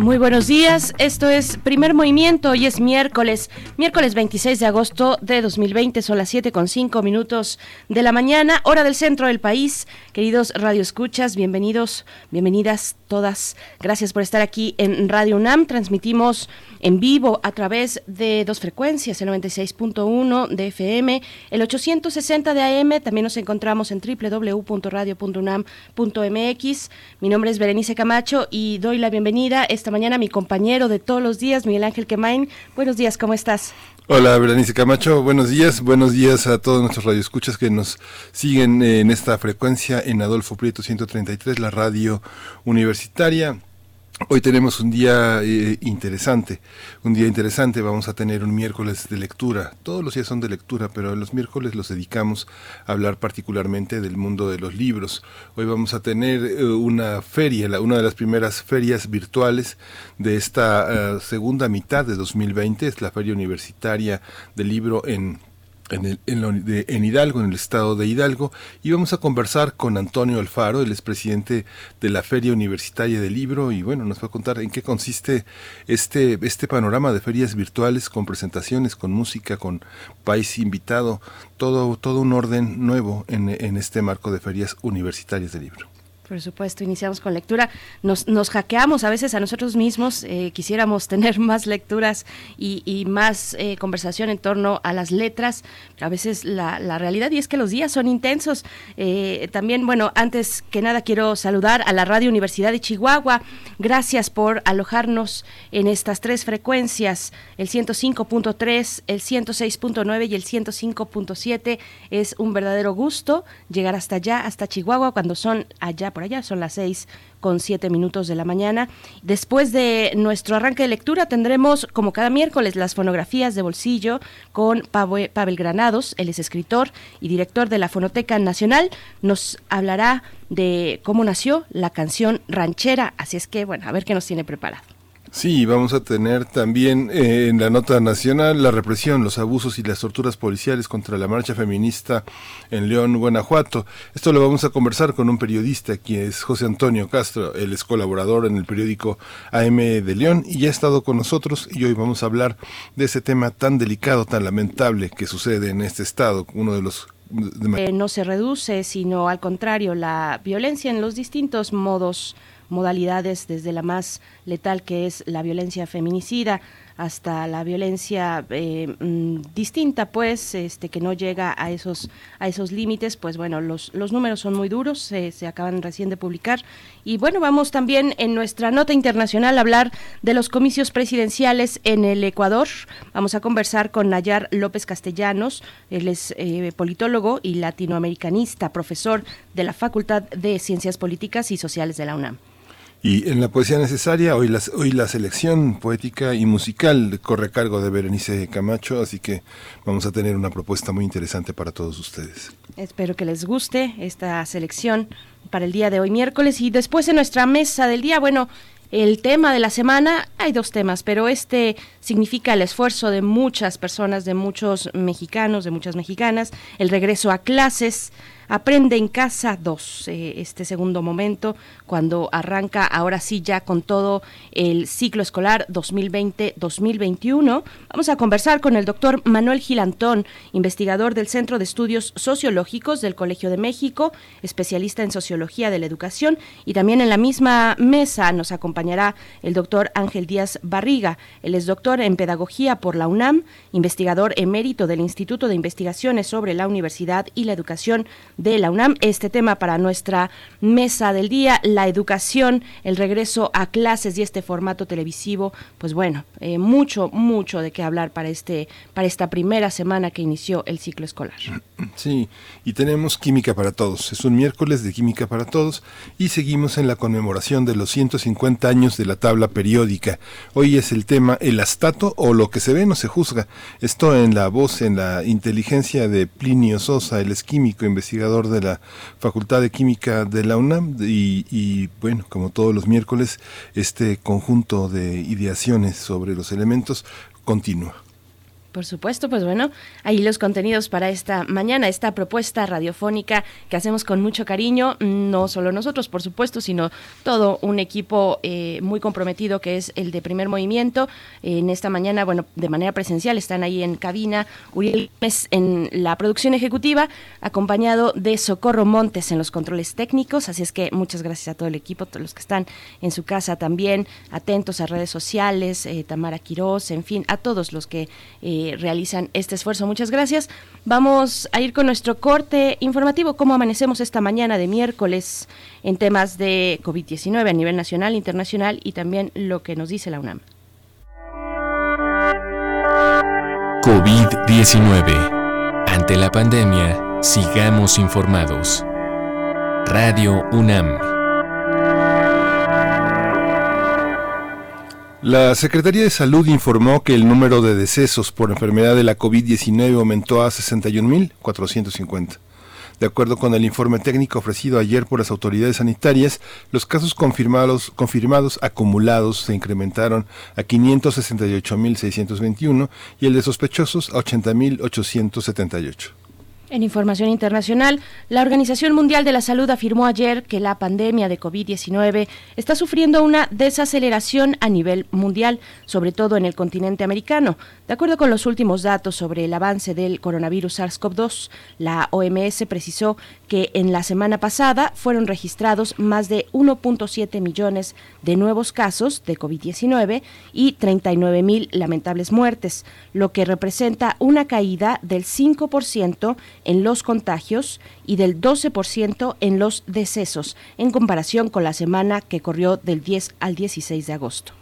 Muy buenos días, esto es Primer Movimiento, hoy es miércoles, miércoles 26 de agosto de 2020, son las 7 con 5 minutos de la mañana, hora del centro del país. Queridos radioescuchas, bienvenidos, bienvenidas todas, gracias por estar aquí en Radio UNAM, transmitimos en vivo a través de dos frecuencias, el 96.1 de FM, el 860 de AM, también nos encontramos en www.radio.unam.mx. Mi nombre es Berenice Camacho y doy la bienvenida esta mañana mi compañero de todos los días, Miguel Ángel Quemain. Buenos días, ¿cómo estás? Hola, Berenice Camacho, buenos días, buenos días a todos nuestros radioescuchas que nos siguen en esta frecuencia en Adolfo Prieto 133, la radio universitaria. Hoy tenemos un día eh, interesante, un día interesante, vamos a tener un miércoles de lectura, todos los días son de lectura, pero los miércoles los dedicamos a hablar particularmente del mundo de los libros. Hoy vamos a tener eh, una feria, una de las primeras ferias virtuales de esta eh, segunda mitad de 2020, es la Feria Universitaria del Libro en en, Hidalgo, en el estado de Hidalgo, y vamos a conversar con Antonio Alfaro, el expresidente de la Feria Universitaria del Libro, y bueno, nos va a contar en qué consiste este, este panorama de ferias virtuales con presentaciones, con música, con país invitado, todo, todo un orden nuevo en, en este marco de ferias universitarias del libro. Por supuesto, iniciamos con lectura. Nos, nos hackeamos a veces a nosotros mismos. Eh, quisiéramos tener más lecturas y, más eh, conversación en torno a las letras. A veces la, la, realidad y es que los días son intensos. Eh, también, bueno, antes que nada quiero saludar a la Radio Universidad de Chihuahua. Gracias por alojarnos en estas tres frecuencias, el 105.3, el 106.9 y el 105.7. Es un verdadero gusto llegar hasta allá, hasta Chihuahua, cuando son allá allá, son las seis con siete minutos de la mañana. Después de nuestro arranque de lectura tendremos, como cada miércoles, las fonografías de bolsillo con Pavel Granados, él es escritor y director de la Fonoteca Nacional. Nos hablará de cómo nació la canción ranchera, así es que, bueno, a ver qué nos tiene preparado. Sí, vamos a tener también eh, en la nota nacional la represión, los abusos y las torturas policiales contra la marcha feminista en León, Guanajuato. Esto lo vamos a conversar con un periodista, quien es José Antonio Castro, él es colaborador en el periódico AM de León y ya ha estado con nosotros y hoy vamos a hablar de ese tema tan delicado, tan lamentable que sucede en este estado, uno de los no se reduce, sino al contrario, la violencia en los distintos modos modalidades, desde la más letal que es la violencia feminicida hasta la violencia eh, mm, distinta, pues, este, que no llega a esos, a esos límites, pues bueno, los, los números son muy duros, se acaban recién de publicar. Y bueno, vamos también en nuestra nota internacional a hablar de los comicios presidenciales en el Ecuador. Vamos a conversar con Nayar López Castellanos, él es eh, politólogo y latinoamericanista, profesor de la Facultad de Ciencias Políticas y Sociales de la UNAM. Y en la poesía necesaria, hoy, las, hoy la selección poética y musical corre cargo de Berenice Camacho, así que vamos a tener una propuesta muy interesante para todos ustedes. Espero que les guste esta selección para el día de hoy miércoles y después en nuestra mesa del día, bueno, el tema de la semana, hay dos temas, pero este significa el esfuerzo de muchas personas, de muchos mexicanos, de muchas mexicanas, el regreso a clases, Aprende en Casa 2, eh, este segundo momento, cuando arranca ahora sí ya con todo el ciclo escolar 2020-2021. Vamos a conversar con el doctor Manuel Gilantón, investigador del Centro de Estudios Sociológicos del Colegio de México, especialista en Sociología de la Educación, y también en la misma mesa nos acompañará el doctor Ángel Díaz Barriga. Él es doctor en Pedagogía por la UNAM, investigador emérito del Instituto de Investigaciones sobre la Universidad y la Educación de la UNAM. Este tema para nuestra mesa del día, la educación, el regreso a clases y este formato televisivo, pues bueno, eh, mucho, mucho de qué hablar para, este, para esta primera semana que inició el ciclo escolar. Sí, y tenemos Química para Todos. Es un miércoles de Química para Todos y seguimos en la conmemoración de los 150 años de la tabla periódica. Hoy es el tema el astato o lo que se ve no se juzga. Esto en la voz, en la inteligencia de Plinio Sosa, el es químico, investigador de la Facultad de Química de la UNAM y, y bueno, como todos los miércoles, este conjunto de ideaciones sobre los elementos continúa. Por supuesto, pues bueno, ahí los contenidos para esta mañana, esta propuesta radiofónica que hacemos con mucho cariño, no solo nosotros, por supuesto, sino todo un equipo eh, muy comprometido que es el de primer movimiento. en esta mañana, bueno, de manera presencial, están ahí en cabina Uriel en la producción ejecutiva, acompañado de Socorro Montes en los controles técnicos. Así es que muchas gracias a todo el equipo, todos los que están en su casa también, atentos a redes sociales, eh, Tamara Quirós, en fin, a todos los que... Eh, realizan este esfuerzo. Muchas gracias. Vamos a ir con nuestro corte informativo, cómo amanecemos esta mañana de miércoles en temas de COVID-19 a nivel nacional, internacional y también lo que nos dice la UNAM. COVID-19. Ante la pandemia, sigamos informados. Radio UNAM. La Secretaría de Salud informó que el número de decesos por enfermedad de la COVID-19 aumentó a 61.450. De acuerdo con el informe técnico ofrecido ayer por las autoridades sanitarias, los casos confirmados, acumulados se incrementaron a 568.621 y el de sospechosos a 80.878. En información internacional, la Organización Mundial de la Salud afirmó ayer que la pandemia de COVID-19 está sufriendo una desaceleración a nivel mundial, sobre todo en el continente americano. De acuerdo con los últimos datos sobre el avance del coronavirus SARS-CoV-2, la OMS precisó que en la semana pasada fueron registrados más de 1.7 millones de nuevos casos de COVID-19 y 39 mil lamentables muertes, lo que representa una caída del 5% en los contagios y del 12% en los decesos, en comparación con la semana que corrió del 10 al 16 de agosto.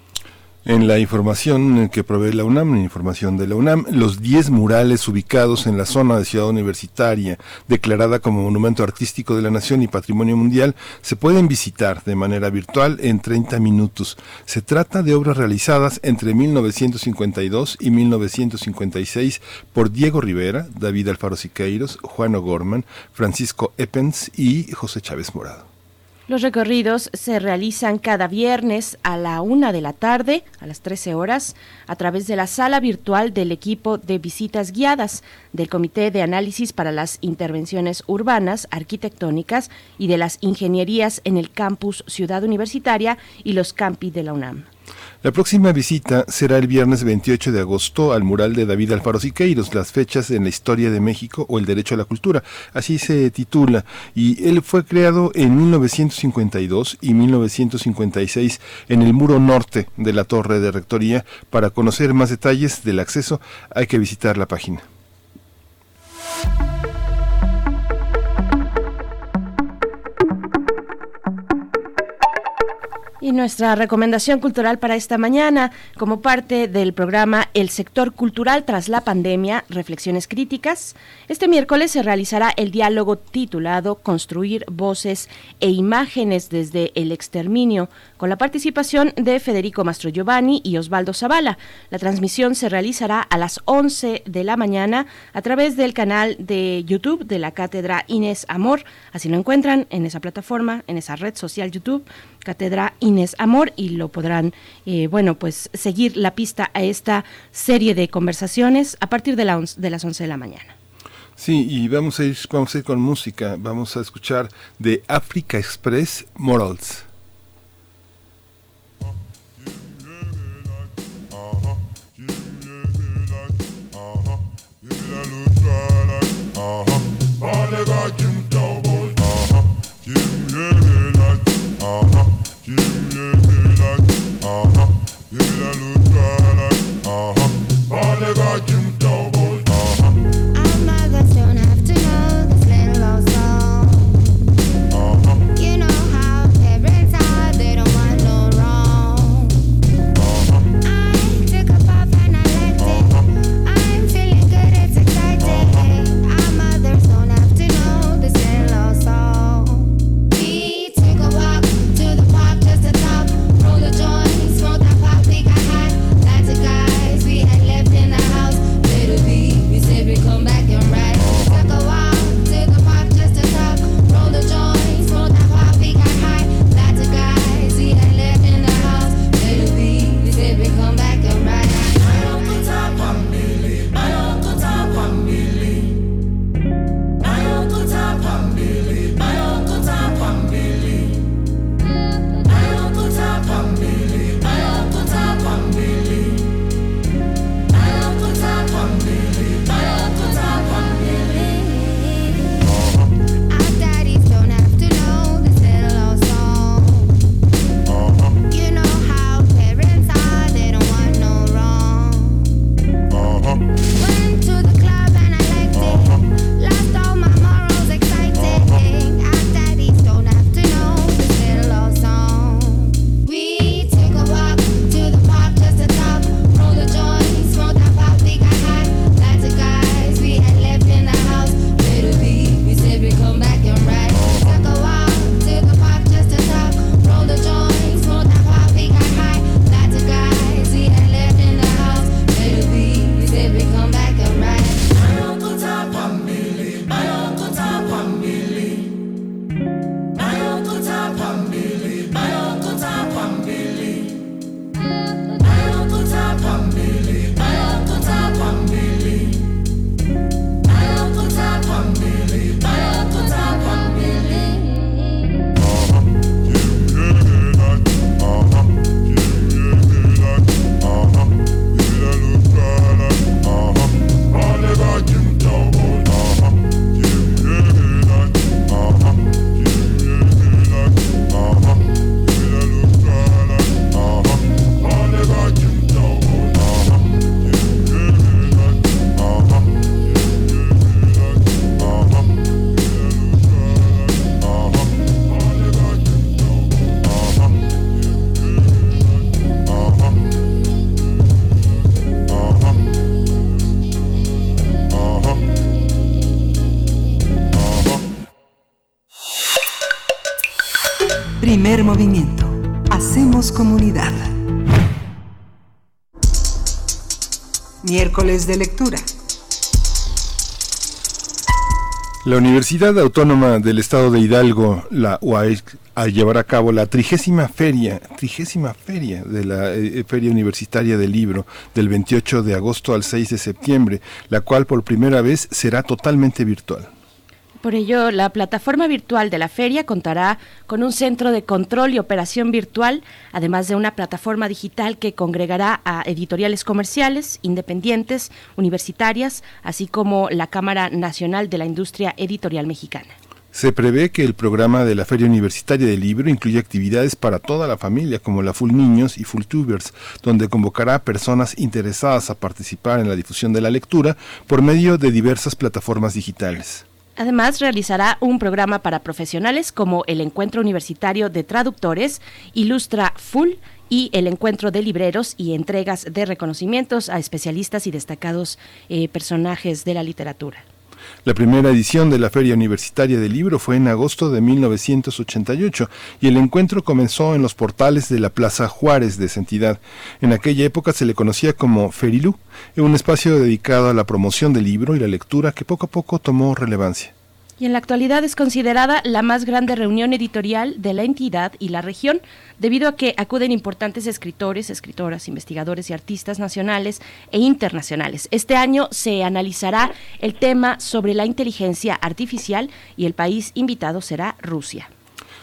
En la información que provee la UNAM, en información de la UNAM, los 10 murales ubicados en la zona de Ciudad Universitaria, declarada como Monumento Artístico de la Nación y Patrimonio Mundial, se pueden visitar de manera virtual en 30 minutos. Se trata de obras realizadas entre 1952 y 1956 por Diego Rivera, David Alfaro Siqueiros, Juan O'Gorman, Francisco Eppens y José Chávez Morado. Los recorridos se realizan cada viernes a la una de la tarde, a las 13 horas, a través de la sala virtual del equipo de visitas guiadas del Comité de Análisis para las Intervenciones Urbanas, Arquitectónicas y de las Ingenierías en el campus Ciudad Universitaria y los campi de la UNAM. La próxima visita será el viernes 28 de agosto al mural de David Alfaro Siqueiros, las fechas en la historia de México o el derecho a la cultura. Así se titula. Y él fue creado en 1952 y 1956 en el muro norte de la torre de rectoría. Para conocer más detalles del acceso hay que visitar la página. Y nuestra recomendación cultural para esta mañana, como parte del programa El sector cultural tras la pandemia, reflexiones críticas, este miércoles se realizará el diálogo titulado Construir voces e imágenes desde el exterminio, con la participación de Federico Mastro Giovanni y Osvaldo Zavala. La transmisión se realizará a las 11 de la mañana a través del canal de YouTube de la Cátedra Inés Amor. Así lo encuentran en esa plataforma, en esa red social YouTube, Cátedra Inés Amor, y lo podrán, eh, bueno, pues seguir la pista a esta serie de conversaciones a partir de, de las 11 de la mañana. Sí, y vamos a ir, vamos a ir con música. Vamos a escuchar de Africa Express Morals. aha Give me the daylight, aha Baby, that looks bright like, aha Miércoles de lectura. La Universidad Autónoma del Estado de Hidalgo, la UAEC, a llevar a cabo la trigésima feria, trigésima feria de la eh, Feria Universitaria del Libro del 28 de agosto al 6 de septiembre, la cual por primera vez será totalmente virtual. Por ello, la plataforma virtual de la feria contará con un centro de control y operación virtual, además de una plataforma digital que congregará a editoriales comerciales, independientes, universitarias, así como la Cámara Nacional de la Industria Editorial Mexicana. Se prevé que el programa de la Feria Universitaria del Libro incluye actividades para toda la familia, como la Full Niños y Full Tubers, donde convocará a personas interesadas a participar en la difusión de la lectura por medio de diversas plataformas digitales. Además, realizará un programa para profesionales como el Encuentro Universitario de Traductores, Ilustra Full y el encuentro de libreros y entregas de reconocimientos a especialistas y destacados eh, personajes de la literatura. La primera edición de la Feria Universitaria del Libro fue en agosto de 1988 y el encuentro comenzó en los portales de la Plaza Juárez de esa entidad. En aquella época se le conocía como Ferilú, un espacio dedicado a la promoción del libro y la lectura que poco a poco tomó relevancia y en la actualidad es considerada la más grande reunión editorial de la entidad y la región, debido a que acuden importantes escritores, escritoras, investigadores y artistas nacionales e internacionales. Este año se analizará el tema sobre la inteligencia artificial y el país invitado será Rusia.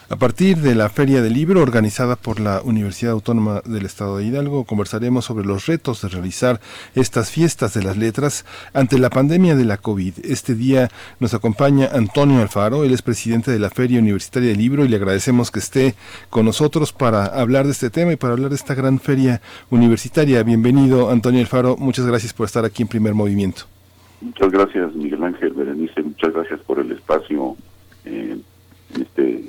A partir de la Feria del Libro organizada por la Universidad Autónoma del Estado de Hidalgo, conversaremos sobre los retos de realizar estas fiestas de las letras ante la pandemia de la COVID. Este día nos acompaña Antonio Alfaro, él es presidente de la Feria Universitaria del Libro y le agradecemos que esté con nosotros para hablar de este tema y para hablar de esta gran feria universitaria. Bienvenido, Antonio Alfaro, muchas gracias por estar aquí en Primer Movimiento. Muchas gracias, Miguel Ángel Berenice, muchas gracias por el espacio eh, este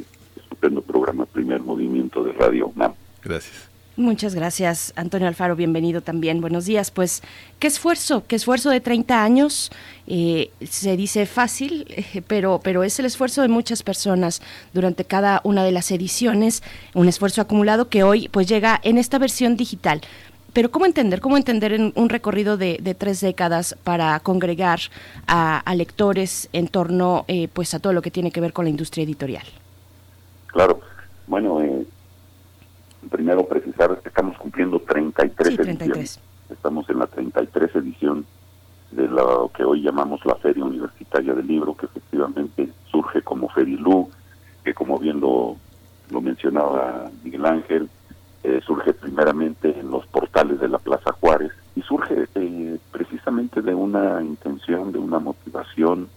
estupendo programa Primer Movimiento de Radio UNAM. Gracias. Muchas gracias, Antonio Alfaro, bienvenido también. Buenos días. Pues, qué esfuerzo, qué esfuerzo de 30 años. Eh, se dice fácil, eh, pero, pero es el esfuerzo de muchas personas durante cada una de las ediciones, un esfuerzo acumulado que hoy pues llega en esta versión digital. Pero ¿cómo entender? ¿Cómo entender en un recorrido de, tres décadas para congregar a, lectores en torno eh, pues a todo lo que tiene que ver con la industria editorial? Claro, bueno, eh, primero precisar que estamos cumpliendo 33 sí, 33. Estamos en la 33 edición de lo que hoy llamamos la Feria Universitaria del Libro, que efectivamente surge como Ferilú, que como bien lo, mencionaba Miguel Ángel, eh, surge primeramente en los portales de la Plaza Juárez y surge eh, precisamente de una intención, de una motivación,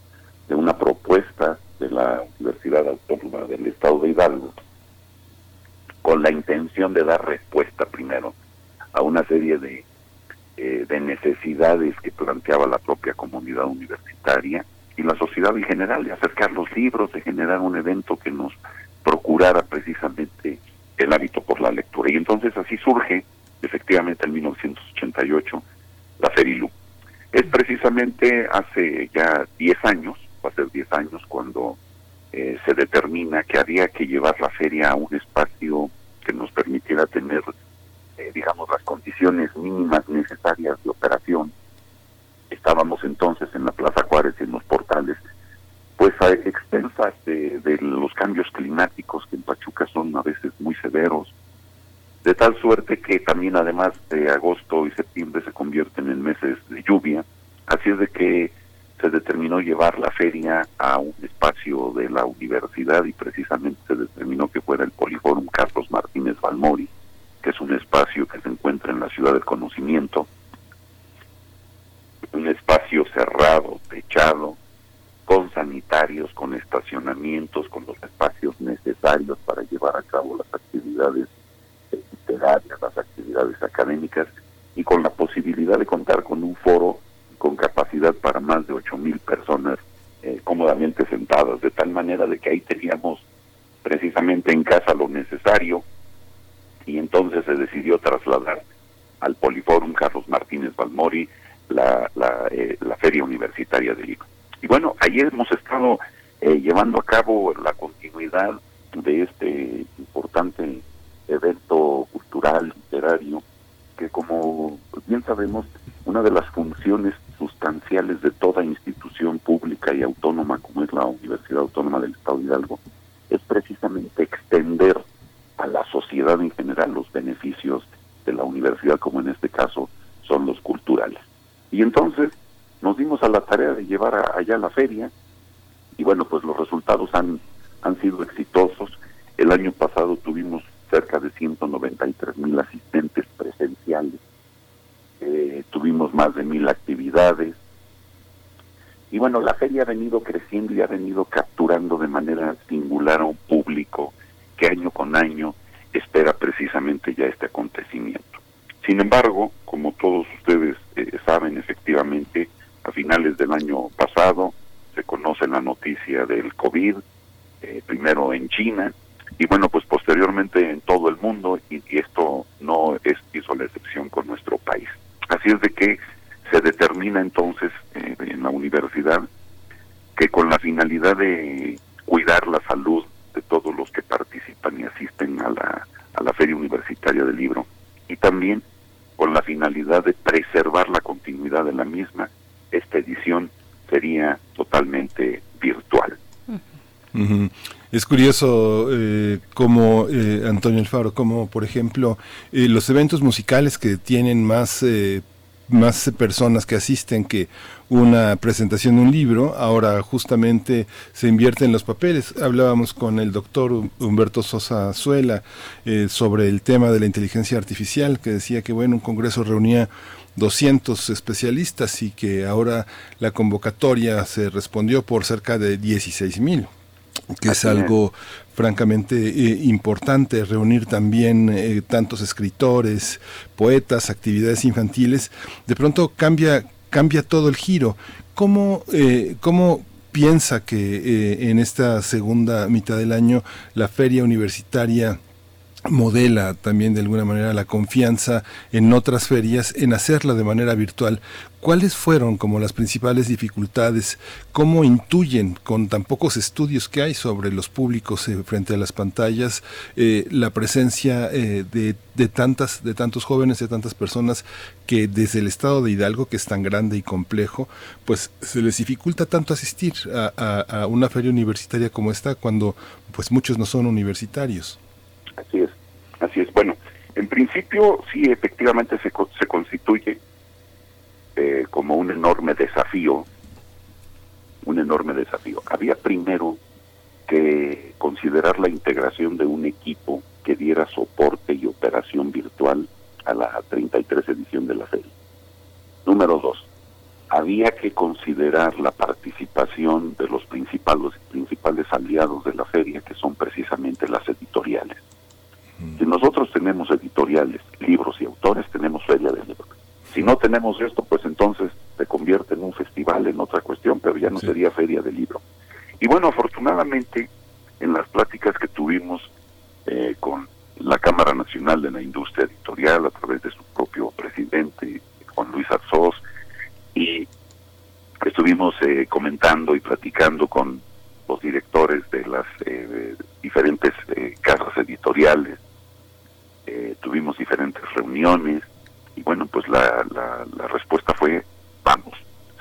de una propuesta de la Universidad Autónoma del Estado de Hidalgo, con la intención de dar respuesta primero a una serie de, eh, de necesidades que planteaba la propia comunidad universitaria y la sociedad en general, de acercar los libros, de generar un evento que nos procurara precisamente el hábito por la lectura. Y entonces así surge, efectivamente, en 1988, la Ferilu. Es precisamente hace ya 10 años va a ser 10 años cuando eh, se determina que había que llevar la feria a un espacio que nos permitiera tener, eh, digamos, las condiciones mínimas necesarias de operación. Estábamos entonces en la Plaza Juárez, en los portales, pues a expensas de, de los cambios climáticos que en Pachuca son a veces muy severos, de tal suerte que también además de agosto y septiembre se convierten en meses de lluvia, así es de que se determinó llevar la feria a un espacio de la universidad y precisamente se determinó que fuera el Poliforum Carlos Martínez Balmori, que es un espacio que se encuentra en la ciudad del conocimiento, un espacio cerrado, techado, con sanitarios, con estacionamientos, con los espacios necesarios para llevar a cabo las actividades literarias, las actividades académicas y con la posibilidad de contar con un foro con capacidad para más de ocho mil personas eh, cómodamente sentadas, de tal manera de que ahí teníamos precisamente en casa lo necesario y entonces se decidió trasladar al Poliforum Carlos Martínez Balmori la, la, eh, la Feria Universitaria de Lima. Y bueno, ahí hemos estado eh, llevando a cabo la continuidad de este importante evento cultural, literario, que como bien sabemos, una de las funciones sustanciales de toda institución pública y autónoma como es la Universidad Autónoma del Estado de Hidalgo es precisamente extender a la sociedad en general los beneficios de la universidad, como en este caso son los culturales. Y entonces nos dimos a la tarea de llevar allá la feria y bueno, pues los resultados han, han sido exitosos. El año pasado tuvimos cerca de 193 mil asistentes presenciales, eh, tuvimos más de mil actividades. Y bueno, la feria ha venido creciendo y ha venido capturando de manera singular a un público que año con año espera precisamente ya este acontecimiento. Sin embargo, como todos ustedes eh, saben, efectivamente, a finales del año pasado se conoce la noticia del COVID, eh, primero en China, y bueno, pues posteriormente en todo el mundo, y, esto no es, hizo la excepción con nuestro país. Así es de que se determina entonces eh, en la universidad que con la finalidad de cuidar la salud de todos los que participan y asisten a la, a la Feria Universitaria del Libro, y también con la finalidad de preservar la continuidad de la misma, esta edición sería totalmente virtual. Es curioso eh, como eh, Antonio Alfaro, como por ejemplo eh, los eventos musicales que tienen más eh, más personas que asisten que una presentación de un libro, ahora justamente se invierte en los papeles. Hablábamos con el doctor Humberto Sosa Zuela sobre el tema de la inteligencia artificial, que decía que bueno, un congreso reunía 200 especialistas y que ahora la convocatoria se respondió por cerca de 16 mil que es algo francamente eh, importante, reunir también eh, tantos escritores, poetas, actividades infantiles, de pronto cambia, cambia todo el giro. ¿Cómo, eh, cómo piensa que en esta segunda mitad del año la feria universitaria modela también de alguna manera la confianza en otras ferias en hacerla de manera virtual. ¿Cuáles fueron como las principales dificultades? ¿Cómo intuyen con tan pocos estudios que hay sobre los públicos eh, frente a las pantallas eh, la presencia eh, de, tantas, de tantos jóvenes, de tantas personas que desde el estado de Hidalgo, que es tan grande y complejo, pues se les dificulta tanto asistir a una feria universitaria como esta cuando pues muchos no son universitarios? Así es, así es. Bueno, en principio sí, efectivamente se, se constituye eh, como un enorme desafío, un enorme desafío. Había primero que considerar la integración de un equipo que diera soporte y operación virtual a la 33 edición de la feria. Número dos, había que considerar la participación de los principales, principales aliados de la feria, que son precisamente las editoriales. Si nosotros tenemos editoriales, libros y autores, tenemos feria de libros. Si no tenemos esto, pues entonces se convierte en un festival, en otra cuestión, pero ya no sería feria de libro. Y bueno, afortunadamente, en las pláticas que tuvimos eh, con la Cámara Nacional de la Industria Editorial, a través de su propio presidente, Juan Luis Arzós, y estuvimos eh, comentando y platicando con los directores de las eh, diferentes eh, casas editoriales, eh, tuvimos diferentes reuniones y bueno, pues la, la, respuesta fue vamos,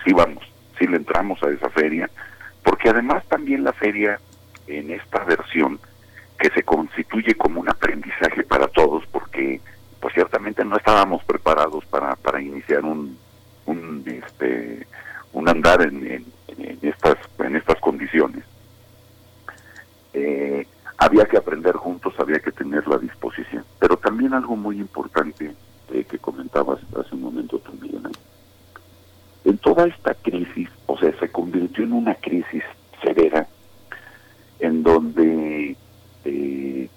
sí vamos, sí le entramos a esa feria, porque además también la feria en esta versión que se constituye como un aprendizaje para todos, porque pues ciertamente no estábamos preparados para, para iniciar un, un este un andar en, en, en estas en estas condiciones. Eh, había que aprender juntos, había que tener la disposición. Pero también algo muy importante eh, que comentabas hace un momento también. En toda esta crisis, o sea, se convirtió en una crisis severa en donde eh,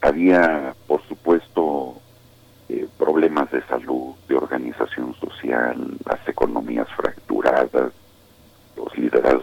había, por supuesto, eh, problemas de salud, de organización social, las economías fracturadas, los liderazgos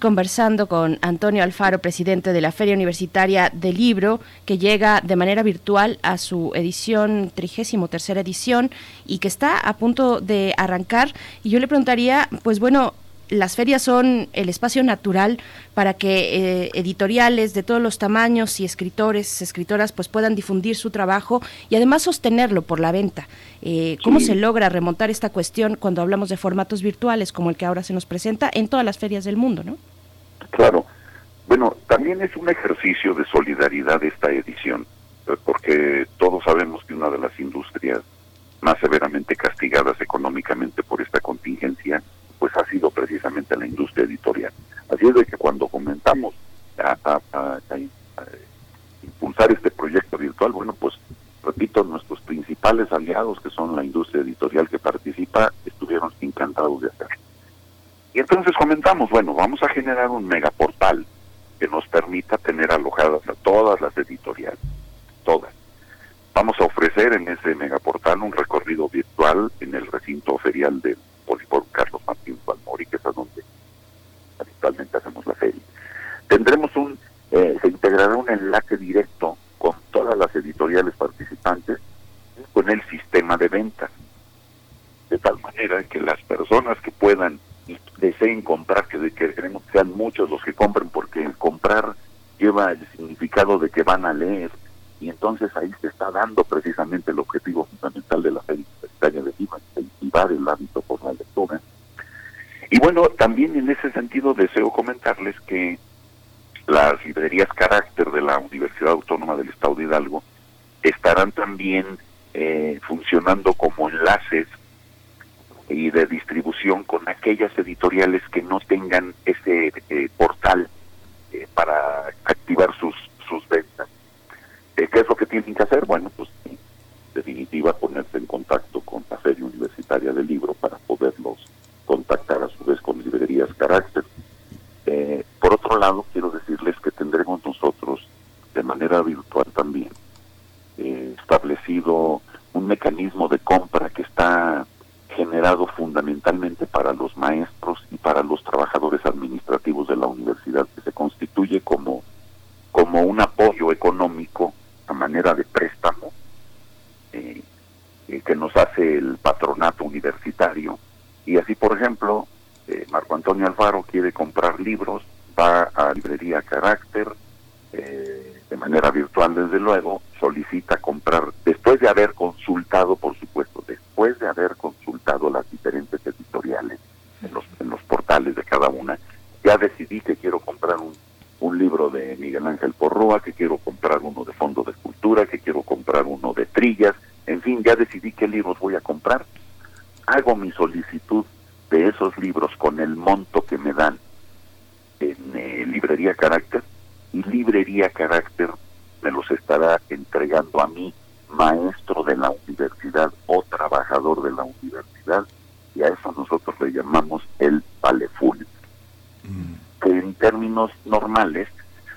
Conversando con Antonio Alfaro, presidente de la Feria Universitaria del Libro, que llega de manera virtual a su edición, 33 edición, y que está a punto de arrancar. Y yo le preguntaría, pues bueno, las ferias son el espacio natural para que eh, editoriales de todos los tamaños y escritores, escritoras, pues puedan difundir su trabajo y además sostenerlo por la venta. Eh, ¿Cómo se logra remontar esta cuestión cuando hablamos de formatos virtuales como el que ahora se nos presenta en todas las ferias del mundo, no? también es un ejercicio de solidaridad esta edición, eh, porque todos sabemos que una de las industrias más severamente castigadas económicamente por esta contingencia, pues ha sido precisamente la industria editorial. Así es de que cuando comentamos a, impulsar este proyecto virtual, bueno, pues repito, nuestros principales aliados, que son la industria editorial que participa, estuvieron encantados de hacerlo. Y entonces comentamos, bueno, vamos a generar un mega 啊，对。Económico a manera de préstamo eh, eh, que nos hace el patronato universitario. Y así, por ejemplo, eh, Marco Antonio Alfaro quiere comprar libros, va a librería Carácter, de manera virtual desde luego, solicita comprar, después de haber consultado, por supuesto, después de haber consultado las diferentes editoriales en los, en los portales de cada una, ya decidí que quiero comprar un, un libro de Miguel Ángel Porroa, que quiero comprar uno de Fondo de Escultura, que quiero comprar uno de Trillas, en fin, ya decidí qué libros voy a comprar. Hago mi solicitud de esos libros con el monto que me dan en eh, Librería Carácter y Librería Carácter me los estará entregando a mí, maestro de la universidad o trabajador de la universidad, y a eso nosotros le llamamos el vale full. Mm. Que en términos normales,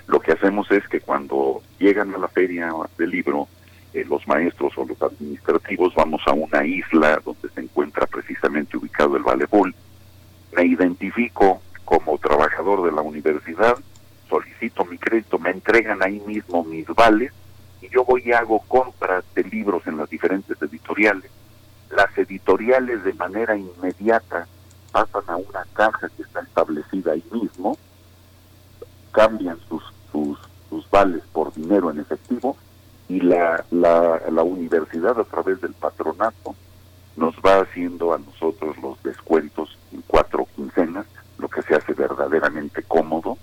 lo que hacemos es que cuando llegan a la feria del libro, eh, los maestros o los administrativos vamos a una isla donde se encuentra precisamente ubicado el vale full. Me identifico como trabajador de la universidad, solicito mi crédito, me entregan ahí mismo mis vales y yo voy y hago compras de libros en las diferentes editoriales. Las editoriales de manera inmediata pasan a una caja que está establecida ahí mismo, cambian sus, sus, sus vales por dinero en efectivo y la, la, la universidad a través del patronato nos va haciendo a nosotros los descuentos en cuatro quincenas, lo que se hace verdaderamente cómodo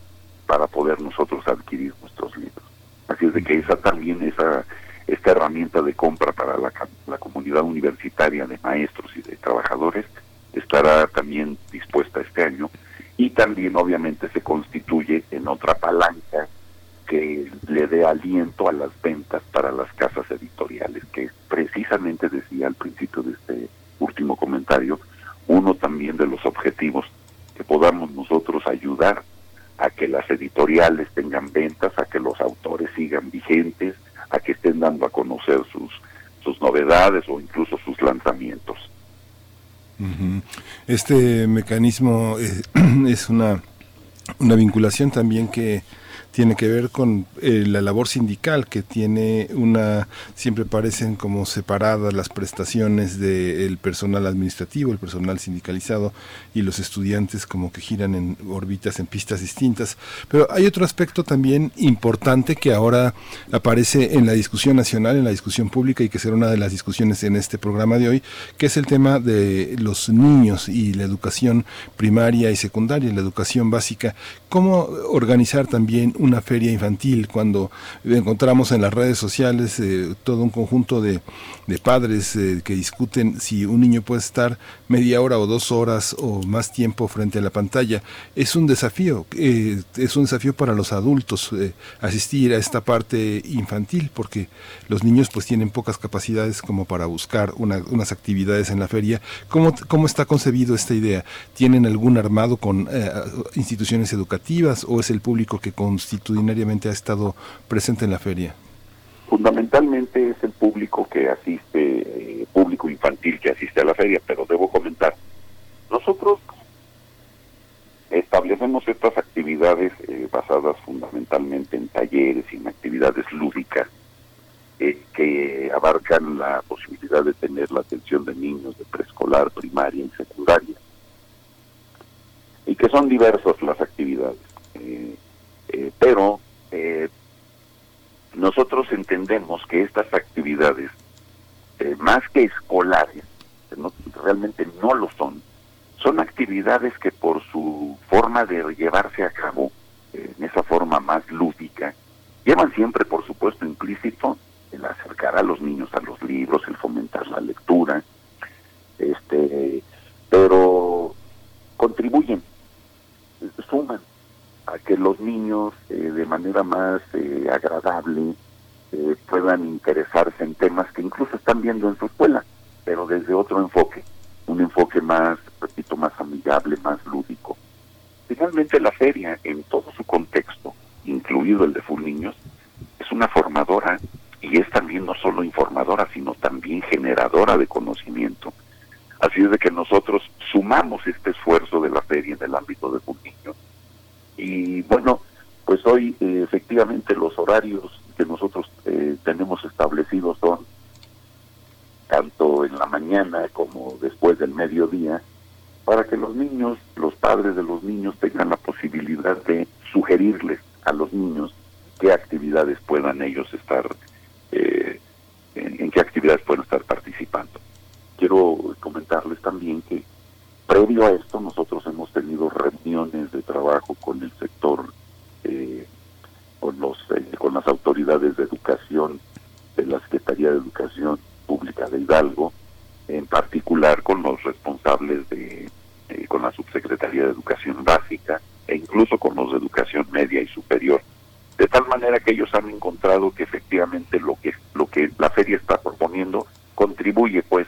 para poder nosotros adquirir nuestros libros. Así es de que esa también, esa esta herramienta de compra para la, la comunidad universitaria de maestros y de trabajadores estará también dispuesta este año y también obviamente se constituye en otra palanca que le dé aliento a las ventas para las casas editoriales, que precisamente decía al principio de este último comentario, uno también de los objetivos que podamos nosotros ayudar a que las editoriales tengan ventas, a que los autores sigan vigentes, a que estén dando a conocer sus, sus novedades o incluso sus lanzamientos. Este mecanismo eh, es una, una vinculación también que tiene que ver con eh, la labor sindical que tiene una siempre parecen como separadas las prestaciones del personal administrativo el personal sindicalizado y los estudiantes como que giran en órbitas en pistas distintas. Pero hay otro aspecto también importante que ahora aparece en la discusión nacional en la discusión pública y que será una de las discusiones en este programa de hoy que es el tema de los niños y la educación primaria y secundaria la educación básica cómo organizar también una feria infantil, cuando encontramos en las redes sociales eh, todo un conjunto de, padres eh, que discuten si un niño puede estar media hora o dos horas o más tiempo frente a la pantalla. Es un desafío, eh, es un desafío para los adultos asistir a esta parte infantil, porque los niños pues tienen pocas capacidades como para buscar unas actividades en la feria. ¿Cómo, ¿Cómo está concebido esta idea? ¿Tienen algún armado con instituciones educativas o es el público que constituye ha estado presente en la feria? Fundamentalmente es el público que asiste, eh, público infantil que asiste a la feria, pero debo comentar, nosotros establecemos estas actividades eh, basadas fundamentalmente en talleres y en actividades lúdicas eh, que abarcan la posibilidad de tener la atención de niños de preescolar, primaria y secundaria, y que son diversas las actividades. Eh, pero eh, nosotros entendemos que estas actividades, eh, más que escolares, realmente no lo son, son actividades que por su forma de llevarse a cabo, en esa forma más lúdica, llevan siempre, por supuesto, implícito el acercar a los niños a los libros, el fomentar la lectura, este, pero contribuyen, suman a que los niños eh, de manera más eh, agradable eh, puedan interesarse en temas que incluso están viendo en su escuela, pero desde otro enfoque, un enfoque más, repito, más amigable, más lúdico. Finalmente la feria, en todo su contexto, incluido el de Full Niños, es una formadora y es también no solo informadora, sino también generadora de conocimiento, Así es de que nosotros sumamos este esfuerzo de la feria en el ámbito de niños. Y bueno, pues hoy eh, efectivamente los horarios que nosotros eh, tenemos establecidos son tanto en la mañana como después del mediodía, para que los niños, los padres de los niños tengan la posibilidad de sugerirles a los niños qué actividades puedan ellos estar, eh, en, qué actividades pueden estar participando. Quiero comentarles también que previo a esto nosotros hemos tenido reuniones de trabajo con el sector, eh, con, los, eh, con las autoridades de educación de la Secretaría de Educación Pública de Hidalgo, en particular con los responsables de, con la Subsecretaría de Educación Básica e incluso con los de Educación Media y Superior. De tal manera que ellos han encontrado que efectivamente lo que lo que la feria está proponiendo contribuye pues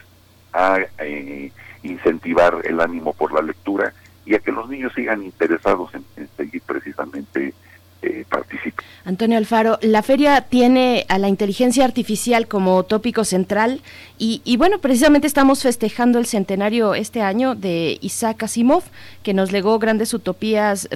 a eh, incentivar el ánimo por la lectura y a que los niños sigan interesados en, seguir precisamente eh, participen. Antonio Alfaro, la feria tiene a la inteligencia artificial como tópico central y, y, bueno, precisamente estamos festejando el centenario este año de Isaac Asimov, que nos legó grandes utopías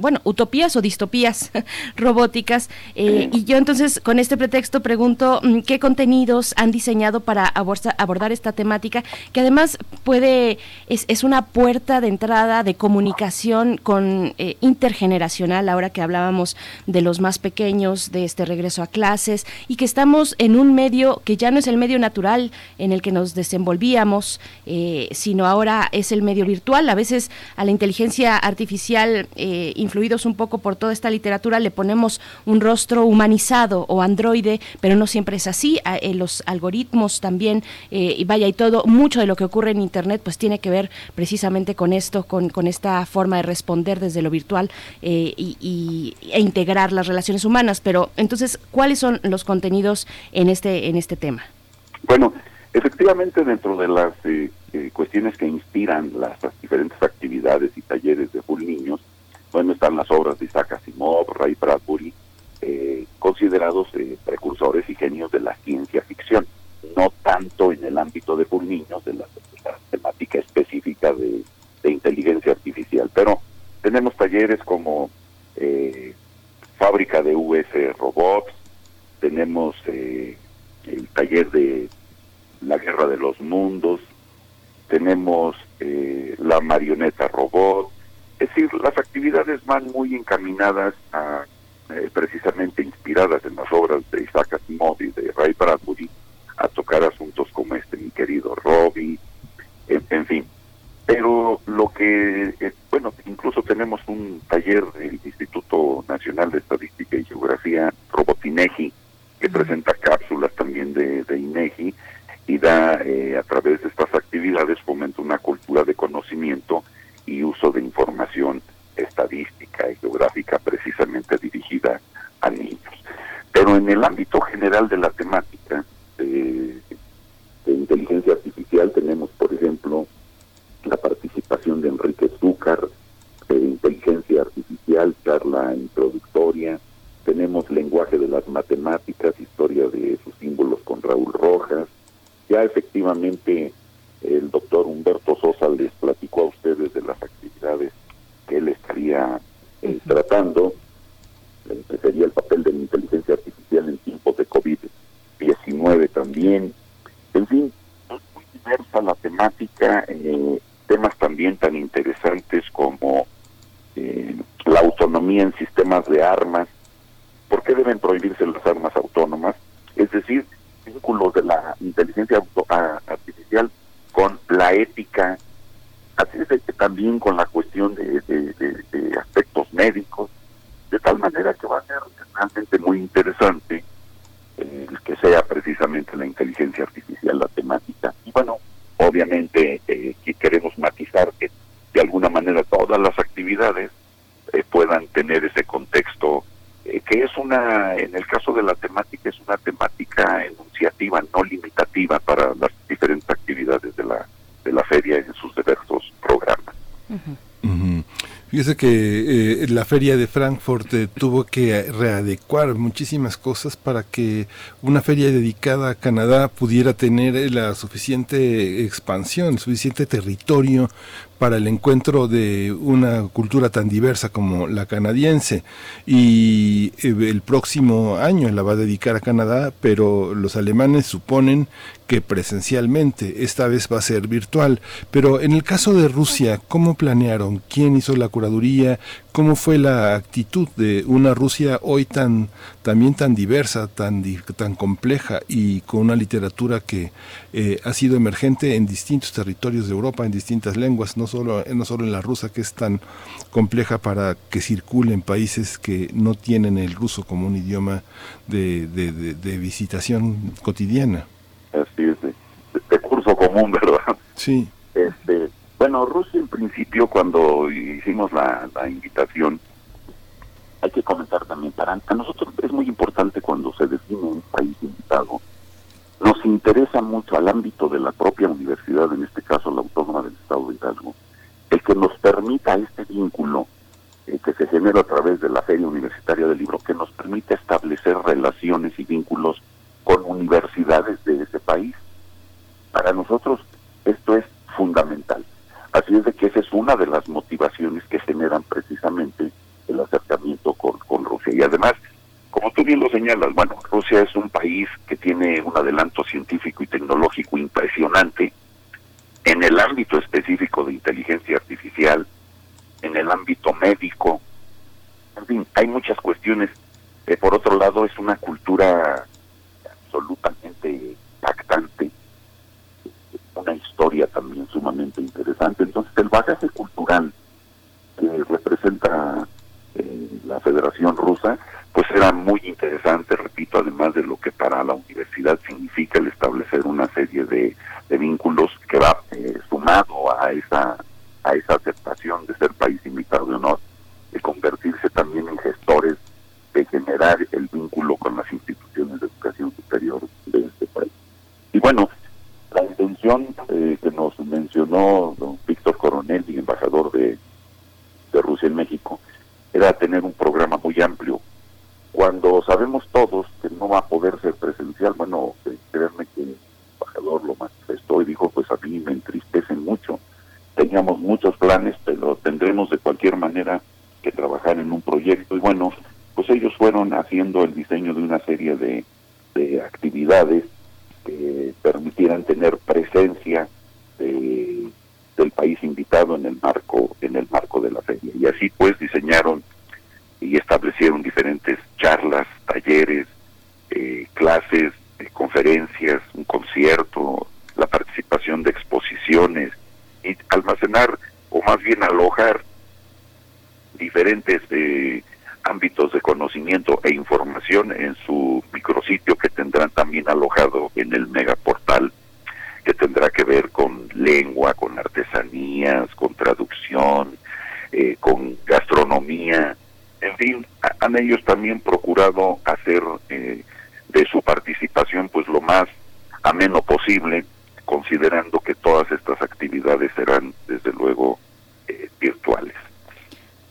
bueno, utopías o distopías robóticas. Eh, y yo entonces con este pretexto pregunto mm, qué contenidos han diseñado para abordar esta temática, que además puede, es, es una puerta de entrada de comunicación con eh, intergeneracional, ahora que hablábamos de los más pequeños, de este regreso a clases, y que estamos en un medio que ya no es el medio natural en el que nos desenvolvíamos, eh, sino ahora es el medio virtual. A veces a la inteligencia artificial influidos un poco por toda esta literatura, le ponemos un rostro humanizado o androide, pero no siempre es así. Eh, los algoritmos también, eh, y vaya, y todo, mucho de lo que ocurre en Internet, pues tiene que ver precisamente con esto, con, con esta forma de responder desde lo virtual eh, y, e integrar las relaciones humanas. Pero entonces, ¿cuáles son los contenidos en este, en este tema? Bueno, efectivamente dentro de las cuestiones que inspiran las, diferentes actividades y talleres de Full Niños, bueno, están las obras de Isaac Asimov, Ray Bradbury, eh, considerados eh, precursores y genios de la ciencia ficción, no tanto en el ámbito de por niños, de la, temática específica de, inteligencia artificial, pero tenemos talleres como eh, fábrica de US robots, tenemos el taller de la guerra de los mundos, tenemos la marioneta robot, es decir, las actividades van muy encaminadas a, eh, precisamente inspiradas en las obras de Isaac Asimov y de Ray Bradbury, a tocar asuntos como este, mi querido Robbie, en, fin. Pero lo que, eh, bueno, incluso tenemos un taller del Instituto Nacional de Estadística y Geografía, Robotinegi, que presenta cápsulas también de, de INEGI y da, eh, a través de estas actividades, fomenta una cultura de conocimiento y uso de información estadística y geográfica precisamente dirigida a niños. Pero en el ámbito general de la temática de, inteligencia artificial tenemos, por ejemplo, la participación de Enrique Zúcar, de inteligencia artificial, charla introductoria, tenemos lenguaje de las matemáticas, historia de sus símbolos con Raúl Rojas, ya efectivamente el doctor Humberto Sosa les platicó a ustedes de las actividades que él estaría eh, tratando, que sería el papel de la inteligencia artificial en tiempos de COVID-19 también. En fin, es muy diversa la temática, eh, temas también tan interesantes como eh, la autonomía en sistemas de armas, ¿por qué deben prohibirse las armas autónomas? Es decir, vínculos de la inteligencia artificial con la ética, así es que también con la cuestión de, aspectos médicos, de tal manera que va a ser realmente muy interesante eh, que sea precisamente la inteligencia artificial la temática. Y bueno, obviamente eh, queremos matizar que de alguna manera todas las actividades eh, puedan tener ese contexto que es una, en el caso de la temática, es una temática enunciativa, no limitativa para las diferentes actividades de la, de la feria en sus diversos programas. Fíjese que eh, la feria de Frankfurt eh, tuvo que readecuar muchísimas cosas para que una feria dedicada a Canadá pudiera tener la suficiente expansión, suficiente territorio para el encuentro de una cultura tan diversa como la canadiense. Y eh, el próximo año la va a dedicar a Canadá, pero los alemanes suponen que presencialmente, esta vez va a ser virtual. Pero en el caso de Rusia, ¿cómo planearon? ¿Quién hizo la curaduría? ¿Cómo fue la actitud de una Rusia hoy tan también tan diversa, tan tan compleja y con una literatura que eh, ha sido emergente en distintos territorios de Europa, en distintas lenguas, no solo no solo en la rusa que es tan compleja para que circule en países que no tienen el ruso como un idioma de, de visitación cotidiana así es, de, curso común, ¿verdad? Sí. Este, bueno, Rusia en principio cuando hicimos la, invitación, hay que comentar también, para a nosotros es muy importante cuando se define un país invitado, nos interesa mucho al ámbito de la propia universidad, en este caso la Autónoma del Estado de Hidalgo, el que nos permita este vínculo eh, que se genera a través de la Feria Universitaria del Libro, que nos permite establecer relaciones y vínculos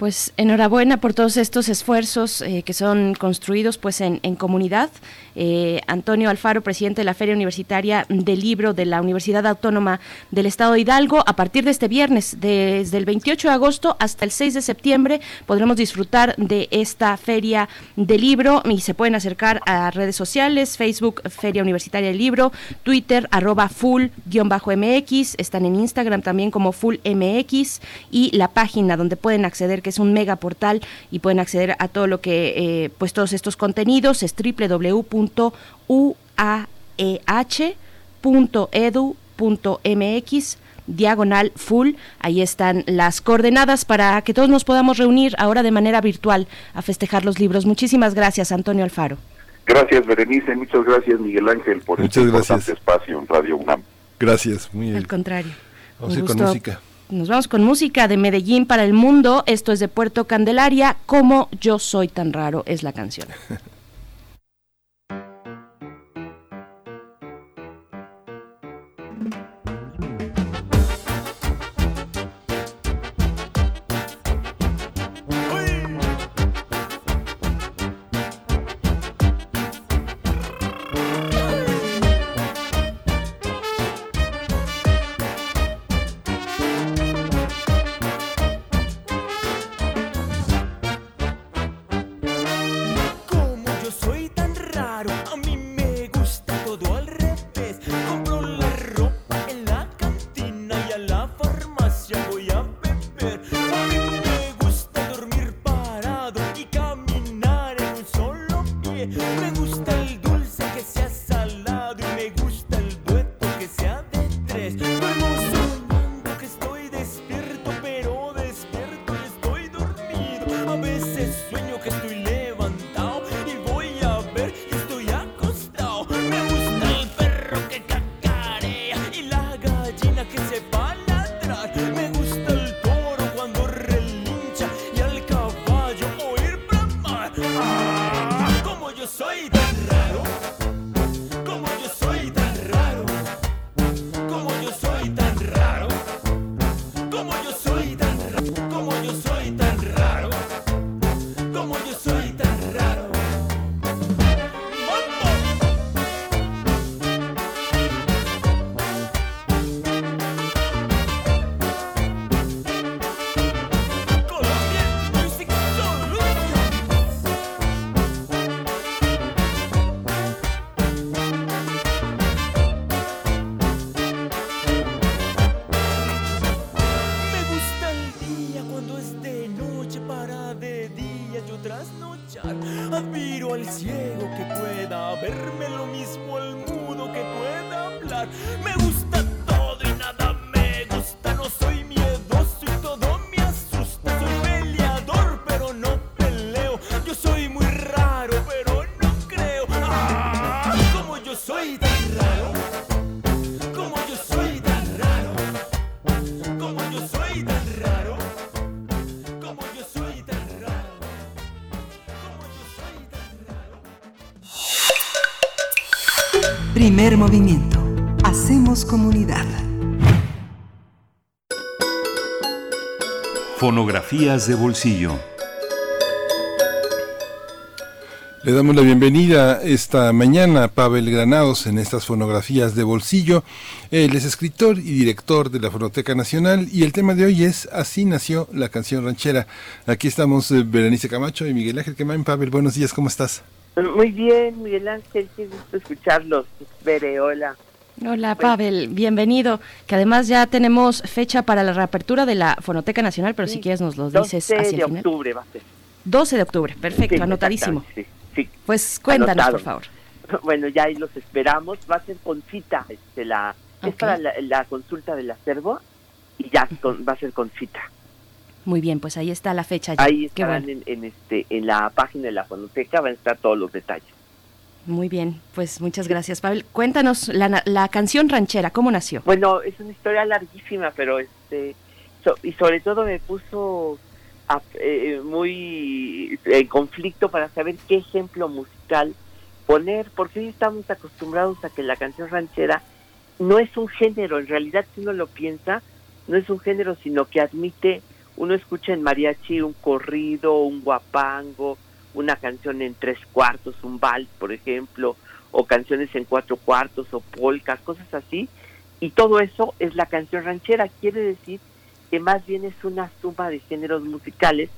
Pues enhorabuena por todos estos esfuerzos eh, que son construidos pues en, comunidad. Eh, Antonio Alfaro, presidente de la Feria Universitaria del Libro de la Universidad Autónoma del Estado de Hidalgo, a partir de este viernes, desde el 28 de agosto hasta el 6 de septiembre, podremos disfrutar de esta Feria del Libro. Y se pueden acercar a redes sociales, Facebook Feria Universitaria del Libro, Twitter arroba full-mx, están en Instagram también como fullmx. Y la página donde pueden acceder es un mega portal y pueden acceder a todo lo que, eh, pues todos estos contenidos, es www.uaeh.edu.mx diagonal full. Ahí están las coordenadas para que todos nos podamos reunir ahora de manera virtual a festejar los libros. Muchísimas gracias, Antonio Alfaro. Gracias, Berenice. Muchas gracias, Miguel Ángel, por este importante espacio en Radio UNAM. Gracias, muy bien. Al contrario. Vamos con música. Nos vamos con música de Medellín para el mundo. Esto es de Puerto Candelaria. Como yo soy tan raro es la canción. lo mismo al mudo que pueda hablar. Me gusta De bolsillo. Le damos la bienvenida esta mañana a Pavel Granados en estas fonografías de bolsillo. Él es escritor y director de la Fonoteca Nacional y el tema de hoy es Así nació la canción ranchera. Aquí estamos eh, Berenice Camacho y Miguel Ángel Quemain. Pavel, buenos días, ¿cómo estás? Muy bien, Miguel Ángel, qué gusto escucharlos. Bere, hola. Hola Pavel, bienvenido. Que además ya tenemos fecha para la reapertura de la Fonoteca Nacional, pero si quieres nos lo dices 12 hacia de el final. octubre va a ser. 12 de octubre, perfecto, Sí, anotadísimo. Sí, sí. Pues cuéntanos, Anotado. por favor. Bueno, ya ahí los esperamos. Va a ser con cita. Este, la, Es para la, la consulta del acervo y ya con- va a ser con cita. Muy bien, pues ahí está la fecha ya. Ahí estarán bueno. en, en este, en la página de la fonoteca, van a estar todos los detalles. Muy bien, pues muchas gracias, Pavel. Cuéntanos la, la canción ranchera, ¿cómo nació? Bueno, es una historia larguísima, pero este so- y sobre todo me puso a- eh, muy en conflicto para saber qué ejemplo musical poner, porque hoy estamos acostumbrados a que la canción ranchera no es un género, en realidad si uno lo piensa, no es un género, sino que admite, uno escucha en mariachi un corrido, un guapango, una canción en tres cuartos, un vals, por ejemplo, o canciones en cuatro cuartos, o polcas, cosas así, y todo eso es la canción ranchera, quiere decir que más bien es una suma de géneros musicales,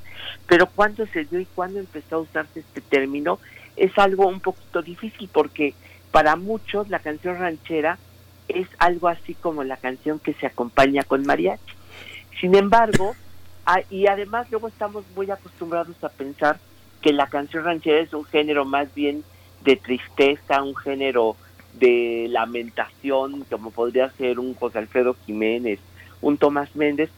pero cuando se dio y cuando empezó a usarse este término es algo un poquito difícil porque para muchos la canción ranchera es algo así como la canción que se acompaña con mariachi. Sin embargo, y además luego estamos muy acostumbrados a pensar que la canción ranchera es un género más bien de tristeza, un género de lamentación, como podría ser un José Alfredo Jiménez, un Tomás Méndez,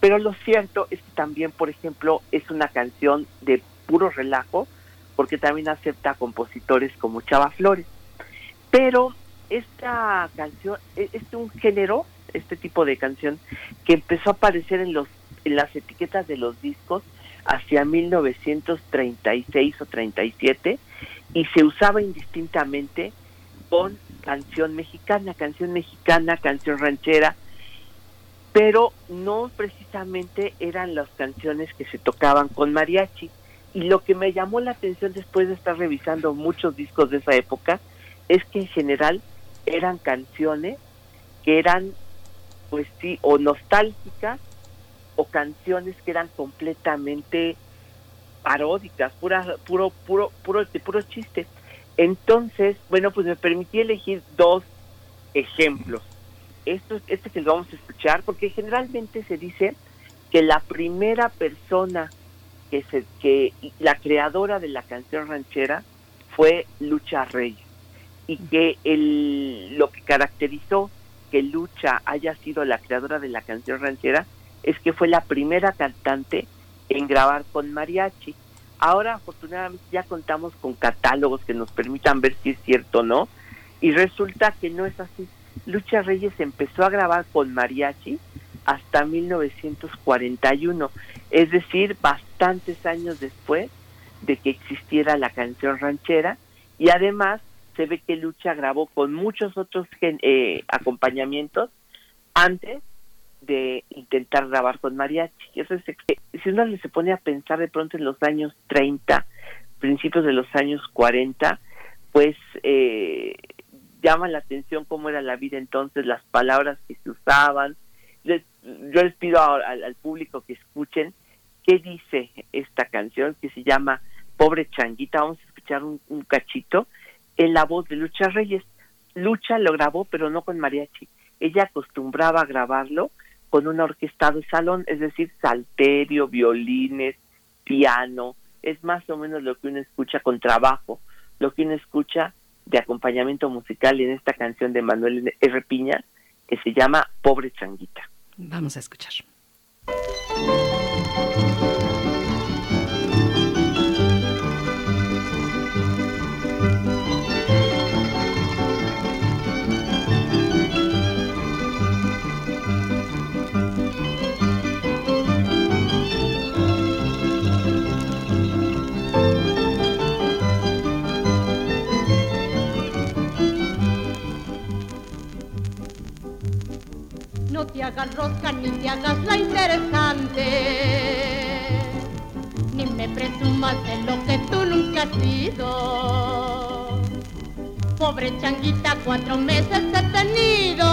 pero lo cierto es que también, por ejemplo, es una canción de puro relajo, porque también acepta compositores como Chava Flores. Pero esta canción, e- es un género, este tipo de canción, que empezó a aparecer en los en las etiquetas de los discos hacia 1936 o 37 y se usaba indistintamente con canción mexicana, canción mexicana, canción ranchera, pero no precisamente eran las canciones que se tocaban con mariachi. Y lo que me llamó la atención después de estar revisando muchos discos de esa época es que en general eran canciones que eran, pues sí, o nostálgicas o canciones que eran completamente paródicas, pura, puro, puro, puro, de puro chiste. Entonces, bueno, pues me permití elegir dos ejemplos. Esto, este que lo vamos a escuchar, porque generalmente se dice que la primera persona que se, que la creadora de la canción ranchera fue Lucha Reyes y que el, lo que caracterizó que Lucha haya sido la creadora de la canción ranchera es que fue la primera cantante en grabar con mariachi. Ahora afortunadamente ya contamos con catálogos que nos permitan ver si es cierto o no y resulta que no es así. Lucha Reyes empezó a grabar con mariachi hasta 1941, es decir, bastantes años después de que existiera la canción ranchera y además se ve que Lucha grabó con muchos otros eh, acompañamientos antes de intentar grabar con mariachi. Si uno se pone a pensar de pronto en los años 30, principios de los años 40, pues eh, llama la atención cómo era la vida entonces, las palabras que se usaban, yo les pido al, público que escuchen qué dice esta canción que se llama Pobre Changuita. Vamos a escuchar un, cachito en la voz de Lucha Reyes. Lucha lo grabó, pero no con mariachi. Ella acostumbraba a grabarlo con una orquesta de salón, es decir, salterio, violines, piano. Es más o menos lo que uno escucha con trabajo, lo que uno escucha de acompañamiento musical en esta canción de Manuel R. Piña, que se llama Pobre Changuita. Vamos a escuchar. Te hagas rosca ni te hagas la interesante, ni me presumas de lo que tú nunca has sido. Pobre changuita, cuatro meses he tenido,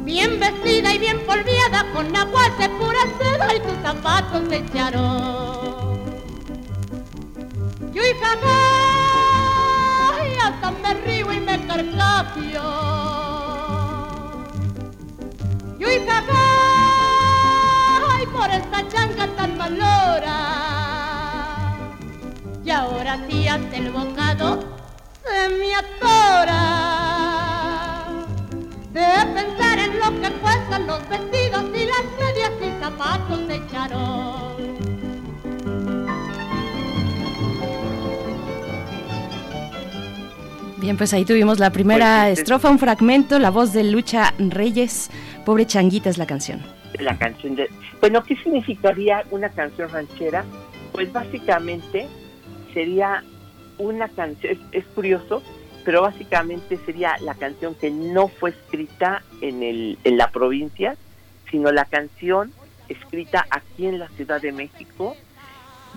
bien vestida y bien polviada, con agua de pura seda y tus zapatos se echaron. Yo hija, hasta me río y me carcapio por esta changa tan malora. Y ahora sí hasta el bocado se me atora. De pensar en lo que cuestan los vestidos y las medias y zapatos de charol. Bien, pues ahí tuvimos la primera estrofa, un fragmento, la voz de Lucha Reyes. Pobre Changuita es la canción. La canción de... Bueno, ¿qué significaría una canción ranchera? Pues básicamente sería una canción, es, curioso, pero básicamente sería la canción que no fue escrita en, el, en la provincia, sino la canción escrita aquí en la Ciudad de México,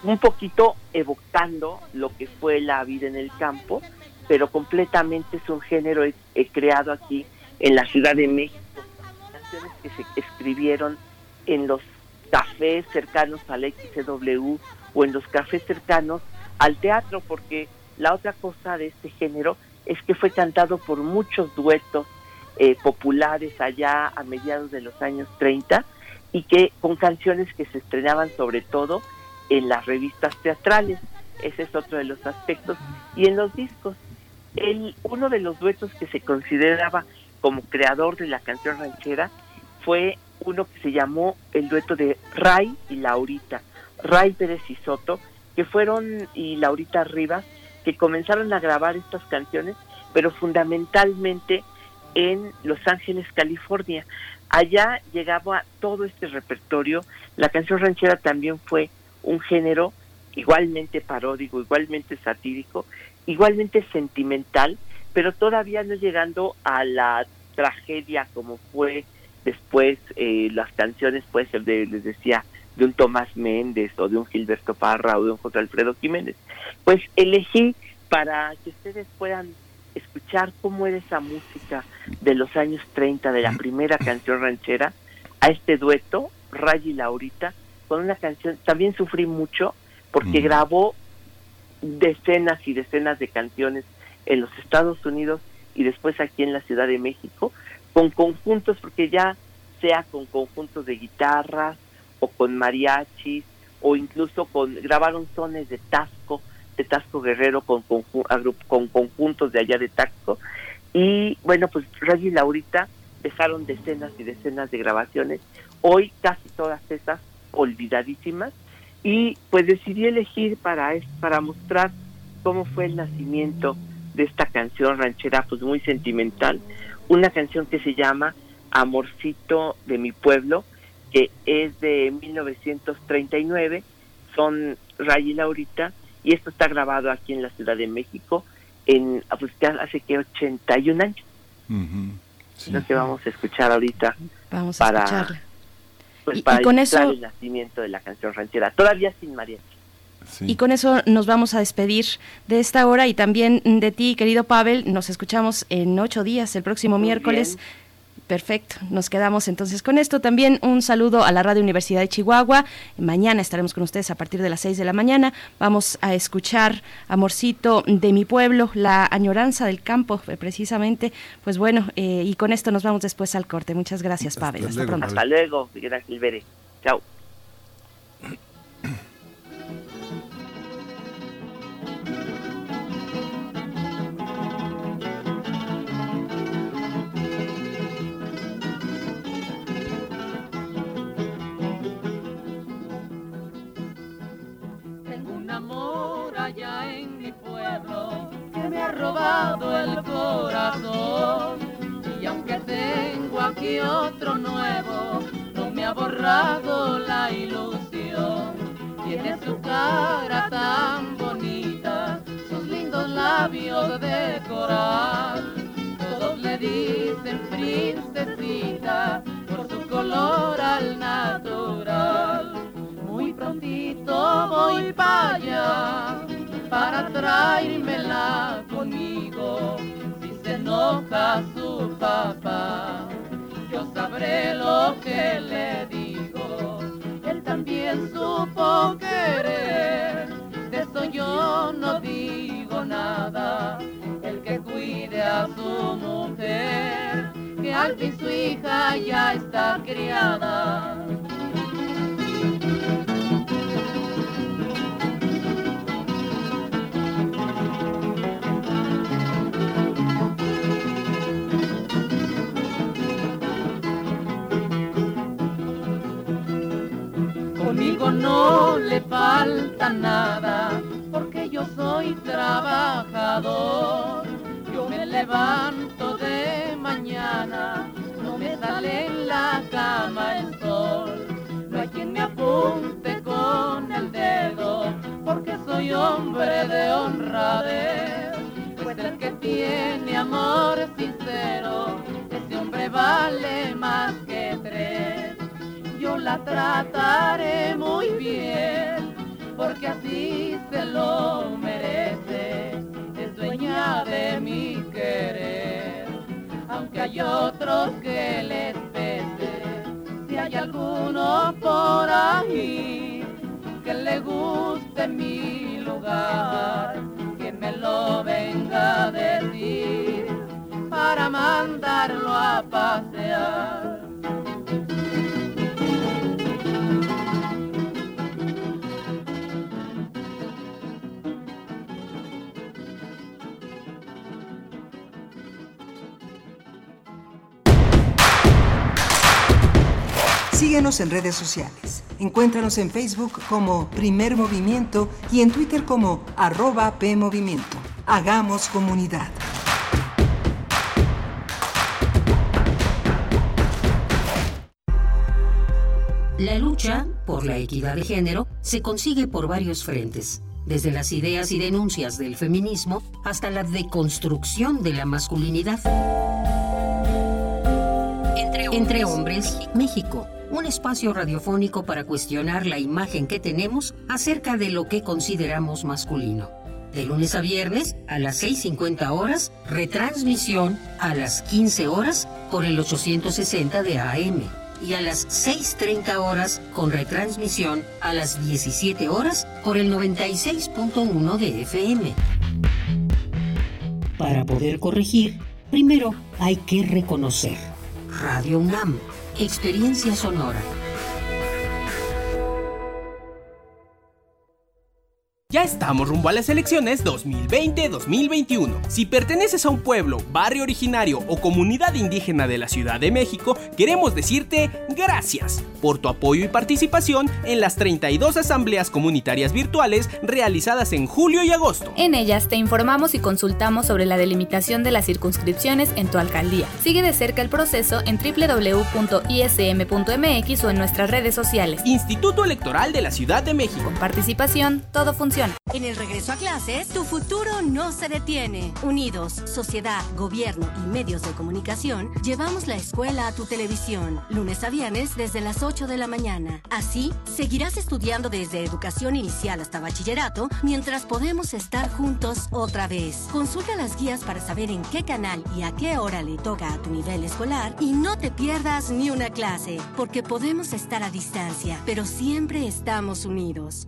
un poquito evocando lo que fue la vida en el campo, pero completamente es un género creado aquí en la Ciudad de México que se escribieron en los cafés cercanos al XW o en los cafés cercanos al teatro, porque la otra cosa de este género es que fue cantado por muchos duetos eh, populares allá a mediados de los años 30 y que con canciones que se estrenaban sobre todo en las revistas teatrales. Ese es otro de los aspectos. Y en los discos, el, uno de los duetos que se consideraba como creador de la canción ranchera fue uno que se llamó el dueto de Ray y Laurita, Ray Pérez y Soto, que fueron, y Laurita Rivas, que comenzaron a grabar estas canciones, pero fundamentalmente en Los Ángeles, California. Allá llegaba todo este repertorio. La canción ranchera también fue un género igualmente paródico, igualmente satírico, igualmente sentimental, pero todavía no llegando a la tragedia como fue después eh, las canciones puede ser de, les decía, de un Tomás Méndez o de un Gilberto Parra o de un José Alfredo Jiménez. Pues elegí para que ustedes puedan escuchar cómo era esa música de los años 30 de la primera canción ranchera a este dueto, Ray y Laurita, con una canción, también sufrí mucho porque grabó decenas y decenas de canciones en los Estados Unidos y después aquí en la Ciudad de México, con conjuntos, porque ya sea con conjuntos de guitarras o con mariachis o incluso con grabaron sones de Tasco, de Tasco Guerrero con, con conjuntos de allá de Tasco. Y bueno pues Ray y Laurita dejaron decenas y decenas de grabaciones hoy casi todas esas olvidadísimas y pues decidí elegir para para mostrar cómo fue el nacimiento de esta canción ranchera pues muy sentimental una canción que se llama Amorcito de mi pueblo que es de 1939 son Ray y Laurita y esto está grabado aquí en la Ciudad de México en pues hace que 81 años Ujú, sí. lo que vamos a escuchar ahorita Vamos a para escucharla. pues, Y- para y con eso- el nacimiento de la canción ranchera todavía sin mariachi Sí. Y con eso nos vamos a despedir de esta hora y también de ti, querido Pavel. Nos escuchamos en ocho días, el próximo Muy miércoles. bien. Perfecto, nos quedamos entonces con esto. También un saludo a la Radio Universidad de Chihuahua. Mañana estaremos con ustedes a partir de las seis de la mañana. Vamos a escuchar Amorcito de mi pueblo, la añoranza del campo, eh, precisamente. Pues bueno, eh, y con esto nos vamos después al corte. Muchas gracias, Pavel. Hasta luego, pronto. Hasta luego Miguel Gilbere chao allá en mi pueblo que me ha robado el corazón. Y aunque tengo aquí otro nuevo, no me ha borrado la ilusión. Tiene su cara tan bonita, sus lindos labios de coral. Todos le dicen princesita por su color al natural. Muy prontito voy para allá para traérmela conmigo. Si se enoja su papá, yo sabré lo que le digo. Él también supo querer, de eso yo no digo nada. El que cuide a su mujer, que al fin su hija ya está criada. No le falta nada, porque yo soy trabajador. Yo me levanto de mañana, no me sale en la cama el sol. No hay quien me apunte con el dedo, porque soy hombre de honradez. Pues el que tiene amor sincero, ese hombre vale más que tres la trataré muy bien, porque así se lo merece, es dueña de mi querer, aunque hay otros que les pese, si hay alguno por ahí que le guste mi lugar, que me lo venga a decir para mandarlo a pasear. Síguenos en redes sociales. Encuéntranos en Facebook como Primer Movimiento y en Twitter como arroba PMovimiento. Hagamos comunidad. La lucha por la equidad de género se consigue por varios frentes, desde las ideas y denuncias del feminismo hasta la deconstrucción de la masculinidad. Entre hombres, México, un espacio radiofónico para cuestionar la imagen que tenemos acerca de lo que consideramos masculino. De lunes a viernes a las 6.50 horas, retransmisión a las 15 horas por el 860 de AM. y a las 6.30 horas con retransmisión a las 17 horas por el 96.1 de FM. Para poder corregir, primero hay que reconocer. Radio UNAM, experiencia sonora. Ya estamos rumbo a las elecciones 2020-2021. Si perteneces a un pueblo, barrio originario o comunidad indígena de la Ciudad de México, queremos decirte gracias por tu apoyo y participación en las 32 asambleas comunitarias virtuales realizadas en julio y agosto. En ellas te informamos y consultamos sobre la delimitación de las circunscripciones en tu alcaldía. Sigue de cerca el proceso en www.ism.mx o en nuestras redes sociales. Instituto Electoral de la Ciudad de México. Con participación, todo funciona. En el regreso a clases, tu futuro no se detiene. Unidos, sociedad, gobierno y medios de comunicación, llevamos la escuela a tu televisión, lunes a viernes desde las 8 de la mañana. Así, seguirás estudiando desde educación inicial hasta bachillerato, mientras podemos estar juntos otra vez. Consulta las guías para saber en qué canal y a qué hora le toca a tu nivel escolar y no te pierdas ni una clase, porque podemos estar a distancia, pero siempre estamos unidos.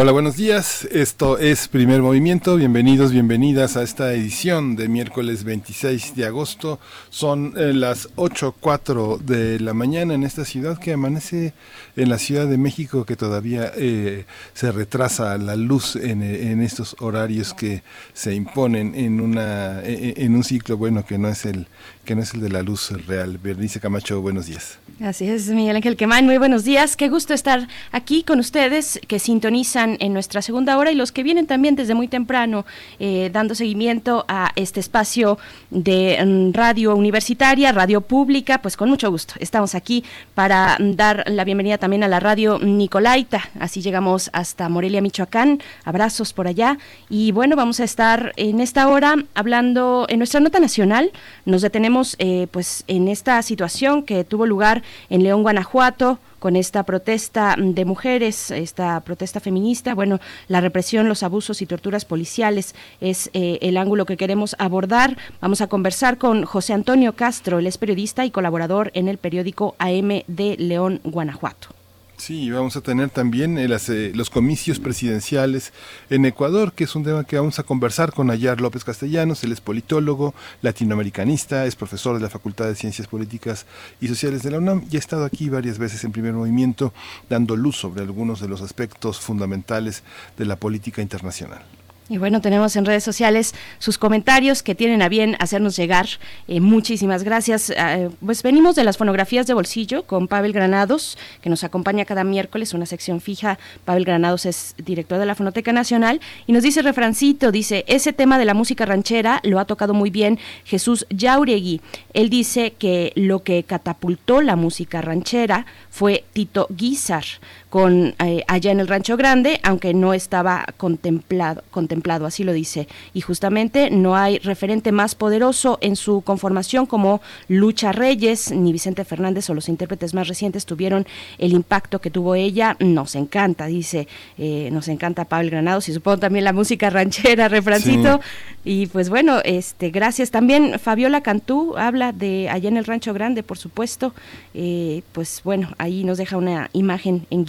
Hola, buenos días. Esto es Primer Movimiento. Bienvenidos, bienvenidas a esta edición de miércoles 26 de agosto. Son eh, las 8.04 de la mañana en esta ciudad que amanece en la Ciudad de México, que todavía eh, se retrasa la luz en, en, estos horarios que se imponen en, una, en un ciclo, bueno, que no es el que no es el de la luz real. Bernice Camacho, buenos días. Así es, Miguel Ángel Quemán, muy buenos días. Qué gusto estar aquí con ustedes que sintonizan en nuestra segunda hora y los que vienen también desde muy temprano eh, dando seguimiento a este espacio de mm, radio universitaria, radio pública, pues con mucho gusto. Estamos aquí para mm, dar la bienvenida también a la radio Nicolaita. Así llegamos hasta Morelia, Michoacán. Abrazos por allá. Y bueno, vamos a estar en esta hora hablando en nuestra nota nacional. Nos detenemos eh, pues en esta situación que tuvo lugar en León, Guanajuato, con esta protesta de mujeres, esta protesta feminista. Bueno, la represión, los abusos y torturas policiales es eh, el ángulo que queremos abordar. Vamos a conversar con José Antonio Castro, él es periodista y colaborador en el periódico AM de León, Guanajuato. Sí, vamos a tener también eh, eh, los comicios presidenciales en Ecuador, que es un tema que vamos a conversar con Ayar López Castellanos. Él es politólogo, latinoamericanista, es profesor de la Facultad de Ciencias Políticas y Sociales de la UNAM y ha estado aquí varias veces en primer movimiento dando luz sobre algunos de los aspectos fundamentales de la política internacional. Y bueno, tenemos en redes sociales sus comentarios que tienen a bien hacernos llegar. Eh, muchísimas gracias. Eh, pues venimos de las fonografías de bolsillo con Pavel Granados, que nos acompaña cada miércoles, una sección fija. Pavel Granados es director de la Fonoteca Nacional y nos dice refrancito, dice, ese tema de la música ranchera lo ha tocado muy bien Jesús Yauregui. Él dice que lo que catapultó la música ranchera fue Tito Guizar con eh, allá en el Rancho Grande, aunque no estaba contemplado, contemplado, así lo dice. Y justamente no hay referente más poderoso en su conformación como Lucha Reyes, ni Vicente Fernández o los intérpretes más recientes tuvieron el impacto que tuvo ella. Nos encanta, dice, eh, nos encanta Pablo Granados y supongo también la música ranchera, refrancito. Y pues bueno, este, gracias. También Fabiola Cantú habla de allá en el Rancho Grande, por supuesto. Eh, pues bueno, ahí nos deja una imagen en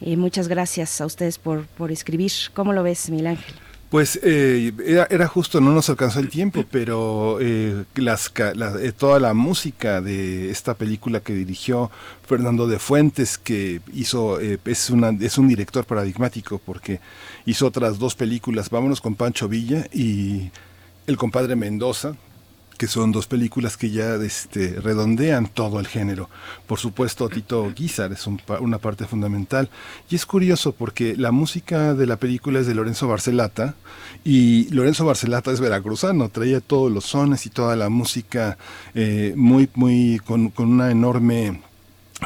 Eh, muchas gracias a ustedes por, escribir. ¿Cómo lo ves, Miguel Ángel? Pues eh, era, justo, no nos alcanzó el tiempo, pero eh, toda la música de esta película que dirigió Fernando de Fuentes, que hizo, es, es un director paradigmático porque hizo otras dos películas, Vámonos con Pancho Villa y El compadre Mendoza, que son dos películas que ya este, redondean todo el género. Por supuesto, Tito Guizar es una parte fundamental. Y es curioso porque la música de la película es de Lorenzo Barcelata y Lorenzo Barcelata es veracruzano, traía todos los sones y toda la música eh, muy, muy, con, con una enorme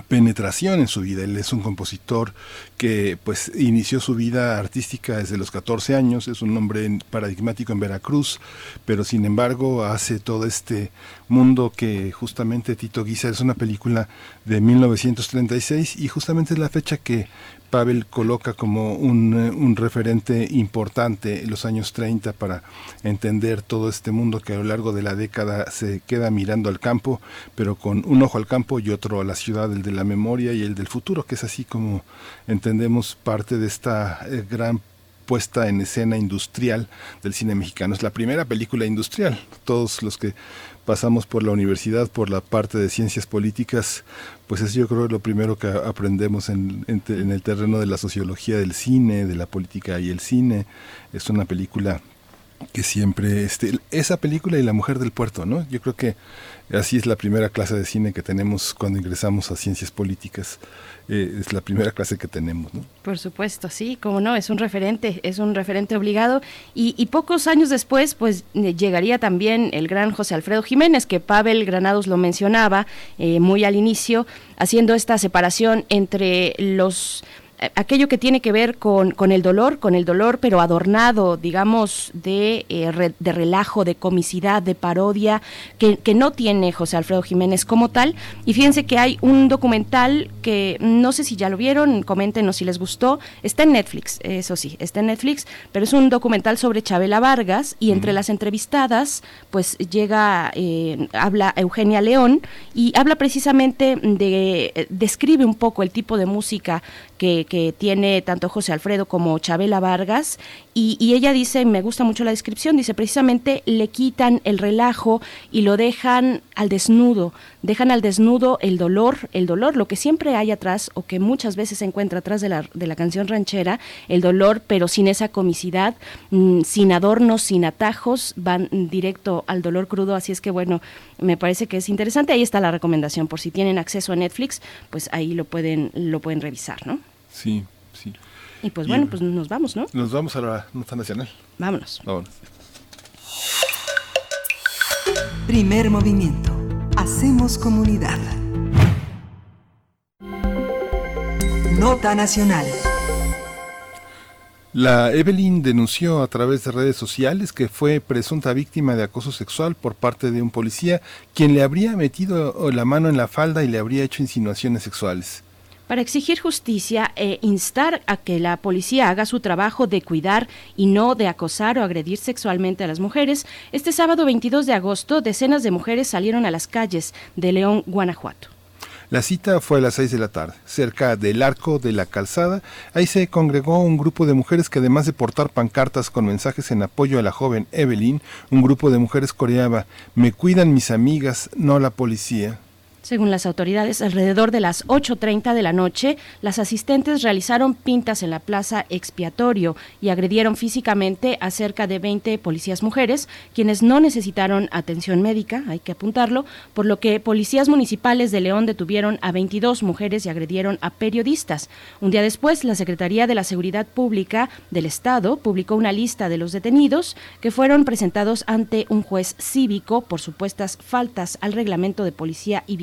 penetración en su vida. Él es un compositor que pues inició su vida artística desde los 14 años, es un hombre paradigmático en Veracruz, pero sin embargo hace todo este mundo que justamente Tito Guisa es una película de 1936 y justamente es la fecha que Pavel coloca como un, eh, un, referente importante en los años 30 para entender todo este mundo que a lo largo de la década se queda mirando al campo, pero con un ojo al campo y otro a la ciudad, el de la memoria y el del futuro, que es así como entendemos parte de esta eh, gran puesta en escena industrial del cine mexicano. Es la primera película industrial. Todos los que pasamos por la universidad, por la parte de ciencias políticas, pues es yo creo lo primero que aprendemos en, el terreno de la sociología del cine, de la política y el cine. Es una película que siempre, este, esa película y La Mujer del Puerto, ¿no? Yo creo que así es la primera clase de cine que tenemos cuando ingresamos a ciencias políticas. Eh, es la primera clase que tenemos, ¿no? Por supuesto, sí, como no, es un referente, es un referente obligado. Y, y, pocos años después, pues llegaría también el gran José Alfredo Jiménez, que Pavel Granados lo mencionaba eh, muy al inicio, haciendo esta separación entre los aquello que tiene que ver con, con, el dolor, con el dolor, pero adornado, digamos, de, eh, re, de relajo, de comicidad, de parodia, que, que, no tiene José Alfredo Jiménez como tal. Y fíjense que hay un documental que no sé si ya lo vieron, coméntenos si les gustó, está en Netflix, eso sí, está en Netflix, pero es un documental sobre Chabela Vargas y entre mm. las entrevistadas, pues llega, eh, habla Eugenia León y habla precisamente de, eh, describe un poco el tipo de música que, que, tiene tanto José Alfredo como Chabela Vargas. Y, ella dice, me gusta mucho la descripción, dice precisamente le quitan el relajo y lo dejan al desnudo, dejan al desnudo el dolor, el dolor, lo que siempre hay atrás o que muchas veces se encuentra atrás de la, de la canción ranchera, el dolor, pero sin esa comicidad, mmm, sin adornos, sin atajos, van directo al dolor crudo. Así es que bueno, me parece que es interesante. Ahí está la recomendación, por si tienen acceso a Netflix, pues ahí lo pueden, lo pueden revisar, ¿no? Sí, sí. Y pues y bueno, pues nos vamos, ¿no? Nos vamos a la nota nacional. Vámonos. Vámonos. Primer movimiento. Hacemos comunidad. Nota nacional. La Evelyn denunció a través de redes sociales que fue presunta víctima de acoso sexual por parte de un policía quien le habría metido la mano en la falda y le habría hecho insinuaciones sexuales para exigir justicia e instar a que la policía haga su trabajo de cuidar y no de acosar o agredir sexualmente a las mujeres, este sábado 22 de agosto decenas de mujeres salieron a las calles de León, Guanajuato. La cita fue a las 6 de la tarde, cerca del arco de la calzada. Ahí se congregó un grupo de mujeres que además de portar pancartas con mensajes en apoyo a la joven Evelyn, un grupo de mujeres coreaba, me cuidan mis amigas, no la policía. Según las autoridades, alrededor de las 8.30 de la noche, las asistentes realizaron pintas en la plaza expiatorio y agredieron físicamente a cerca de 20 policías mujeres, quienes no necesitaron atención médica, hay que apuntarlo, por lo que policías municipales de León detuvieron a 22 mujeres y agredieron a periodistas. Un día después, la Secretaría de la Seguridad Pública del Estado publicó una lista de los detenidos que fueron presentados ante un juez cívico por supuestas faltas al reglamento de policía y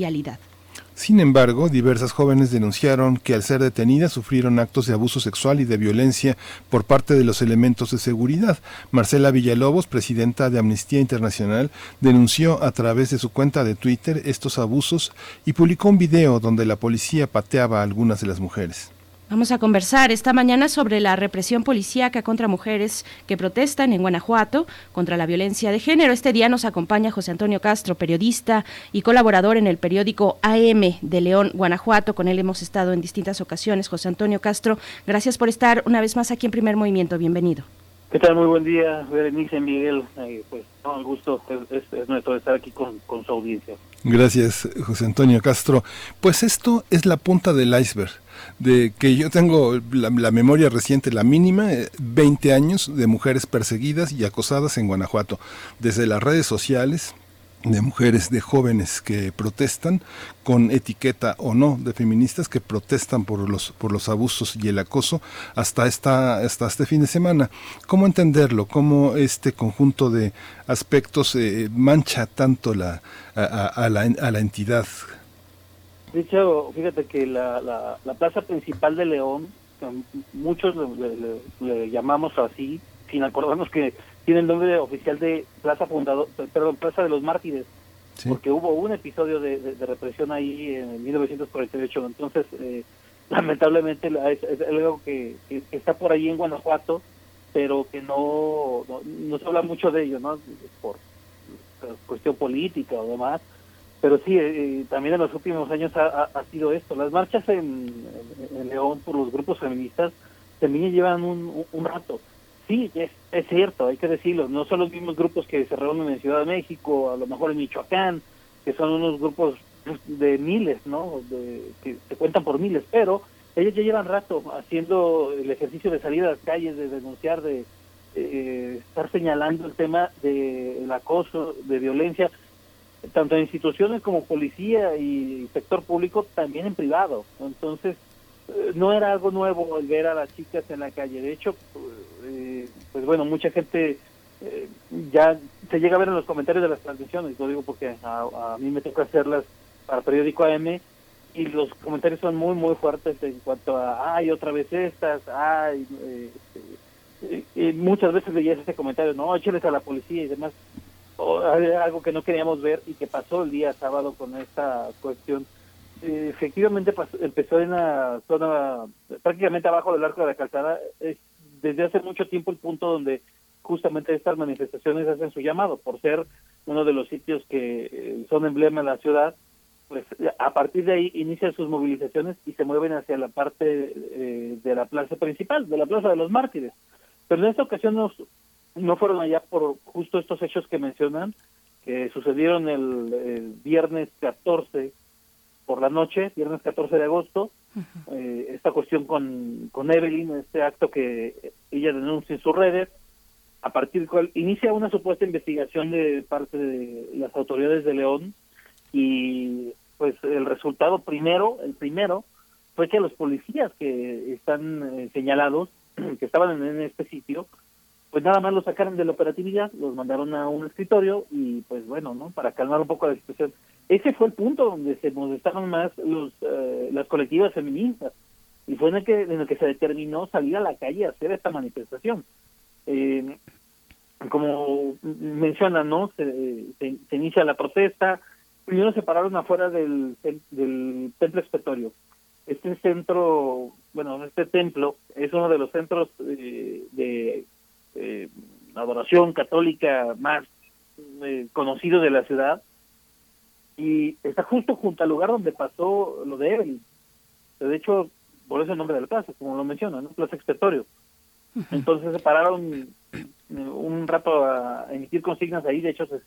Sin embargo, diversas jóvenes denunciaron que al ser detenidas sufrieron actos de abuso sexual y de violencia por parte de los elementos de seguridad. Marcela Villalobos, presidenta de Amnistía Internacional, denunció a través de su cuenta de Twitter estos abusos y publicó un video donde la policía pateaba a algunas de las mujeres. Vamos a conversar esta mañana sobre la represión policíaca contra mujeres que protestan en Guanajuato contra la violencia de género. Este día nos acompaña José Antonio Castro, periodista y colaborador en el periódico AM de León, Guanajuato. Con él hemos estado en distintas ocasiones. José Antonio Castro, gracias por estar una vez más aquí en Primer Movimiento. Bienvenido. ¿Qué tal? Muy buen día, Berenice, Miguel. Eh, pues, no, el gusto es, es, es, nuestro estar aquí con, con su audiencia. Gracias, José Antonio Castro. Pues esto es la punta del iceberg de que yo tengo la, memoria reciente, la mínima, 20 años de mujeres perseguidas y acosadas en Guanajuato, desde las redes sociales, de mujeres, de jóvenes que protestan con etiqueta o no de feministas que protestan por los por los abusos y el acoso hasta esta hasta este fin de semana. ¿Cómo entenderlo? ¿Cómo este conjunto de aspectos eh, mancha tanto la, a la entidad? De hecho, fíjate que la, la, la plaza principal de León, que muchos le, le- le llamamos así, sin acordarnos que tiene el nombre oficial de Plaza Fundador, perdón, Plaza de los Mártires, porque hubo un episodio de, de- de represión ahí en 1948. Entonces, eh, lamentablemente la- es, es algo que, que está por ahí en Guanajuato, pero que no, no, no se habla mucho de ello, ¿no? Por, por cuestión política o demás. Pero sí, eh, también en los últimos años ha, sido esto. Las marchas en, León por los grupos feministas también llevan un, rato. Sí, es, es cierto, hay que decirlo. No son los mismos grupos que se reúnen en Ciudad de México, a lo mejor en Michoacán, que son unos grupos de miles, ¿no? De, que se cuentan por miles, pero ellos ya llevan rato haciendo el ejercicio de salir a las calles, de denunciar, de eh, estar señalando el tema del acoso, de violencia, tanto en instituciones como policía y sector público, también en privado. Entonces, eh, no era algo nuevo el ver a las chicas en la calle. De hecho, eh, pues bueno, mucha gente eh, ya se llega a ver en los comentarios de las transmisiones, lo digo porque a, a mí me toca hacerlas para periódico AM y los comentarios son muy muy fuertes en cuanto a ay otra vez estas ay eh, eh, eh, muchas veces leías ese comentario no écheles a la policía y demás algo que no queríamos ver y que pasó el día sábado con esta cuestión. Eh, efectivamente pasó- empezó en la zona prácticamente abajo del arco de la calzada. Es desde hace mucho tiempo el punto donde justamente estas manifestaciones hacen su llamado por ser uno de los sitios que eh, son emblema de la ciudad. Pues a partir de ahí inician sus movilizaciones y se mueven hacia la parte eh, de la plaza principal, de la plaza de los mártires. Pero en esta ocasión no, no fueron allá por justo estos hechos que mencionan, que sucedieron el, el viernes 14 por la noche, viernes 14 de agosto, eh, esta cuestión con, con Evelyn, este acto que ella denuncia en sus redes, a partir del cual inicia una supuesta investigación de parte de las autoridades de León y pues el resultado primero, el primero, fue que los policías que están eh, señalados, que estaban en, en este sitio, pues nada más los sacaron de la operatividad, los mandaron a un escritorio y pues bueno, ¿no? Para calmar un poco la situación. Ese fue el punto donde se molestaron más los eh, las colectivas feministas y fue en el que en el que se determinó salir a la calle a hacer esta manifestación. Eh, como mencionan, ¿no? Se, se, se inicia la protesta, primero se pararon afuera del, del templo expiatorio. Este centro, bueno, este templo es uno de los centros eh, de eh, adoración católica más eh, conocidos de la ciudad y está justo junto al lugar donde pasó lo de Evelyn. De hecho, por eso el nombre de la plaza, como lo menciona, ¿no? Plaza Expiatorio. Entonces se pararon eh, un rato a emitir consignas ahí, de hecho se,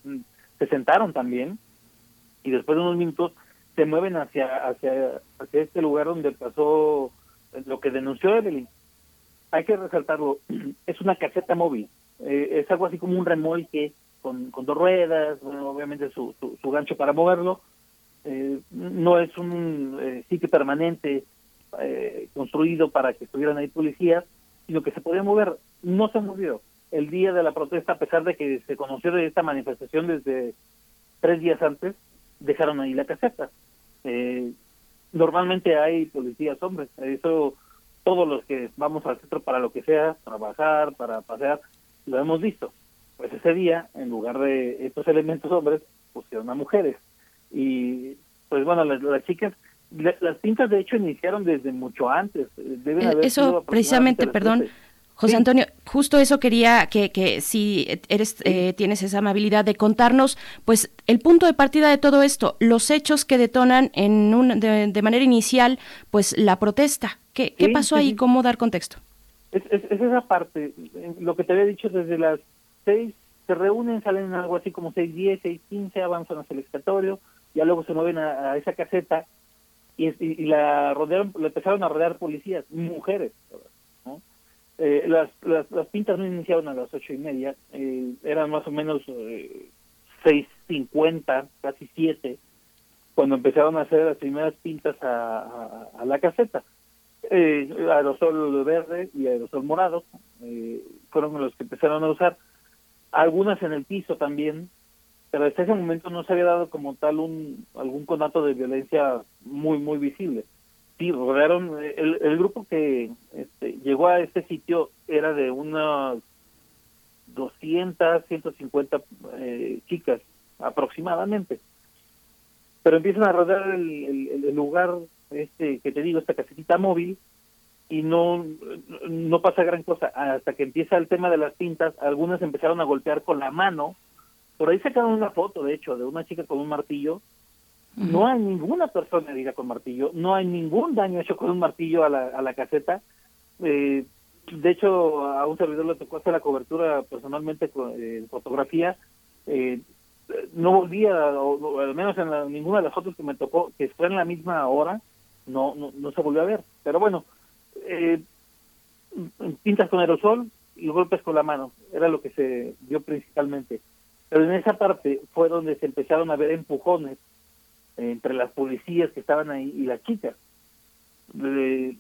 se sentaron también y después de unos minutos se mueven hacia, hacia, hacia este lugar donde pasó lo que denunció Evelyn. Hay que resaltarlo, es una caseta móvil, eh, es algo así como un remolque con, con dos ruedas, obviamente su, su, su gancho para moverlo, eh, no es un eh, sitio permanente eh, construido para que estuvieran ahí policías, sino que se podía mover, no se movió. El día de la protesta, a pesar de que se conoció de esta manifestación desde tres días antes, dejaron ahí la caseta. Eh, normalmente hay policías hombres, eso todos los que vamos al centro para lo que sea, trabajar, para pasear, lo hemos visto. Pues ese día, en lugar de estos elementos hombres, pusieron a mujeres. Y pues bueno, las, las chicas, la- las pintas de hecho iniciaron desde mucho antes. Deben haber Eh, Eso aproximadamente precisamente, perdón, 13. José Antonio, justo eso quería que, que si eres eh, tienes esa amabilidad de contarnos, pues el punto de partida de todo esto, los hechos que detonan en un, de, de manera inicial, pues la protesta. ¿Qué, pasó sí, ahí? ¿Cómo dar contexto? Es, es, es esa parte, lo que te había dicho desde las seis, se reúnen, salen algo así como seis diez, seis quince, avanzan hacia el escritorio, ya luego se mueven a, a esa caseta y, y, y la rodearon, la empezaron a rodear policías, mujeres, ¿no? Eh, las, las, las pintas no iniciaron a las ocho y media, eh, eran más o menos eh, seis cincuenta, casi siete, cuando empezaron a hacer las primeras pintas a, a- a la caseta. Eh, aerosol verde y aerosol morado eh, fueron los que empezaron a usar. Algunas en el piso también, pero hasta ese momento no se había dado como tal un algún conato de violencia muy muy visible. Sí, rodearon el, el grupo que este, llegó a este sitio era de unas 200, 150 eh, chicas aproximadamente. Pero empiezan a rodear el, el- el lugar este que te digo, esta casetita móvil y no no pasa gran cosa hasta que empieza el tema de las pintas, algunas empezaron a golpear con la mano. Por ahí sacaron una foto, de hecho, de una chica con un martillo. No hay ninguna persona herida con martillo, no hay ningún daño hecho con un martillo a la, a la caseta. Eh, de hecho, a un servidor le tocó hacer la cobertura personalmente con eh, en fotografía. Eh, no volvía, o, o al menos en la- ninguna de las fotos que me tocó, que fue en la misma hora, no, no, no se volvió a ver. Pero bueno, eh, pintas con aerosol y golpes con la mano, era lo que se vio principalmente. Pero en esa parte fue donde se empezaron a ver empujones entre las policías que estaban ahí y las chicas. Eh,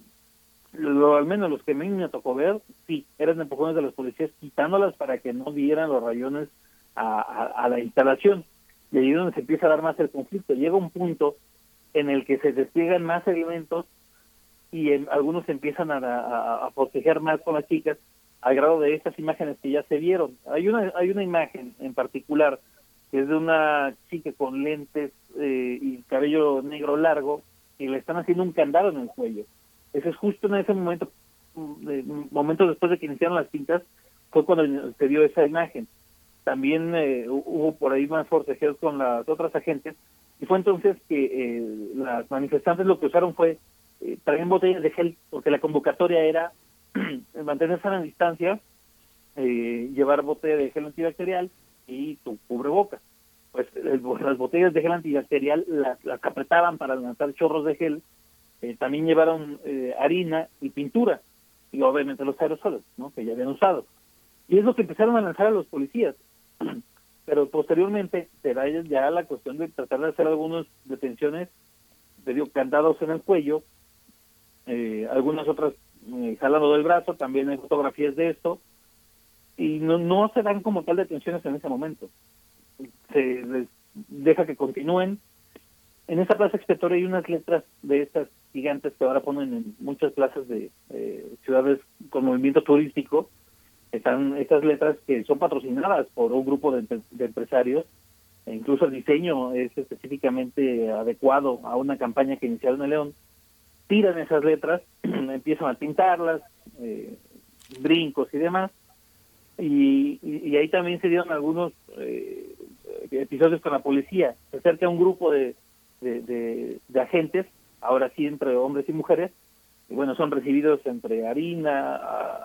lo, al menos los que a mí me tocó ver, sí, eran empujones de las policías quitándolas para que no dieran los rayones a, a- a la instalación. Y ahí es donde se empieza a dar más el conflicto. Llega un punto en el que se despliegan más elementos y en- algunos empiezan a, a, a más con las chicas al grado de estas imágenes que ya se vieron. Hay una, hay una imagen en particular que es de una chica con lentes eh, y cabello negro largo y le están haciendo un candado en el cuello. Ese es justo en ese momento, de- momentos después de que iniciaron las pintas, fue cuando se vio esa imagen. También eh, hu- hubo por ahí más forcejeos con las otras agentes y fue entonces que eh, las manifestantes lo que usaron fue eh, traían botellas de gel porque la convocatoria era mantenerse a la distancia, eh, llevar botella de gel antibacterial y tu cubrebocas. Pues el- las botellas de gel antibacterial las, las apretaban para lanzar chorros de gel. Eh, también llevaron eh, harina y pintura y obviamente los aerosoles, ¿no? Que ya habían usado. Y es lo que empezaron a lanzar a los policías. Pero posteriormente será ya la cuestión de tratar de hacer algunas detenciones, te candados en el cuello, eh, algunas otras eh, jalando del brazo, también hay fotografías de esto, y no, no se dan como tal detenciones en ese momento. Se les deja que continúen. En esa plaza expiatoria hay unas letras de estas gigantes que ahora ponen en muchas plazas de eh, ciudades con movimiento turístico. Están estas letras que son patrocinadas por un grupo de, de empresarios. E incluso el diseño es específicamente adecuado a una campaña que iniciaron en León tiran esas letras, empiezan a pintarlas, eh, brincos y demás, y, y- y ahí también se dieron algunos eh, episodios con la policía. Se acerca un grupo de, de, de- agentes, ahora sí entre hombres y mujeres, bueno, son recibidos entre harina,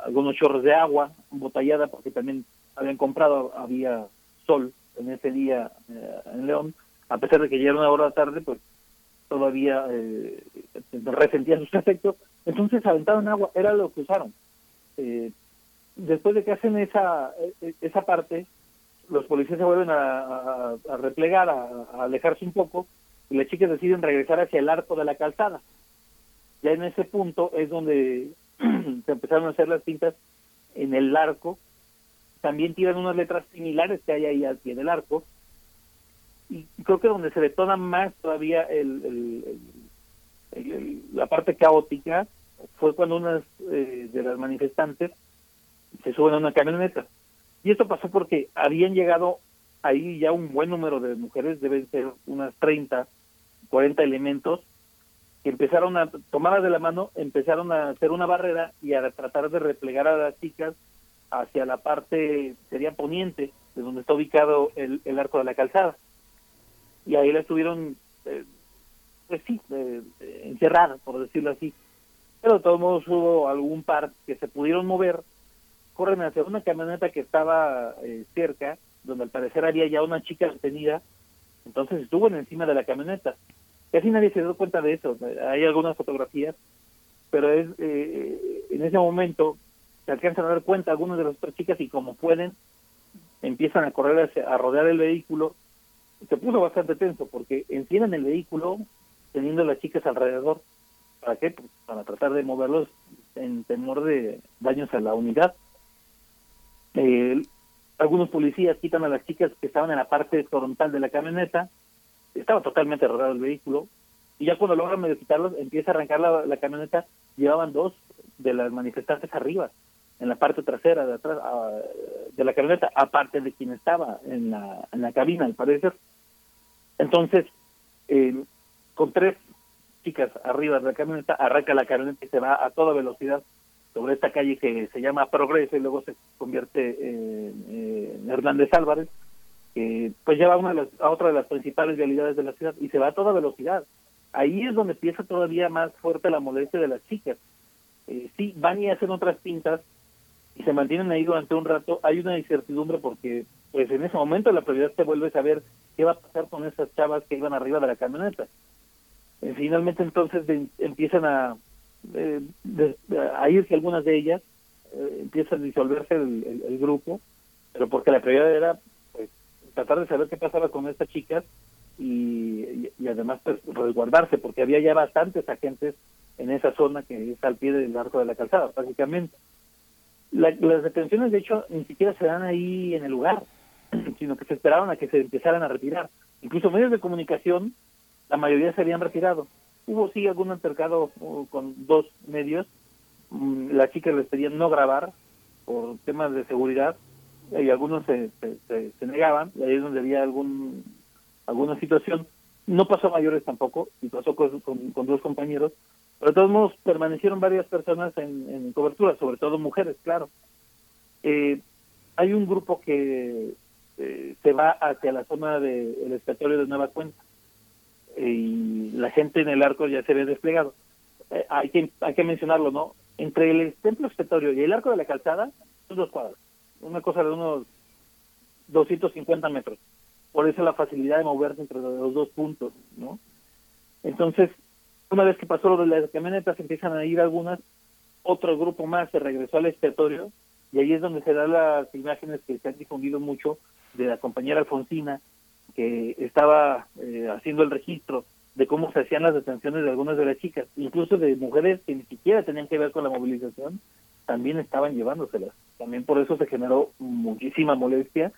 algunos chorros de agua, embotellada, porque también habían comprado, había sol en ese día eh, en León, a pesar de que ya era una hora tarde, pues todavía eh, resentía sus efectos, entonces aventaron agua, era lo que usaron. Eh, después de que hacen esa eh, esa parte, los policías se vuelven a replegar, a, a alejarse un poco, y las chicas deciden regresar hacia el arco de la calzada. Ya en ese punto es donde se empezaron a hacer las pintas en el arco, también tiran unas letras similares que hay ahí al pie del arco, y creo que donde se detona más todavía el, el- la parte caótica fue cuando unas eh, de las manifestantes se suben a una camioneta. Y esto pasó porque habían llegado ahí ya un buen número de mujeres, deben ser unas 30, 40 elementos, que empezaron a, tomadas de la mano, empezaron a hacer una barrera y a tratar de replegar a las chicas hacia la parte, sería poniente, de donde está ubicado el, arco de la calzada. Y ahí la estuvieron, eh, pues sí, eh, encerrada, por decirlo así. Pero de todos modos hubo algún par que se pudieron mover, corren hacia una camioneta que estaba eh, cerca, donde al parecer había ya una chica detenida, entonces estuvo en encima de la camioneta. Casi nadie se dio cuenta de eso, hay algunas fotografías, pero es eh, en ese momento se alcanzan a dar cuenta algunas de las otras chicas y como pueden empiezan a correr a rodear el vehículo. Se puso bastante tenso porque encienden el vehículo teniendo las chicas alrededor. ¿para qué? Pues para tratar de moverlos en temor de daños a la unidad. Eh, algunos policías quitan a las chicas que estaban en la parte frontal de la camioneta, estaba totalmente arreglado el vehículo, y ya cuando logran medio quitarlos, empieza a arrancar la, camioneta, llevaban dos de las manifestantes arriba, en la parte trasera de atrás ah, de la camioneta, aparte de quien estaba en la, en la cabina, al parecer. Entonces, eh, con tres chicas arriba de la camioneta, arranca la camioneta y se va a toda velocidad sobre esta calle que se llama Progreso y luego se convierte en Hernández Álvarez, que pues lleva una de las- a otra de las principales vialidades de la ciudad y se va a toda velocidad. Ahí es donde empieza todavía más fuerte la molestia de las chicas. Eh, sí, van y hacen otras pintas y se mantienen ahí durante un rato. Hay una incertidumbre porque pues en ese momento la prioridad se vuelve a saber qué va a pasar con esas chavas que iban arriba de la camioneta. Eh, finalmente entonces empiezan a, eh, irse algunas de ellas, eh, empieza a disolverse el, el- grupo, pero porque la prioridad era tratar de saber qué pasaba con estas chicas y, además pues resguardarse porque había ya bastantes agentes en esa zona que es al pie del arco de la calzada prácticamente. La- las detenciones de hecho ni siquiera se dan ahí en el lugar, sino que se esperaron a que se empezaran a retirar. Incluso medios de comunicación, la mayoría se habían retirado. Hubo sí algún altercado uh, con dos medios, Mm, las chicas les pedían no grabar por temas de seguridad y algunos se, se, negaban, y ahí es donde había algún alguna situación. No pasó a mayores tampoco, y pasó con, con- con dos compañeros, pero de todos modos permanecieron varias personas en, en cobertura, sobre todo mujeres, claro. Eh, hay un grupo que eh, se va hacia la zona del escritorio de Nueva Cuenta eh, y la gente en el arco ya se ve desplegado. Eh, hay que hay que mencionarlo, ¿no? Entre el templo expiatorio y el arco de la calzada son dos cuadras, una cosa de unos 250 metros. Por eso la facilidad de moverse entre los dos puntos, ¿no? Entonces, una vez que pasó lo de las camionetas, empiezan a ir algunas, otro grupo más se regresó al expiatorio y ahí es donde se dan las imágenes que se han difundido mucho de la compañera Alfonsina que estaba eh, haciendo el registro de cómo se hacían las detenciones de algunas de las chicas, incluso de mujeres que ni siquiera tenían que ver con la movilización, también estaban llevándoselas. También por eso se generó muchísima molestia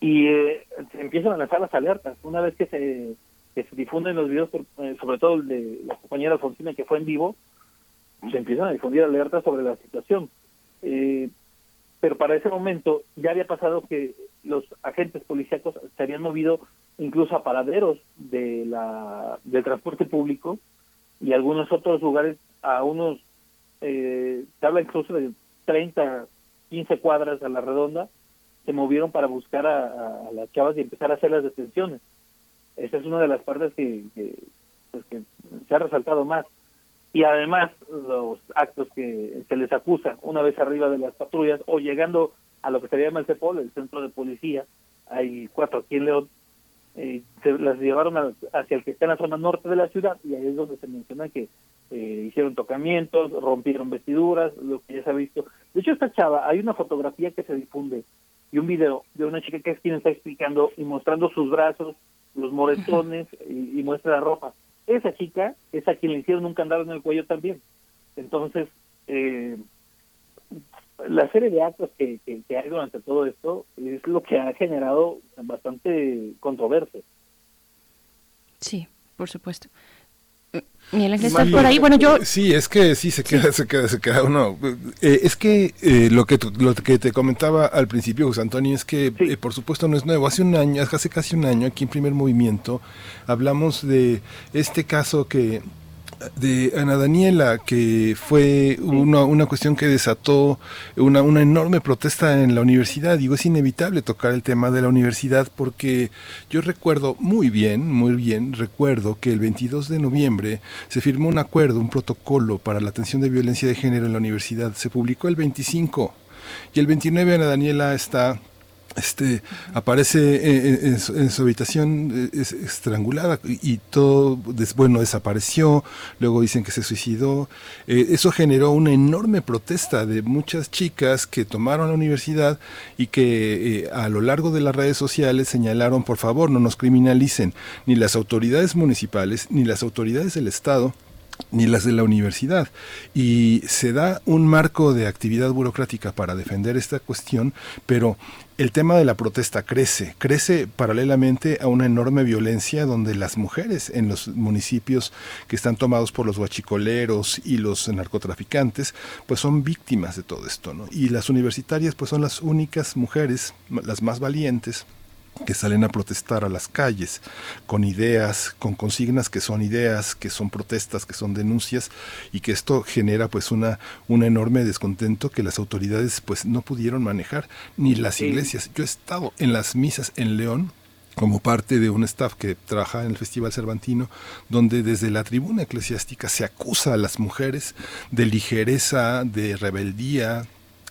y eh, se empiezan a lanzar las alertas. Una vez que se, se difunden los videos, por- eh, sobre todo el de la compañera Alfonsina que fue en vivo, se empiezan a difundir alertas sobre la situación. Eh, pero para ese momento ya había pasado que los agentes policíacos se habían movido incluso a paraderos de la del transporte público y algunos otros lugares a unos eh, se habla incluso de 30 15 cuadras a la redonda se movieron para buscar a, a- las chavas y empezar a hacer las detenciones. Esa es una de las partes que, que, pues, que se ha resaltado más. Y además los actos que se les acusa una vez arriba de las patrullas o llegando a lo que se llama el CEPOL, el centro de policía, hay cuatro aquí en León, eh, se las llevaron a- hacia el que está en la zona norte de la ciudad y ahí es donde se menciona que eh, hicieron tocamientos, rompieron vestiduras, lo que ya se ha visto. De hecho, esta chava, hay una fotografía que se difunde y un video de una chica que es quien está explicando y mostrando sus brazos, los moretones y, y muestra la ropa. Esa chica es a quien le hicieron un candado en el cuello también. Entonces, eh, la serie de actos que, que, que hay durante todo esto es lo que ha generado bastante controversia. Sí, por supuesto. Miguel Ángel, ¿estás por ahí? Bueno, yo... Sí, es que sí, se queda, se queda, se queda uno. Eh, es que eh, lo, que tu- lo que te comentaba al principio, José Antonio, es que eh, por supuesto no es nuevo. Hace un año, hace casi un año, aquí en Primer Movimiento, hablamos de este caso que de Ana Daniela, que fue una, una cuestión que desató una, una enorme protesta en la universidad. Digo, es inevitable tocar el tema de la universidad porque yo recuerdo muy bien, muy bien, recuerdo que el 22 de noviembre se firmó un acuerdo, un protocolo para la atención de violencia de género en la universidad. Se publicó el 25 y el 29 Ana Daniela está este aparece en, su, habitación eh, es- estrangulada y, y todo des- bueno desapareció luego dicen que se suicidó Eh, eso generó una enorme protesta de muchas chicas que tomaron la universidad y que eh, a lo largo de las redes sociales señalaron por favor no nos criminalicen ni las autoridades municipales ni las autoridades del estado ni las de la universidad. Y se da un marco de actividad burocrática para defender esta cuestión, pero el tema de la protesta crece, crece paralelamente a una enorme violencia donde las mujeres en los municipios que están tomados por los guachicoleros y los narcotraficantes, pues son víctimas de todo esto, ¿no? Y las universitarias pues son las únicas mujeres, las más valientes, que salen a protestar a las calles con ideas, con consignas que son ideas, que son protestas, que son denuncias y que esto genera pues una un enorme descontento que las autoridades pues no pudieron manejar ni las iglesias. Yo he estado en las misas en León como parte de un staff que trabaja en el Festival Cervantino, donde desde la tribuna eclesiástica se acusa a las mujeres de ligereza, de rebeldía.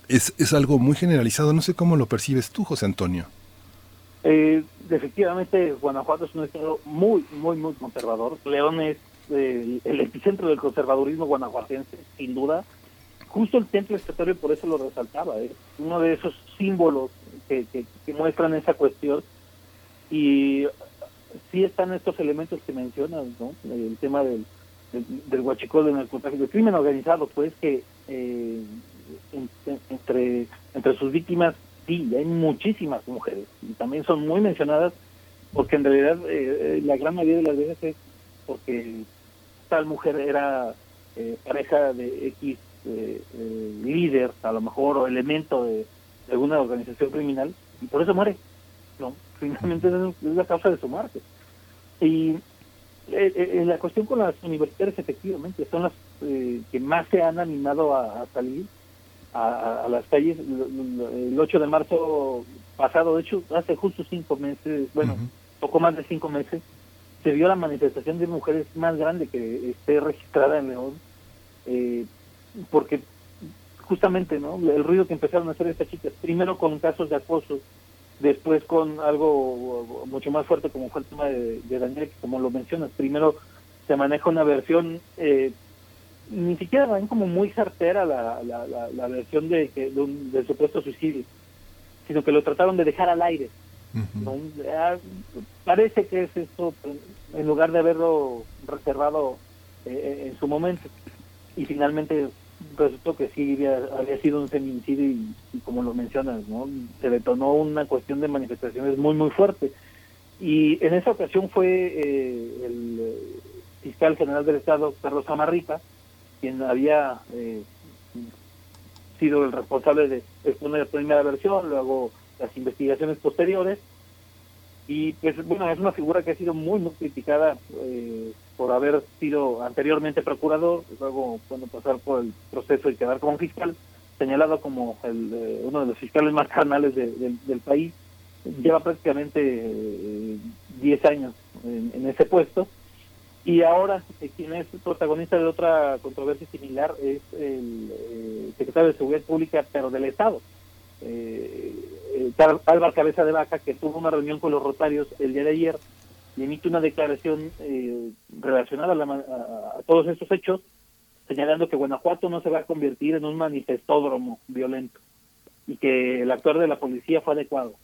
Es, es algo muy generalizado. No sé cómo lo percibes tú, José Antonio. Eh, efectivamente, Guanajuato es un estado muy, muy, muy conservador. León es eh, el epicentro del conservadurismo guanajuatense, sin duda. Justo el templo estatuario por eso lo resaltaba, es uno de esos símbolos que, que, que muestran esa cuestión. Y sí están estos elementos que mencionas, ¿no? El tema del, del, del huachicol, del narcotráfico, el crimen organizado, pues que eh, en- en- entre, entre sus víctimas sí, hay muchísimas mujeres y también son muy mencionadas porque en realidad eh, eh, la gran mayoría de las veces es porque tal mujer era eh, pareja de X eh, líder, a lo mejor, o elemento de, de alguna organización criminal y por eso muere. No, finalmente es, la causa de su muerte. Y la cuestión con las universitarias efectivamente son las eh, que más se han animado a salir a, a- las calles. El 8 de marzo pasado, de hecho, hace justo cinco meses, bueno, poco más de cinco meses, se vio la manifestación de mujeres más grande que esté registrada en León, eh, porque justamente, ¿no? El ruido que empezaron a hacer estas chicas, primero con casos de acoso, después con algo mucho más fuerte como fue el tema de, de Daniel, que como lo mencionas, primero se maneja una versión eh, ni siquiera ven como muy certera la, la, la, la versión de, que, de un, del supuesto suicidio, sino que lo trataron de dejar al aire. ¿no? Ah, parece que es eso, en lugar de haberlo reservado eh, en su momento. Y finalmente resultó que sí había, había sido un feminicidio y, y como lo mencionas, ¿no? se detonó una cuestión de manifestaciones muy, muy fuerte. Y en esa ocasión fue eh, el eh, fiscal general del Estado, Carlos Amarripa, quien había eh, sido el responsable de exponer la primera versión, luego las investigaciones posteriores. Y pues bueno, es una figura que ha sido muy, muy criticada eh, por haber sido anteriormente procurador, luego bueno, pasar por el proceso y quedar como fiscal, señalado como el, eh, uno de los fiscales más carnales de- del- país. Lleva prácticamente eh, 10 años en, en ese puesto. Y ahora, eh, quien es protagonista de otra controversia similar es el eh, secretario de Seguridad Pública, pero del Estado, eh, eh, Álvaro Cabeza de Vaca, que tuvo una reunión con los rotarios el día de ayer y emite una declaración eh, relacionada a, la a- a todos estos hechos, señalando que Guanajuato no se va a convertir en un manifestódromo violento y que el actuar de la policía fue adecuado.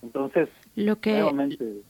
Entonces, Lo que nuevamente,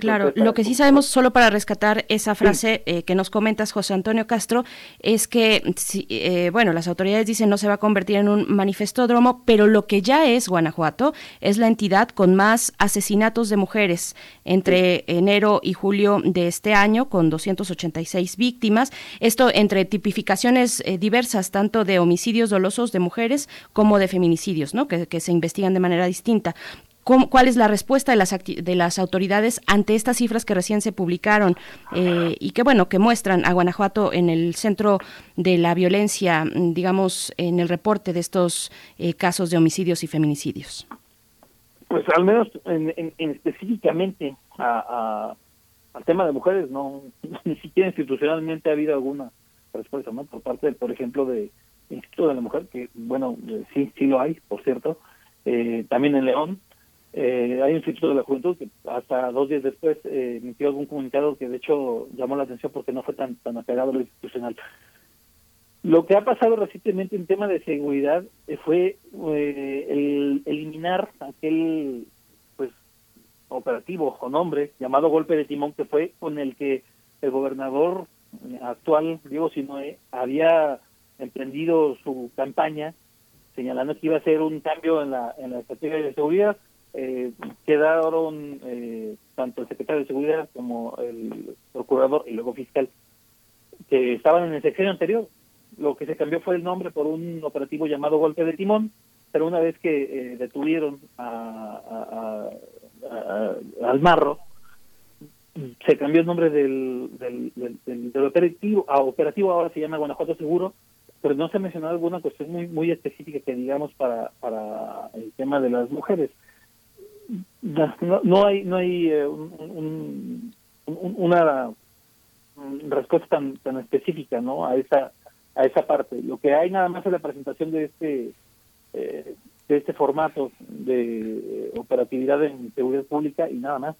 Claro, lo que sí sabemos, solo para rescatar esa frase eh, que nos comentas, José Antonio Castro, es que, sí, eh, bueno, las autoridades dicen no se va a convertir en un manifestódromo, pero lo que ya es Guanajuato es la entidad con más asesinatos de mujeres entre enero y julio de este año, con 286 víctimas. Esto entre tipificaciones eh, diversas, tanto de homicidios dolosos de mujeres como de feminicidios, ¿no? Que, que se investigan de manera distinta. ¿Cómo- ¿Cuál es la respuesta de las, de las autoridades ante estas cifras que recién se publicaron eh, y que, bueno, que muestran a Guanajuato en el centro de la violencia, digamos, en el reporte de estos eh, casos de homicidios y feminicidios? Pues al menos en, en- en específicamente a- al tema de mujeres, no ni siquiera institucionalmente ha habido alguna respuesta, ¿no? Por parte, por ejemplo, de Instituto de la Mujer, que bueno, eh, sí, sí lo hay, por cierto. Eh, también en León eh, hay un Instituto de la Juventud que hasta dos días después eh, emitió algún comunicado que de hecho llamó la atención porque no fue tan tan apegado a lo institucional. Lo que ha pasado recientemente en tema de seguridad eh, fue eh, el eliminar aquel pues operativo o nombre llamado golpe de timón que fue con el que el gobernador actual, Diego Sinoe, había emprendido su campaña señalando que iba a ser un cambio en la, en la estrategia de seguridad. Eh, quedaron eh, tanto el secretario de seguridad como el procurador y luego fiscal que estaban en el sexenio anterior. Lo que se cambió fue el nombre por un operativo llamado Golpe de Timón, pero una vez que eh, detuvieron a, a- al marro, se cambió el nombre del, del, del- del- del operativo a operativo ahora se llama Guanajuato Seguro pero no se ha mencionado alguna cuestión muy muy específica que digamos para para el tema de las mujeres no, no- hay no hay eh, un- un- un- una respuesta tan tan específica no a esa a esa parte. Lo que hay nada más es la presentación de este eh, de este formato de operatividad en seguridad pública y nada más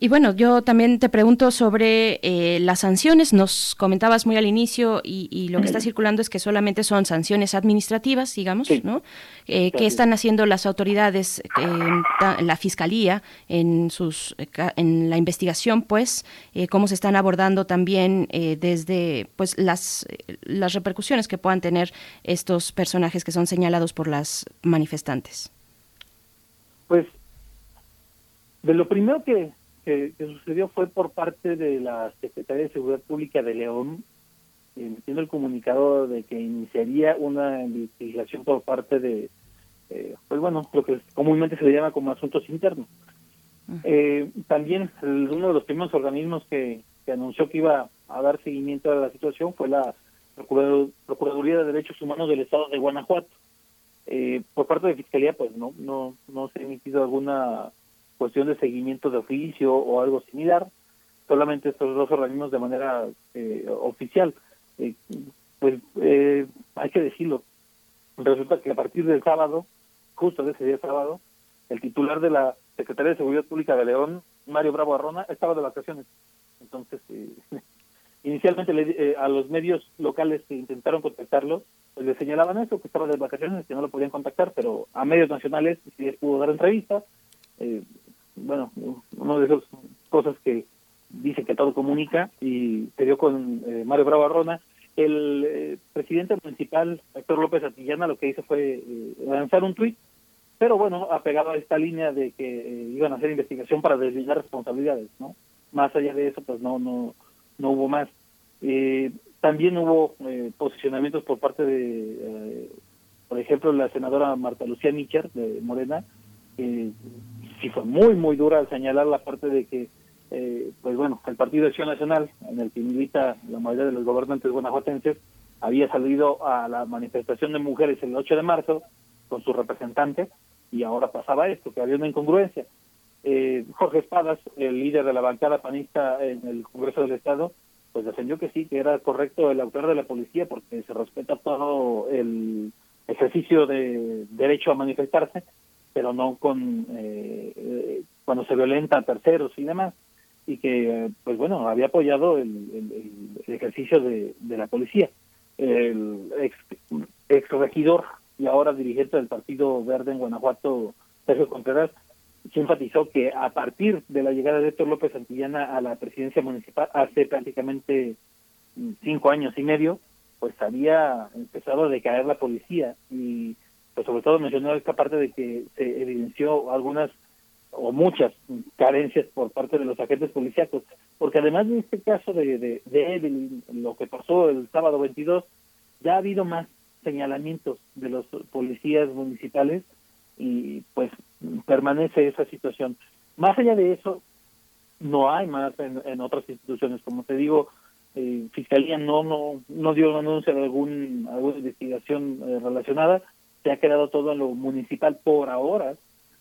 Y bueno, yo también te pregunto sobre eh, las sanciones. Nos comentabas muy al inicio y, y lo que está circulando es que solamente son sanciones administrativas, digamos, ¿no? Eh, ¿Qué están haciendo las autoridades, eh, la fiscalía, en sus, eh, en la investigación, pues, cómo se están abordando también desde, pues, las las repercusiones que puedan tener estos personajes que son señalados por las manifestantes? Pues de lo primero que, que, que sucedió fue por parte de la Secretaría de Seguridad Pública de León, emitiendo el comunicado de que iniciaría una investigación por parte de, eh, pues bueno, lo que comúnmente se le llama como asuntos internos. Eh, también el- uno de los primeros organismos que, que anunció que iba a dar seguimiento a la situación fue la Procuraduría de Derechos Humanos del Estado de Guanajuato. Eh, por parte de Fiscalía, pues no, no, no se ha emitido alguna cuestión de seguimiento de oficio o algo similar, solamente estos dos organismos de manera eh, oficial. Eh, pues eh, hay que decirlo, resulta que a partir del sábado, justo de ese día sábado, el titular de la Secretaría de Seguridad Pública de León, Mario Bravo Arrona, estaba de vacaciones. Entonces, eh, inicialmente le eh, a los medios locales que intentaron contactarlo, pues le señalaban eso, que estaba de vacaciones, que no lo podían contactar, pero a medios nacionales sí les pudo dar entrevistas. Eh, bueno, una de esas cosas que dice que todo comunica y se dio con eh, Mario Bravo Arrona. El eh, presidente municipal, Héctor López Atillana, lo que hizo fue eh, lanzar un tuit, pero bueno, apegado a esta línea de que eh, iban a hacer investigación para deslindar responsabilidades, ¿no? Más allá de eso, pues no, no, no hubo más. Eh, también hubo posicionamientos por parte de, por ejemplo, la senadora Marta Lucía Micher de Morena, que sí fue muy, muy dura al señalar la parte de que, eh, pues bueno, el Partido de Acción Nacional, en el que milita la mayoría de los gobernantes guanajuatenses, había salido a la manifestación de mujeres el 8 de marzo con sus representantes y ahora pasaba esto, que había una incongruencia. Eh, Jorge Espadas, el líder de la bancada panista en el Congreso del Estado, pues defendió que sí, que era correcto el autor de la policía porque se respeta todo el ejercicio de derecho a manifestarse, pero no con eh, cuando se violenta a terceros y demás. Y que pues bueno había apoyado el, ejercicio de, la policía. El ex, regidor y ahora dirigente del Partido Verde en Guanajuato Sergio Contreras se enfatizó que a partir de la llegada de Héctor López Santillana a la presidencia municipal hace prácticamente cinco años y medio, pues había empezado a decaer la policía y pues sobre todo mencionó esta parte de que se evidenció algunas o muchas carencias por parte de los agentes policíacos, porque además de este caso de, de, de Evelyn, lo que pasó el sábado 22, ya ha habido más señalamientos de los policías municipales y pues permanece esa situación. Más allá de eso, no hay más en, otras instituciones. Como te digo, eh, Fiscalía no no no dio anuncio de algún, alguna investigación eh, relacionada. Se ha quedado todo en lo municipal por ahora.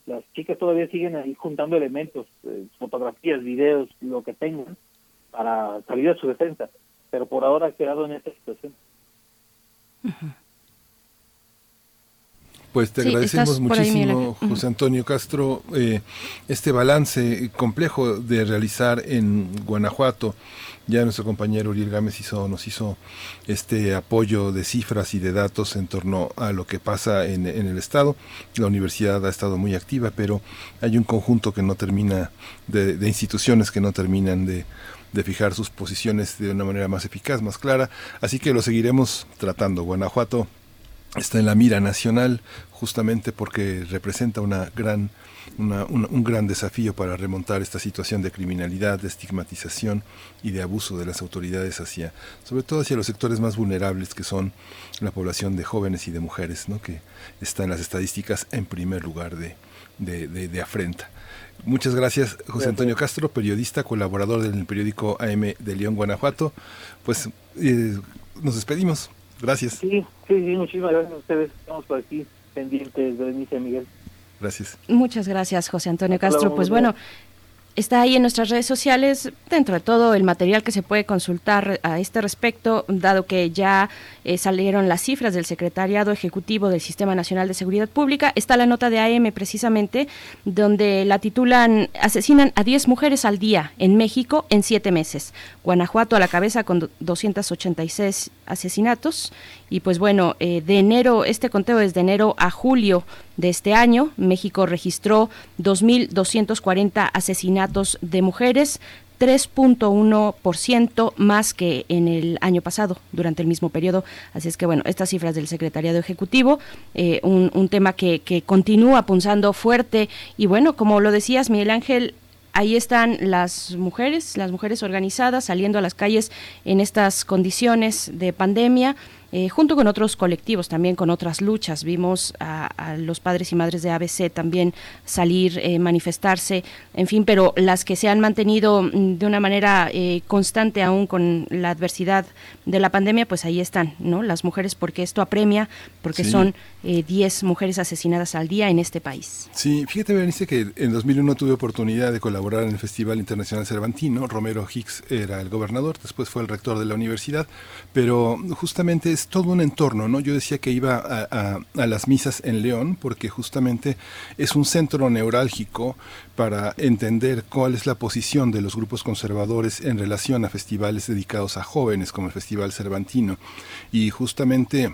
Las chicas todavía siguen ahí juntando elementos, eh, fotografías, videos, lo que tengan, para salir a su defensa. Pero por ahora ha quedado en esta situación. Pues te Sí, agradecemos ahí, muchísimo. José Antonio Castro, eh, este balance complejo de realizar en Guanajuato. Ya nuestro compañero Uriel Gámez hizo, nos hizo este apoyo de cifras y de datos en torno a lo que pasa en, en el Estado. La universidad ha estado muy activa, pero hay un conjunto que no termina, de, de instituciones que no terminan de, de fijar sus posiciones de una manera más eficaz, más clara. Así que lo seguiremos tratando. Guanajuato está en la mira nacional justamente porque representa una gran una, un gran desafío para remontar esta situación de criminalidad, de estigmatización y de abuso de las autoridades hacia, sobre todo hacia los sectores más vulnerables que son la población de jóvenes y de mujeres, ¿no? que está en las estadísticas en primer lugar de, de, de, de afrenta. Muchas gracias, José Antonio Castro, periodista, colaborador del periódico AM de León, Guanajuato. Pues eh, nos despedimos. Gracias. Sí, sí, sí, muchísimas gracias a ustedes. Estamos por aquí pendientes, Berenice Miguel. Gracias. Muchas gracias, José Antonio Castro. Pues bueno, está ahí en nuestras redes sociales, dentro de todo el material que se puede consultar a este respecto, dado que ya eh, salieron las cifras del Secretariado Ejecutivo del Sistema Nacional de Seguridad Pública. Está la nota de AM precisamente, donde la titulan Asesinan a 10 mujeres al día en México en 7 meses. Guanajuato a la cabeza con 286 asesinatos. Y pues bueno, eh, de enero, este conteo es de enero a julio de este año. México registró 2.240 asesinatos de mujeres, 3.1% más que en el año pasado, durante el mismo periodo. Así es que, bueno, estas cifras del Secretariado Ejecutivo, eh, un, un, tema que, que continúa punzando fuerte. Y bueno, como lo decías, Miguel Ángel, ahí están las mujeres, las mujeres organizadas saliendo a las calles en estas condiciones de pandemia. Eh, junto con otros colectivos, también con otras luchas. Vimos a, a los padres y madres de ABC también salir, eh, manifestarse, en fin, pero las que se han mantenido de una manera eh, constante aún con la adversidad de la pandemia, pues ahí están, ¿no? Las mujeres, porque esto apremia, porque sí. son 10 mujeres asesinadas al día en este país. Sí, fíjate, Berenice, que en 2001 tuve oportunidad de colaborar en el Festival Internacional Cervantino. Romero Hicks era el gobernador, después fue el rector de la universidad, pero justamente es todo un entorno, ¿no? Yo decía que iba a, a, las misas en León porque justamente es un centro neurálgico para entender cuál es la posición de los grupos conservadores en relación a festivales dedicados a jóvenes como el Festival Cervantino. Y justamente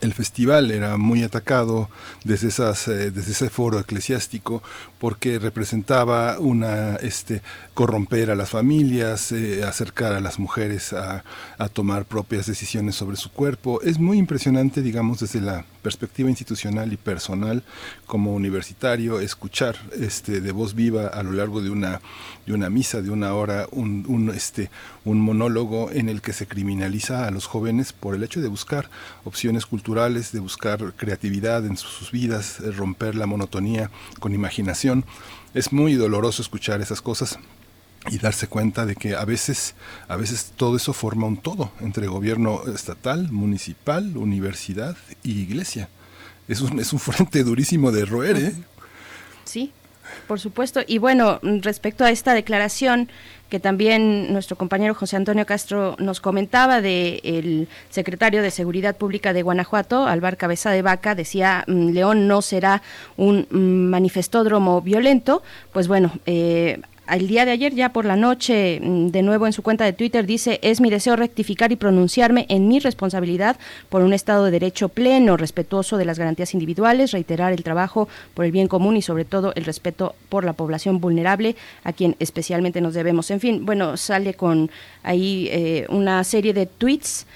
el festival era muy atacado desde, esas, eh, desde ese foro eclesiástico porque representaba una este corromper a las familias, eh, acercar a las mujeres a, a, tomar propias decisiones sobre su cuerpo. Es muy impresionante, digamos, desde la perspectiva institucional y personal como universitario, escuchar este, de voz viva a lo largo de una, de una misa de una hora un, un, este, un monólogo en el que se criminaliza a los jóvenes por el hecho de buscar opciones culturales, de buscar creatividad en sus vidas, romper la monotonía con imaginación. Es muy doloroso escuchar esas cosas, y darse cuenta de que a veces, a veces todo eso forma un todo entre gobierno estatal, municipal, universidad y iglesia. Es un, es un frente durísimo de roer, ¿eh? Sí, por supuesto. Y bueno, respecto a esta declaración que también nuestro compañero José Antonio Castro nos comentaba de el secretario de Seguridad Pública de Guanajuato, Alvar Cabeza de Vaca, decía León no será un manifestódromo violento. Pues bueno, eh, el día de ayer, ya por la noche, de nuevo en su cuenta de Twitter, dice, es mi deseo rectificar y pronunciarme en mi responsabilidad por un Estado de Derecho pleno, respetuoso de las garantías individuales, reiterar el trabajo por el bien común y sobre todo el respeto por la población vulnerable, a quien especialmente nos debemos. En fin, bueno, sale con ahí eh, una serie de tweets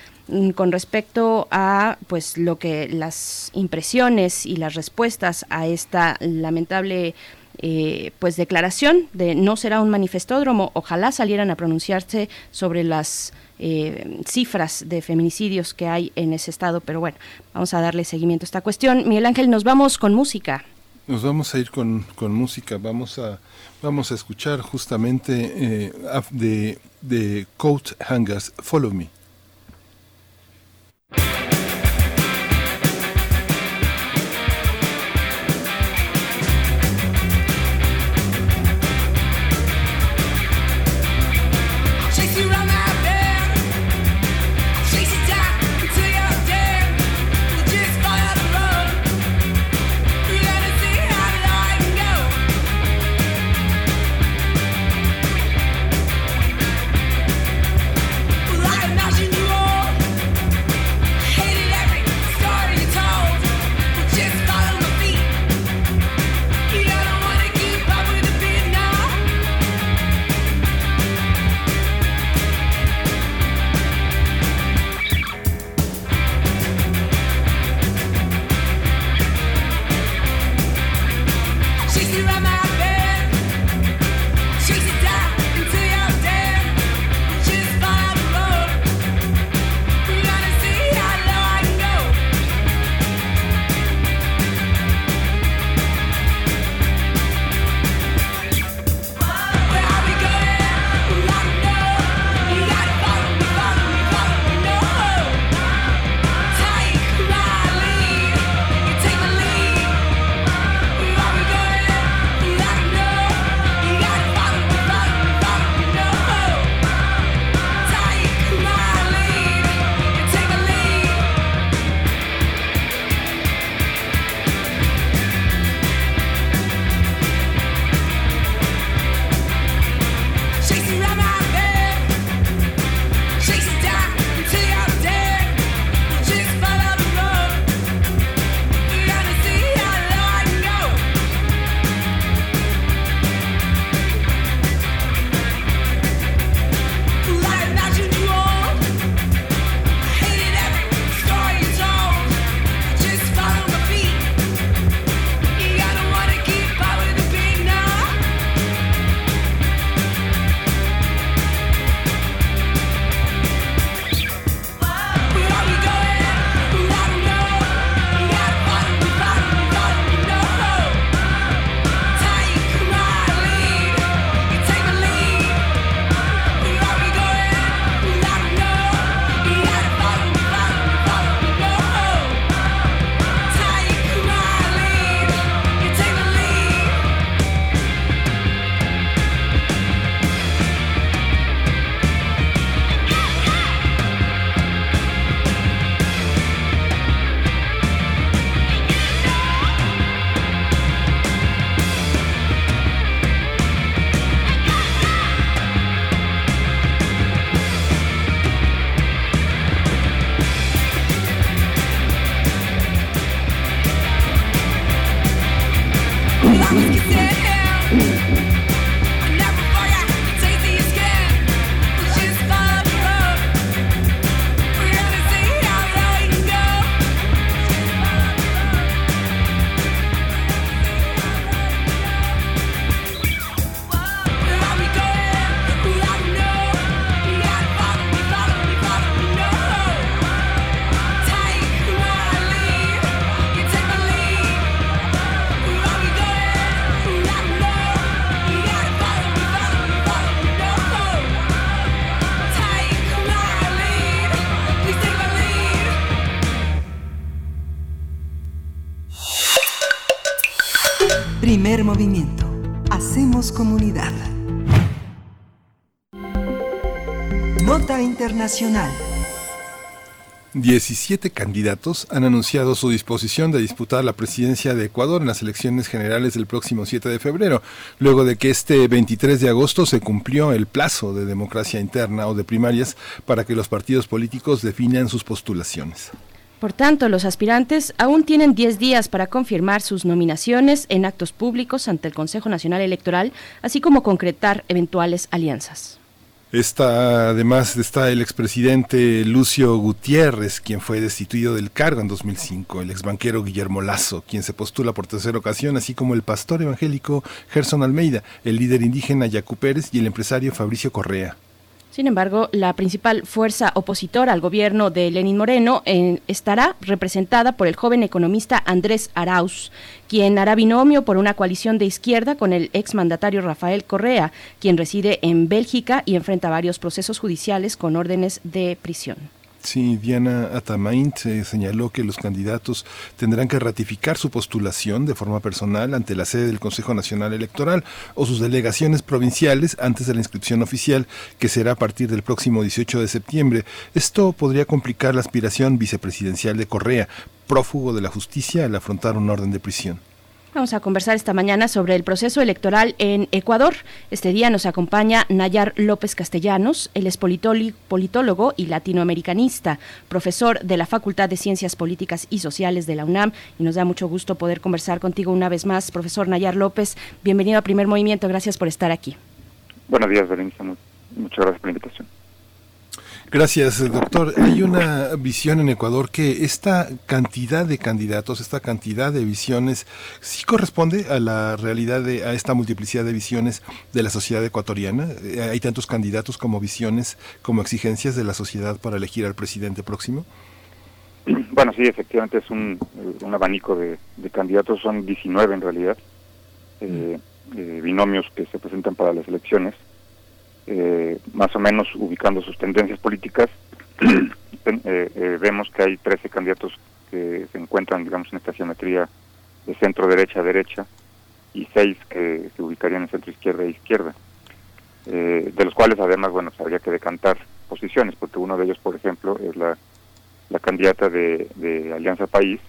con respecto a pues lo que las impresiones y las respuestas a esta lamentable eh, pues declaración de no será un manifestódromo. Ojalá salieran a pronunciarse sobre las eh, cifras de feminicidios que hay en ese estado, pero bueno, vamos a darle seguimiento a esta cuestión. Miguel Ángel, nos vamos con música. Nos vamos a ir con, con música, vamos a, vamos a escuchar justamente eh, de, de Coat Hangers, Follow Me. Internacional. 17 candidatos han anunciado su disposición de disputar la presidencia de Ecuador en las elecciones generales del próximo 7 de febrero, luego de que este 23 de agosto se cumplió el plazo de democracia interna o de primarias para que los partidos políticos definan sus postulaciones. Por tanto, los aspirantes aún tienen 10 días para confirmar sus nominaciones en actos públicos ante el Consejo Nacional Electoral, así como concretar eventuales alianzas. Está, además está el expresidente Lucio Gutiérrez, quien fue destituido del cargo en 2005, el exbanquero Guillermo Lazo, quien se postula por tercera ocasión, así como el pastor evangélico Gerson Almeida, el líder indígena Yacu Pérez y el empresario Fabricio Correa. Sin embargo, la principal fuerza opositora al gobierno de Lenín Moreno eh, estará representada por el joven economista Andrés Arauz, quien hará binomio por una coalición de izquierda con el exmandatario Rafael Correa, quien reside en Bélgica y enfrenta varios procesos judiciales con órdenes de prisión. Sí, Diana Atamaint señaló que los candidatos tendrán que ratificar su postulación de forma personal ante la sede del Consejo Nacional Electoral o sus delegaciones provinciales antes de la inscripción oficial, que será a partir del próximo 18 de septiembre. Esto podría complicar la aspiración vicepresidencial de Correa, prófugo de la justicia al afrontar un orden de prisión. Vamos a conversar esta mañana sobre el proceso electoral en Ecuador. Este día nos acompaña Nayar López Castellanos, él es politólogo y latinoamericanista, profesor de la Facultad de Ciencias Políticas y Sociales de la UNAM y nos da mucho gusto poder conversar contigo una vez más. Profesor Nayar López, bienvenido a Primer Movimiento, gracias por estar aquí. Buenos días, Berenice, muchas gracias por la invitación. Gracias, doctor. Hay una visión en Ecuador que esta cantidad de candidatos, esta cantidad de visiones, sí corresponde a la realidad de a esta multiplicidad de visiones de la sociedad ecuatoriana. Eh, Hay tantos candidatos como visiones, como exigencias de la sociedad para elegir al presidente próximo. Bueno, sí, efectivamente es un, un abanico de, de, candidatos, son 19 en realidad, eh, eh, binomios que se presentan para las elecciones. Eh, más o menos ubicando sus tendencias políticas, eh, eh, vemos que hay 13 candidatos que se encuentran, digamos, en esta geometría de centro-derecha a derecha y 6 que se ubicarían en centro-izquierda e izquierda, de los cuales además, bueno, pues, habría que decantar posiciones, porque uno de ellos, por ejemplo, es la, la candidata de, Alianza País,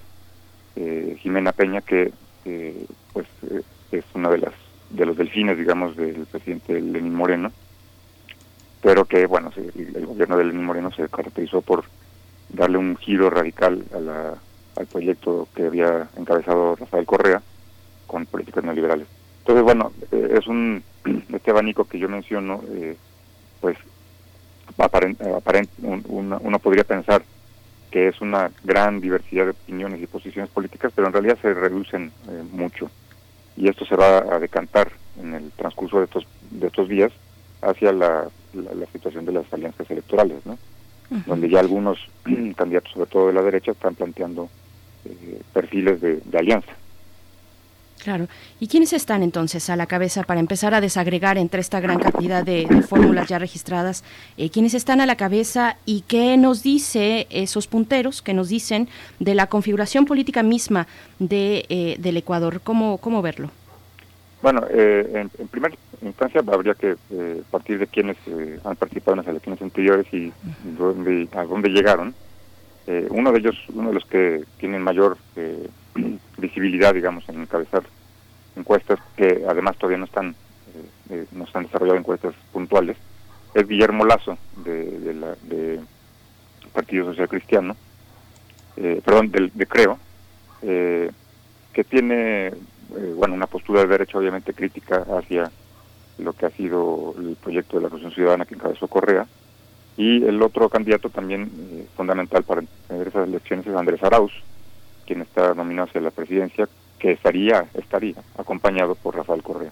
Jimena Peña, que pues es una de las de los delfines, digamos, del presidente Lenín Moreno, pero que, bueno, el, gobierno de Lenín Moreno se caracterizó por darle un giro radical a la, al proyecto que había encabezado Rafael Correa con políticas neoliberales. Entonces, bueno, eh, es un este abanico que yo menciono, eh, pues aparent, aparent, un, uno podría pensar que es una gran diversidad de opiniones y posiciones políticas, pero en realidad se reducen eh, mucho. Y esto se va a decantar en el transcurso de estos, de estos días hacia la, la, la situación de las alianzas electorales, ¿no? Uh -huh. Donde ya algunos candidatos, sobre todo de la derecha, están planteando eh, perfiles de, de alianza. Claro. ¿Y quiénes están entonces a la cabeza para empezar a desagregar entre esta gran cantidad de, de fórmulas ya registradas? Eh, ¿Quiénes están a la cabeza y qué nos dice esos punteros que nos dicen de la configuración política misma de, eh, del Ecuador? ¿Cómo, cómo verlo? Bueno, eh, en, en, primera instancia habría que eh, partir de quienes eh, han participado en las elecciones anteriores y dónde, a dónde llegaron. Eh, uno de ellos, uno de los que tienen mayor eh, visibilidad, digamos, en encabezar encuestas, que además todavía no están, eh, no han desarrollado encuestas puntuales, es Guillermo Lazo, de, de la de Partido Social Cristiano, perdón, del, de Creo, que tiene eh, bueno, una postura de derecha obviamente crítica hacia lo que ha sido el proyecto de la Revolución Ciudadana que encabezó Correa. Y el otro candidato también eh, fundamental para tener esas elecciones es Andrés Arauz, quien está nominado hacia la presidencia, que estaría, estaría acompañado por Rafael Correa.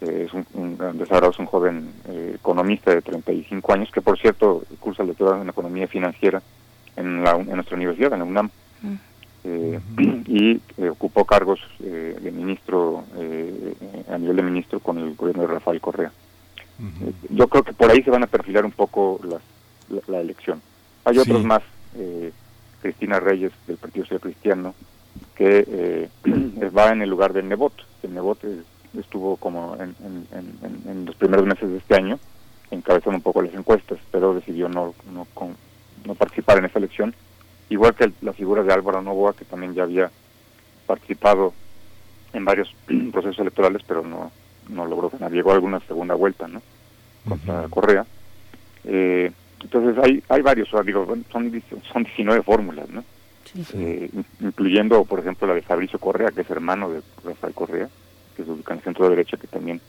Eh, es un, un, Andrés Arauz, un joven eh, economista de 35 años, que por cierto cursa lectura en economía financiera en, la, en nuestra universidad, en la UNAM. Eh, y eh, ocupó cargos eh, de ministro, eh, a nivel de ministro con el gobierno de Rafael Correa. Eh, yo creo que por ahí se van a perfilar un poco las- la, la elección. Hay otros más, eh, Cristina Reyes del Partido Social Cristiano, que eh, va en el lugar de Nebot. El Nebot estuvo como en, en- en- los primeros meses de este año encabezando un poco las encuestas, pero decidió no, no, con- no participar en esta elección igual que el- la figura de Álvaro Novoa, que también ya había participado en varios procesos electorales, pero no, no logró ganar. Llegó a alguna segunda vuelta, ¿no? Contra Correa. Eh, entonces hay hay varios, o sea, digo, bueno, son, son 19 fórmulas, ¿no? Eh, in- incluyendo, por ejemplo, la de Fabricio Correa, que es hermano de Rafael Correa, que se ubica en el centro derecha, que también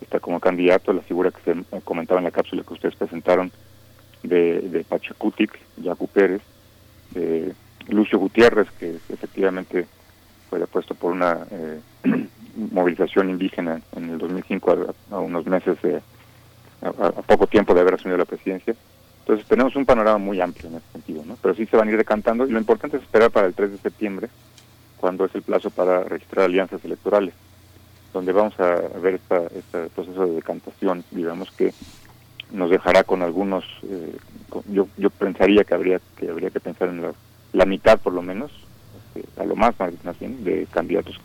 está como candidato, la figura que se eh, comentaba en la cápsula que ustedes presentaron de, de Pachacutic, Yacu Pérez, eh, Lucio Gutiérrez, que efectivamente fue depuesto por una eh, movilización indígena en el 2005, a, a unos meses, de, a, poco tiempo de haber asumido la presidencia. Entonces tenemos un panorama muy amplio en ese sentido, ¿no? Pero sí se van a ir decantando y lo importante es esperar para el 3 de septiembre, cuando es el plazo para registrar alianzas electorales, donde vamos a ver este proceso de decantación, digamos que nos dejará con algunos, eh, yo, yo pensaría que habría que habría que pensar en la, la mitad por lo menos, este, a lo más más bien, de candidatos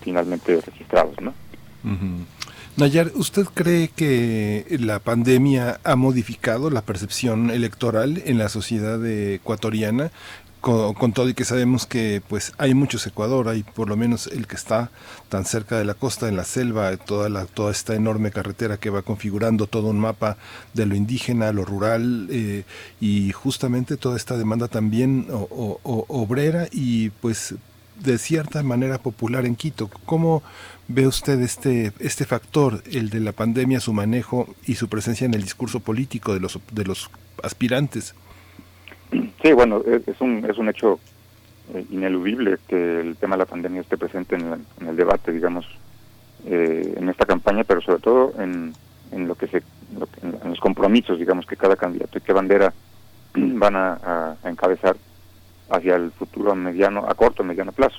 finalmente registrados, ¿no? Ujú. Nayar, ¿usted cree que la pandemia ha modificado la percepción electoral en la sociedad ecuatoriana? Con, todo y que sabemos que pues hay muchos Ecuador, hay por lo menos el que está tan cerca de la costa, en la selva, toda, la, toda esta enorme carretera que va configurando todo un mapa de lo indígena, lo rural eh, y justamente toda esta demanda también o- o- obrera y pues de cierta manera popular en Quito. ¿Cómo ve usted este, este factor, el de la pandemia, su manejo y su presencia en el discurso político de los, de los aspirantes? Sí, bueno, es, es un, es un hecho eh, ineludible que el tema de la pandemia esté presente en, la- en el debate, digamos, eh, en esta campaña, pero sobre todo en, en lo que se, en, los compromisos, digamos, que cada candidato y qué bandera van a, encabezar hacia el futuro mediano, a corto, mediano plazo.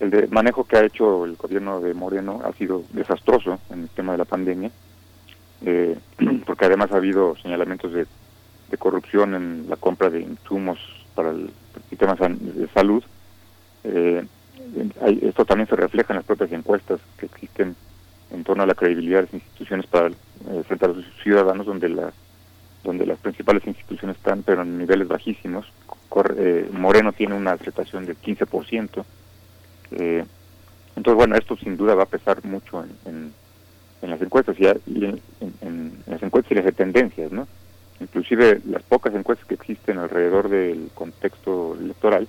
El de manejo que ha hecho el gobierno de Moreno ha sido desastroso en el tema de la pandemia, eh, porque además ha habido señalamientos de de corrupción en la compra de insumos para el sistema de salud. Eh, esto también se refleja en las propias encuestas que existen en torno a la credibilidad de las instituciones para eh, frente a los ciudadanos, donde la donde las principales instituciones están, pero en niveles bajísimos. Cor- eh, Moreno tiene una aceptación del 15%. Eh, entonces, bueno, esto sin duda va a pesar mucho en, en, las encuestas y, en, en- las encuestas y las de tendencias, ¿no? Inclusive las pocas encuestas que existen alrededor del contexto electoral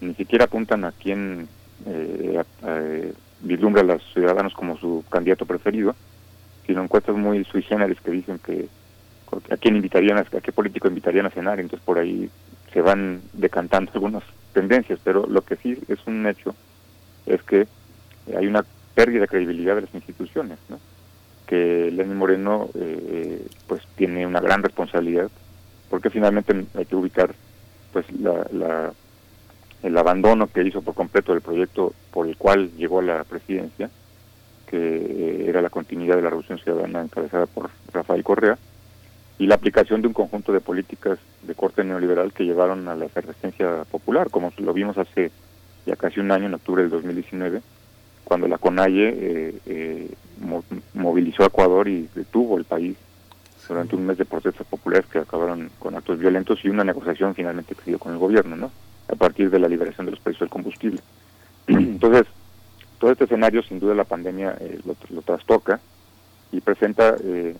ni siquiera apuntan a quién eh, vislumbra a los ciudadanos como su candidato preferido, sino encuestas muy sui generis que dicen que a quién invitarían, a qué político invitarían a cenar, entonces por ahí se van decantando algunas tendencias, pero lo que sí es un hecho es que hay una pérdida de credibilidad de las instituciones, ¿no? Que Lenín Moreno eh, pues tiene una gran responsabilidad porque finalmente hay que ubicar pues la, la- el abandono que hizo por completo del proyecto por el cual llegó a la presidencia que eh, era la continuidad de la revolución ciudadana encabezada por Rafael Correa y la aplicación de un conjunto de políticas de corte neoliberal que llevaron a la efervescencia popular como lo vimos hace ya casi un año en octubre del 2019 cuando la CONAIE eh, eh, mo- movilizó a Ecuador y detuvo el país durante un mes de protestas populares que acabaron con actos violentos y una negociación finalmente que se dio con el gobierno, ¿no? A partir de la liberación de los precios del combustible. Entonces, todo este escenario, sin duda, la pandemia eh, lo, trastoca y presenta eh,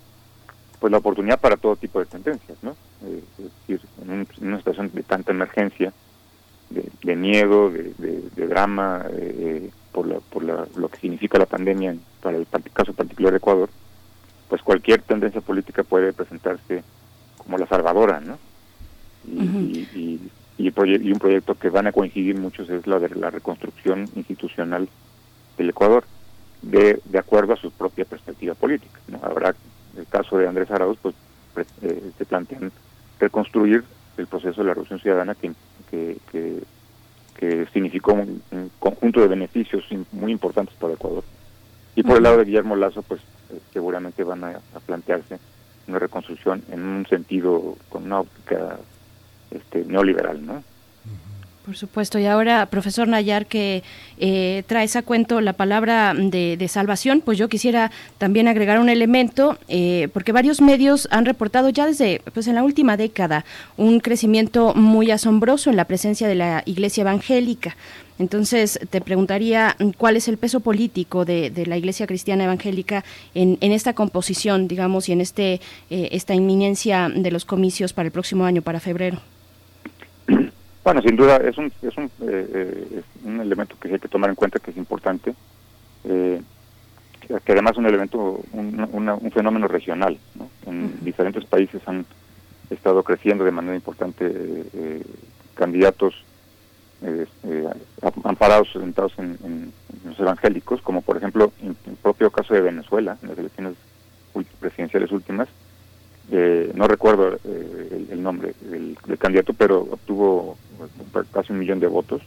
pues la oportunidad para todo tipo de tendencias, ¿no? Eh, es decir, en, un- en una situación de tanta emergencia, de, de miedo, de, de- de drama, eh, por, la, por la, lo que significa la pandemia para el caso particular de Ecuador, pues cualquier tendencia política puede presentarse como la salvadora, ¿no? Y, y, y, un proyecto que van a coincidir muchos es la de la reconstrucción institucional del Ecuador, de, de acuerdo a su propia perspectiva política. ¿no? Habrá el caso de Andrés Arauz, pues eh, se plantean reconstruir el proceso de la revolución ciudadana que, que, que, significó un, conjunto de beneficios muy importantes para Ecuador. Y por el lado de Guillermo Lazo, pues eh, seguramente van a, a, plantearse una reconstrucción en un sentido con una óptica este, neoliberal, ¿no? Por supuesto. Y ahora, profesor Nayar, que eh, traes a cuento la palabra de, salvación, pues yo quisiera también agregar un elemento, eh, porque varios medios han reportado ya desde, pues en la última década, un crecimiento muy asombroso en la presencia de la Iglesia evangélica. Entonces, te preguntaría cuál es el peso político de, la Iglesia Cristiana Evangélica en, esta composición, digamos, y en este eh, esta inminencia de los comicios para el próximo año, para febrero. Bueno, sin duda es un, es un, eh, eh, un elemento que hay que tomar en cuenta que es importante, eh, que además es un elemento, un, un fenómeno regional. ¿no? En diferentes países han estado creciendo de manera importante candidatos amparados, sentados en, en, los evangélicos, como por ejemplo en el propio caso de Venezuela, en las elecciones presidenciales últimas, eh, no recuerdo eh, el, nombre del, candidato, pero obtuvo casi un millón de votos.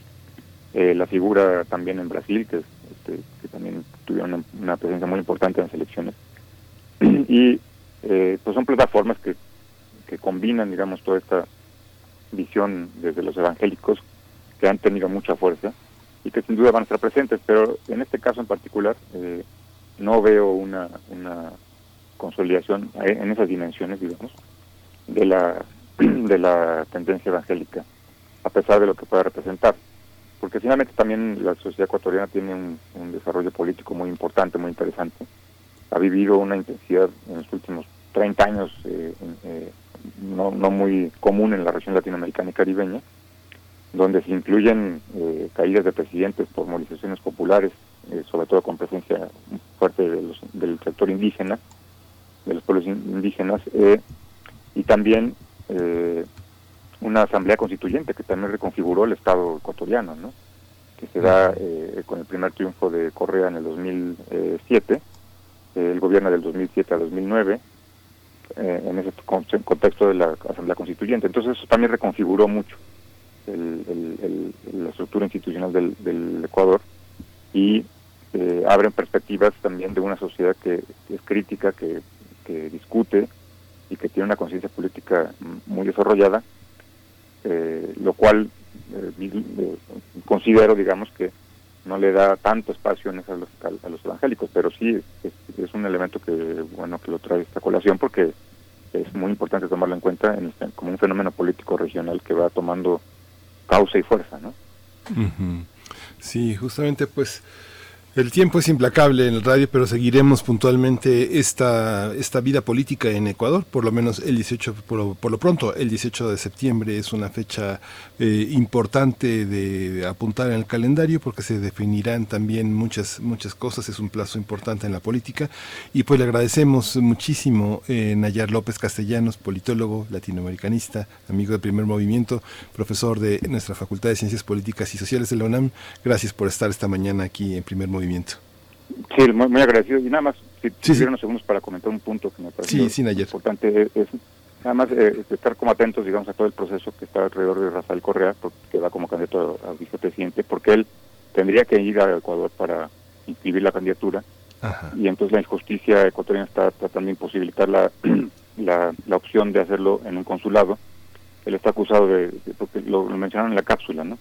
Eh, la figura también en Brasil, que, este, que también tuvieron una, presencia muy importante en las elecciones. y pues son plataformas que, que combinan, digamos, toda esta visión desde los evangélicos que han tenido mucha fuerza y que sin duda van a estar presentes, pero en este caso en particular no veo una, una consolidación en esas dimensiones, digamos, de la, de la tendencia evangélica, a pesar de lo que pueda representar. Porque finalmente también la sociedad ecuatoriana tiene un, desarrollo político muy importante, muy interesante. Ha vivido una intensidad en los últimos 30 años eh, eh, no, muy común en la región latinoamericana y caribeña, donde se incluyen eh, caídas de presidentes por movilizaciones populares, sobre todo con presencia fuerte del sector indígena, de los pueblos indígenas eh, y también eh, una asamblea constituyente que también reconfiguró el Estado ecuatoriano, ¿no? que se da eh, con el primer triunfo de Correa en el 2007, el gobierno del 2007 a 2009, en ese contexto de la Asamblea Constituyente. Entonces eso también reconfiguró mucho la estructura institucional del, del Ecuador y abren perspectivas también de una sociedad que es crítica, que que discute y que tiene una conciencia política muy desarrollada, eh, lo cual eh, eh, considero, digamos, que no le da tanto espacio en esa a los evangélicos, pero sí es, un elemento que, bueno, que lo trae esta colación porque es muy importante tomarlo en cuenta en este, como un fenómeno político regional que va tomando causa y fuerza, ¿no? Sí, justamente pues el tiempo es implacable en el radio, pero seguiremos puntualmente esta, esta vida política en Ecuador, por lo menos el 18, por, lo pronto, el 18 de septiembre es una fecha eh, importante de apuntar en el calendario porque se definirán también muchas, muchas cosas, es un plazo importante en la política. Y pues le agradecemos muchísimo eh, Nayar López Castellanos, politólogo, latinoamericanista, amigo de primer movimiento, profesor de nuestra Facultad de Ciencias Políticas y Sociales de la UNAM. Gracias por estar esta mañana aquí en primer movimiento. Sí, muy, agradecido. Y nada más, si sí, unos segundos para comentar un punto que me parece importante, es, nada más eh, estar como atentos, digamos, a todo el proceso que está alrededor de Rafael Correa, que va como candidato a, vicepresidente, porque él tendría que ir a Ecuador para inscribir la candidatura. Y entonces la injusticia ecuatoriana está tratando de imposibilitar la, la, opción de hacerlo en un consulado. Él está acusado de, porque lo, mencionaron en la cápsula, ¿no?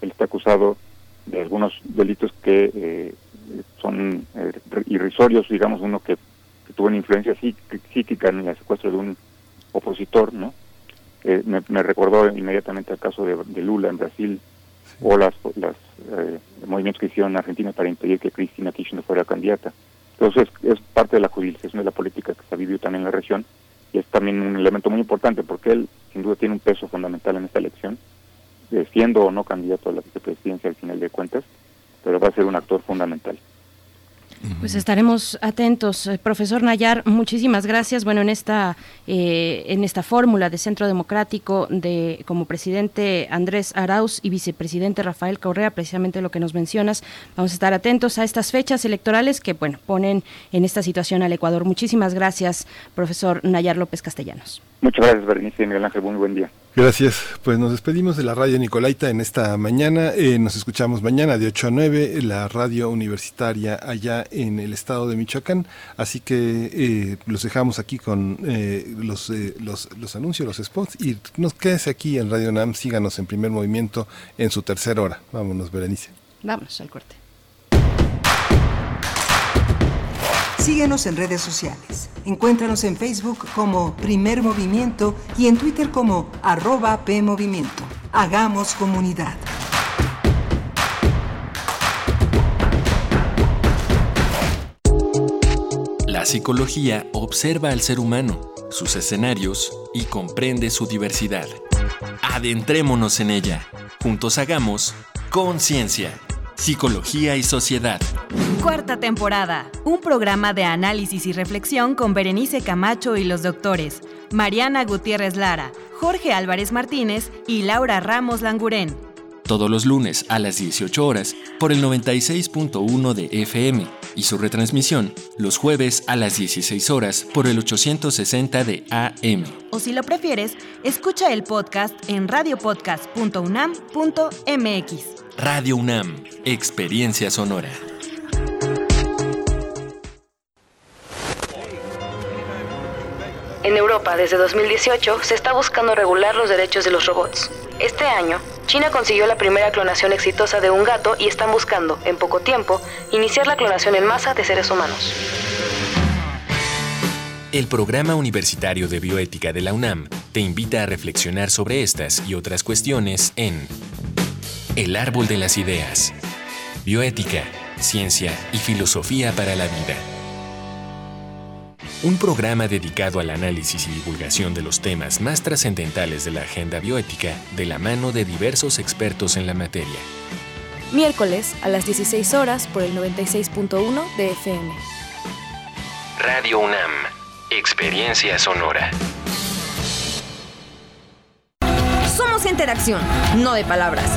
Él está acusado de algunos delitos que eh, son eh, irrisorios, digamos, uno que, tuvo una influencia psíquica en el secuestro de un opositor, ¿no? Eh, me, recordó inmediatamente el caso de, Lula en Brasil o las, las eh, movimientos que hicieron en Argentina para impedir que Cristina Kirchner fuera candidata. Entonces es parte de la judicialización de la política que se ha vivido también en la región y es también un elemento muy importante porque él sin duda tiene un peso fundamental en esta elección, siendo o no candidato a la vicepresidencia al final de cuentas, pero va a ser un actor fundamental. Pues estaremos atentos. Eh, profesor Nayar, muchísimas gracias. Bueno, en esta, eh, en esta fórmula de Centro Democrático, de como presidente Andrés Arauz y vicepresidente Rafael Correa, precisamente lo que nos mencionas, vamos a estar atentos a estas fechas electorales que, bueno, ponen en esta situación al Ecuador. Muchísimas gracias, profesor Nayar López Castellanos. Muchas gracias, Berenice y Miguel Ángel. Muy buen día. Gracias. Pues nos despedimos de la radio Nicolaita en esta mañana. Eh, nos escuchamos mañana de 8 a 9, la radio universitaria allá en el estado de Michoacán. Así que eh, los dejamos aquí con eh, los, eh, los, los anuncios, los spots. Y nos quédese aquí en Radio NAM. Síganos en primer movimiento en su tercera hora. Vámonos, Berenice. Vámonos al corte. Síguenos en redes sociales. Encuéntranos en Facebook como Primer Movimiento y en Twitter como arroba PMovimiento. Hagamos comunidad. La psicología observa al ser humano, sus escenarios y comprende su diversidad. Adentrémonos en ella. Juntos hagamos conciencia, psicología y sociedad. Cuarta temporada. Un programa de análisis y reflexión con Berenice Camacho y los doctores Mariana Gutiérrez Lara, Jorge Álvarez Martínez y Laura Ramos Langurén. Todos los lunes a las 18 horas por el 96.1 de FM y su retransmisión los jueves a las 16 horas por el 860 de AM. O si lo prefieres, escucha el podcast en radiopodcast.unam.mx. Radio UNAM, Experiencia Sonora. En Europa, desde 2018, se está buscando regular los derechos de los robots. Este año, China consiguió la primera clonación exitosa de un gato y están buscando, en poco tiempo, iniciar la clonación en masa de seres humanos. El Programa Universitario de Bioética de la UNAM te invita a reflexionar sobre estas y otras cuestiones en El Árbol de las Ideas. Bioética, ciencia y filosofía para la vida. Un programa dedicado al análisis y divulgación de los temas más trascendentales de la agenda bioética de la mano de diversos expertos en la materia. Miércoles a las 16 horas por el 96.1 de FM. Radio UNAM, Experiencia Sonora. Somos interacción, no de palabras.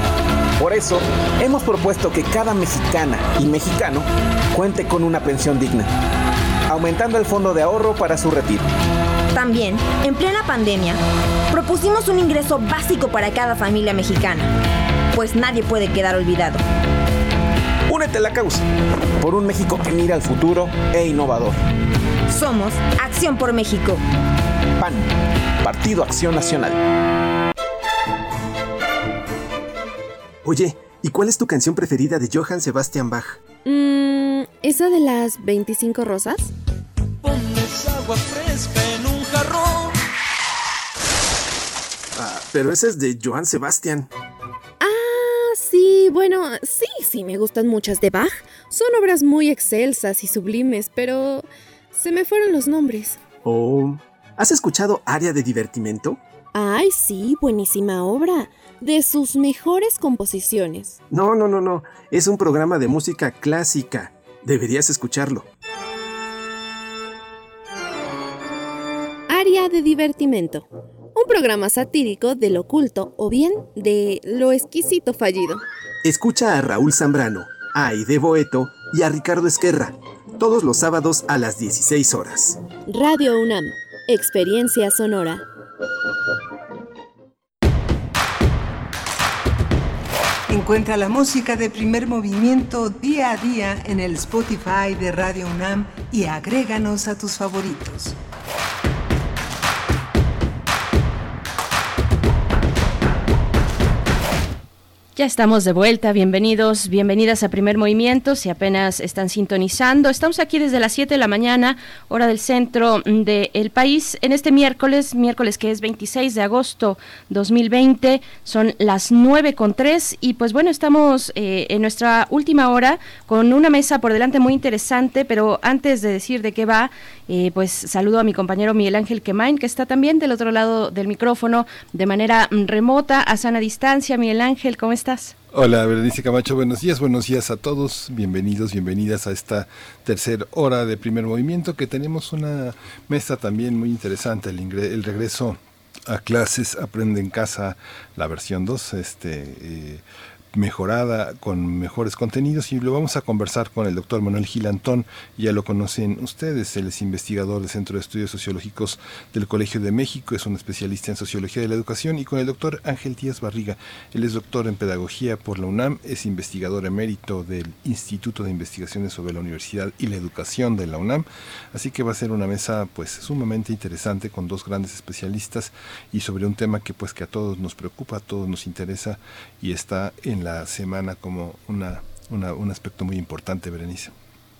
Por eso, hemos propuesto que cada mexicana y mexicano cuente con una pensión digna, aumentando el fondo de ahorro para su retiro. También, en plena pandemia, propusimos un ingreso básico para cada familia mexicana, pues nadie puede quedar olvidado. Únete a la causa, por un México que mira al futuro e innovador. Somos Acción por México. PAN, Partido Acción Nacional. Oye, ¿y cuál es tu canción preferida de Johann Sebastian Bach? Mmm, ¿esa de las 25 rosas? Pones agua fresca en un jarrón. Ah, pero esa es de Johann Sebastian. Ah, sí, bueno, sí, sí, me gustan muchas de Bach. Son obras muy excelsas y sublimes, pero se me fueron los nombres. Oh, ¿has escuchado Área de Divertimento? Ay, sí, buenísima obra. De sus mejores composiciones. No, no, no, no. Es un programa de música clásica. Deberías escucharlo. Área de Divertimento. Un programa satírico del oculto o bien de lo exquisito fallido. Escucha a Raúl Zambrano, a Aide Boeto y a Ricardo Esquerra. Todos los sábados a las 16 horas. Radio UNAM. Experiencia sonora. Encuentra la música de primer movimiento día a día en el Spotify de Radio UNAM y agréganos a tus favoritos. Ya estamos de vuelta, bienvenidos, bienvenidas a Primer Movimiento, si apenas están sintonizando. Estamos aquí desde las 7 de la mañana, hora del centro del país, en este miércoles, miércoles que es 26 de agosto 2020, son las 9 con 3 y pues bueno, estamos eh, en nuestra última hora con una mesa por delante muy interesante, pero antes de decir de qué va, eh, pues saludo a mi compañero Miguel Ángel Quemain, que está también del otro lado del micrófono de manera remota, a sana distancia. Miguel Ángel, ¿cómo estás? estás? Hola, Berenice Camacho, buenos días, buenos días a todos, bienvenidos, bienvenidas a esta tercera hora de primer movimiento, que tenemos una mesa también muy interesante, el, ingre- el regreso a clases, aprende en casa, la versión 2, este... eh, mejorada con mejores contenidos y lo vamos a conversar con el doctor Manuel Gil Antón, ya lo conocen ustedes, él es investigador del Centro de Estudios Sociológicos del Colegio de México, es un especialista en Sociología de la Educación y con el doctor Ángel Díaz Barriga, él es doctor en Pedagogía por la UNAM, es investigador emérito del Instituto de Investigaciones sobre la Universidad y la Educación de la UNAM, así que va a ser una mesa pues sumamente interesante con dos grandes especialistas y sobre un tema que pues que a todos nos preocupa, a todos nos interesa y está en la semana como una, una- un aspecto muy importante, Berenice.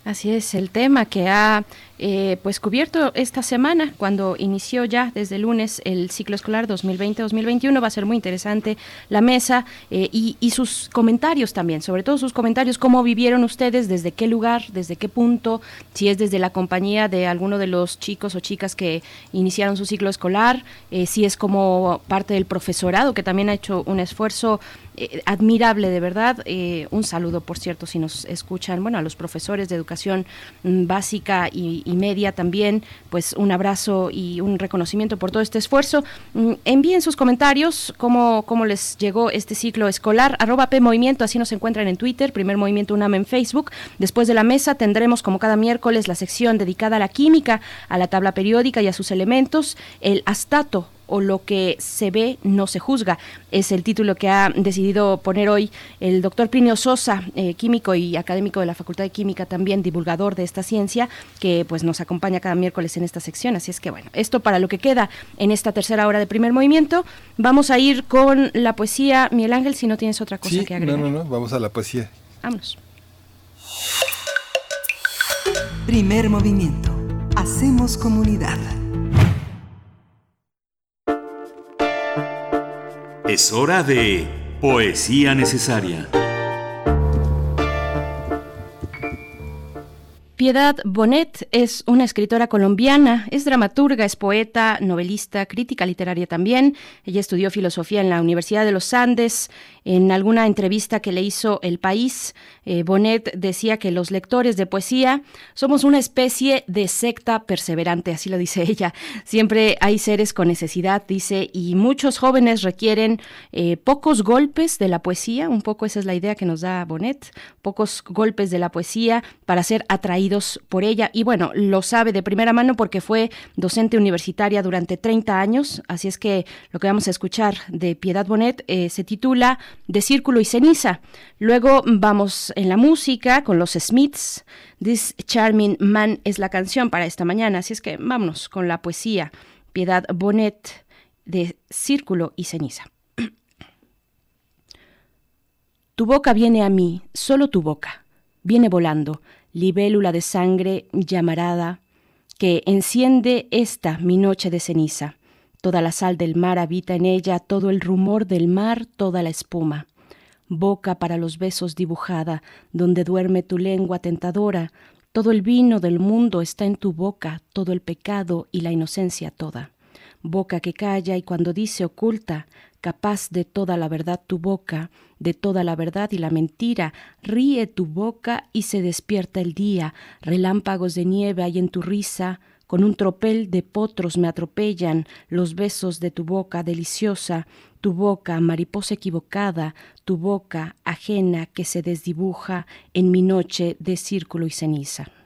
Así es, el tema que ha eh, pues cubierto esta semana, cuando inició ya desde el lunes el ciclo escolar 2020-2021, va a ser muy interesante la mesa eh, y, y sus comentarios también, sobre todo sus comentarios, cómo vivieron ustedes, desde qué lugar, desde qué punto, si es desde la compañía de alguno de los chicos o chicas que iniciaron su ciclo escolar, eh, si es como parte del profesorado que también ha hecho un esfuerzo eh, admirable de verdad. Eh, un saludo, por cierto, si nos escuchan, bueno, a los profesores de educación mm, básica y, media también, pues un abrazo y un reconocimiento por todo este esfuerzo. Mm, envíen sus comentarios, cómo, cómo les llegó este ciclo escolar, arroba P Movimiento, así nos encuentran en Twitter, Primer Movimiento UNAM en Facebook. Después de la mesa tendremos, como cada miércoles, la sección dedicada a la química, a la tabla periódica y a sus elementos, el astato o lo que se ve no se juzga. Es el título que ha decidido poner hoy el doctor Plinio Sosa, eh, químico y académico de la Facultad de Química, también divulgador de esta ciencia, que pues nos acompaña cada miércoles en esta sección. Así es que bueno, esto para lo que queda en esta tercera hora de primer movimiento. Vamos a ir con la poesía. Miguel Ángel, si no tienes otra cosa Sí, que no, agregar. no, no, vamos a la poesía. Vámonos. Primer movimiento. Hacemos comunidad. Es hora de Poesía Necesaria. Piedad Bonet es una escritora colombiana, es dramaturga, es poeta, novelista, crítica literaria también. Ella estudió filosofía en la Universidad de los Andes. En alguna entrevista que le hizo El País, eh, Bonet decía que los lectores de poesía somos una especie de secta perseverante, así lo dice ella. Siempre hay seres con necesidad, dice, y muchos jóvenes requieren eh, pocos golpes de la poesía, un poco esa es la idea que nos da Bonet, pocos golpes de la poesía para ser atraídos por ella. Y bueno, lo sabe de primera mano porque fue docente universitaria durante 30 años, así es que lo que vamos a escuchar de Piedad Bonet eh, se titula De Círculo y Ceniza. Luego vamos en la música con los Smiths. This Charming Man es la canción para esta mañana, así es que vámonos con la poesía. Piedad Bonet de Círculo y Ceniza. Tu boca viene a mí, solo tu boca. Viene volando, libélula de sangre llamarada, que enciende esta mi noche de ceniza. Toda la sal del mar habita en ella, todo el rumor del mar, toda la espuma. Boca para los besos dibujada, donde duerme tu lengua tentadora, todo el vino del mundo está en tu boca, todo el pecado y la inocencia toda. Boca que calla y cuando dice oculta, capaz de toda la verdad tu boca, de toda la verdad y la mentira, ríe tu boca y se despierta el día, relámpagos de nieve hay en tu risa, con un tropel de potros me atropellan los besos de tu boca deliciosa, tu boca, mariposa equivocada, tu boca ajena que se desdibuja en mi noche de círculo y ceniza.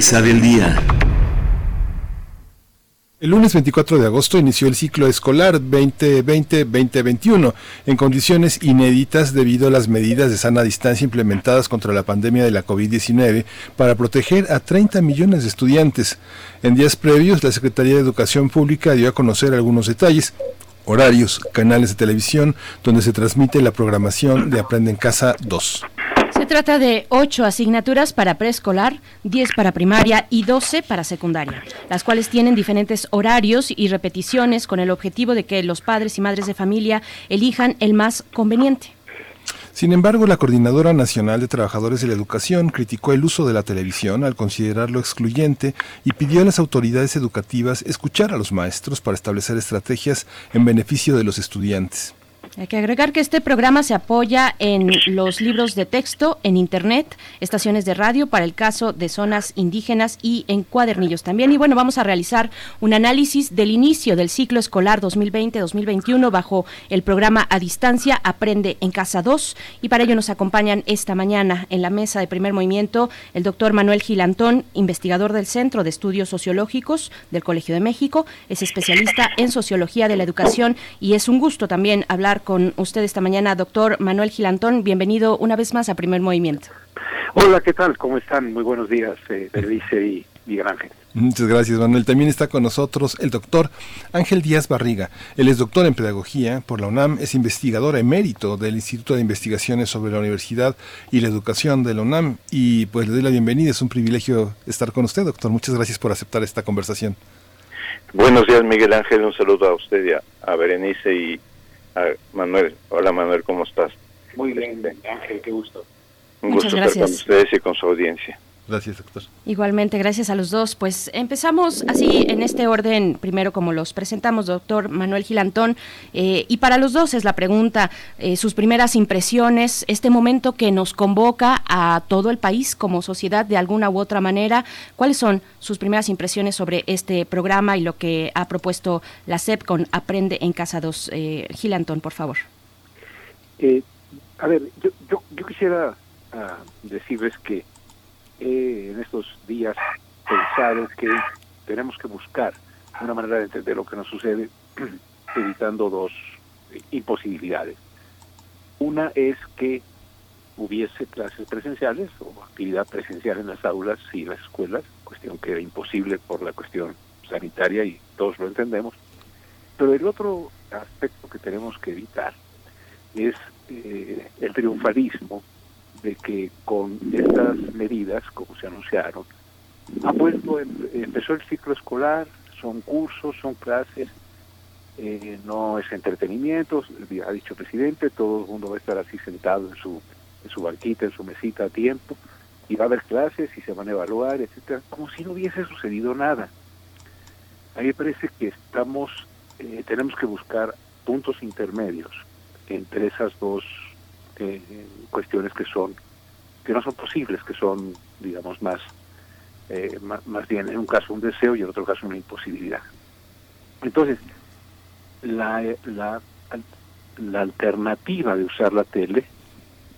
Día. El lunes 24 de agosto inició el ciclo escolar 2020-2021 en condiciones inéditas debido a las medidas de sana distancia implementadas contra la pandemia de la COVID-19 para proteger a 30 millones de estudiantes. En días previos, la Secretaría de Educación Pública dio a conocer algunos detalles horarios, canales de televisión donde se transmite la programación de Aprende en Casa 2. Trata de ocho asignaturas para preescolar, 10 para primaria y 12 para secundaria, las cuales tienen diferentes horarios y repeticiones con el objetivo de que los padres y madres de familia elijan el más conveniente. Sin embargo, la Coordinadora Nacional de Trabajadores de la Educación criticó el uso de la televisión al considerarlo excluyente y pidió a las autoridades educativas escuchar a los maestros para establecer estrategias en beneficio de los estudiantes. Hay que agregar que este programa se apoya en los libros de texto, en Internet, estaciones de radio para el caso de zonas indígenas y en cuadernillos también. Y bueno, vamos a realizar un análisis del inicio del ciclo escolar 2020-2021 bajo el programa a distancia Aprende en Casa 2. Y para ello nos acompañan esta mañana en la mesa de primer movimiento el doctor Manuel Gilantón, investigador del Centro de Estudios Sociológicos del Colegio de México. Es especialista en sociología de la educación y es un gusto también hablar con usted esta mañana, doctor Manuel Gilantón. Bienvenido una vez más a Primer Movimiento. Hola, ¿qué tal? ¿Cómo están? Muy buenos días, eh, Berenice y Miguel Ángel. Muchas gracias, Manuel. También está con nosotros el doctor Ángel Díaz Barriga. Él es doctor en Pedagogía por la UNAM, es investigador emérito del Instituto de Investigaciones sobre la Universidad y la Educación de la UNAM. Y pues le doy la bienvenida, es un privilegio estar con usted, doctor. Muchas gracias por aceptar esta conversación. Buenos días, Miguel Ángel. Un saludo a usted y a, a Berenice y a Manuel. Hola, Manuel, ¿cómo estás? Muy bien, Ángel, qué gusto. Un Muchas gusto estar con gracias. ustedes y con su audiencia. Gracias, doctor. Igualmente, gracias a los dos. Pues empezamos así en este orden, primero como los presentamos, doctor Manuel Gilantón. eh, y para los dos es la pregunta, eh, sus primeras impresiones, este momento que nos convoca a todo el país como sociedad de alguna u otra manera. ¿Cuáles son sus primeras impresiones sobre este programa y lo que ha propuesto la SEP con Aprende en Casa 2? Eh, Gilantón, por favor. Eh, a ver, yo, yo, yo quisiera ah, decirles que he en estos días pensado que tenemos que buscar una manera de entender lo que nos sucede evitando dos imposibilidades. Una es que hubiese clases presenciales o actividad presencial en las aulas y las escuelas, cuestión que era imposible por la cuestión sanitaria y todos lo entendemos. Pero el otro aspecto que tenemos que evitar es eh, el triunfalismo de que con estas medidas, como se anunciaron, ha puesto, em- empezó el ciclo escolar, son cursos, son clases, eh, no es entretenimiento, ha dicho el presidente, todo el mundo va a estar así sentado en su, en su barquita, en su mesita a tiempo, y va a haber clases y se van a evaluar, etcétera, como si no hubiese sucedido nada. A mí me parece que estamos, eh, tenemos que buscar puntos intermedios entre esas dos eh, cuestiones que son, que no son posibles, que son, digamos, más, eh, más, bien en un caso un deseo y en otro caso una imposibilidad. Entonces, la, la, la alternativa de usar la tele,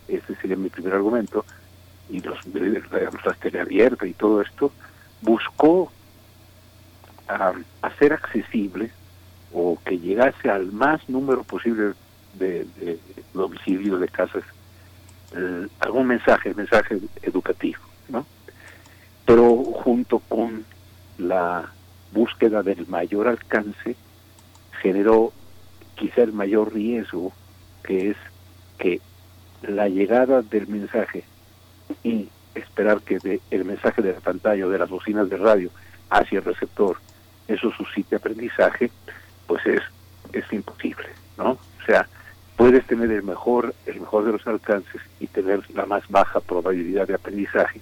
ese sería mi primer argumento, y los, digamos, las teleabiertas y todo esto, buscó a hacer accesible o que llegase al más número posible de, de domicilios, de casas, eh, algún mensaje, mensaje educativo, ¿no? Pero junto con la búsqueda del mayor alcance, generó quizá el mayor riesgo, que es que la llegada del mensaje y esperar que de- el mensaje de la pantalla o de las bocinas de radio hacia el receptor eso suscite aprendizaje, pues es, es imposible, ¿no? O sea, puedes tener el mejor, el mejor de los alcances y tener la más baja probabilidad de aprendizaje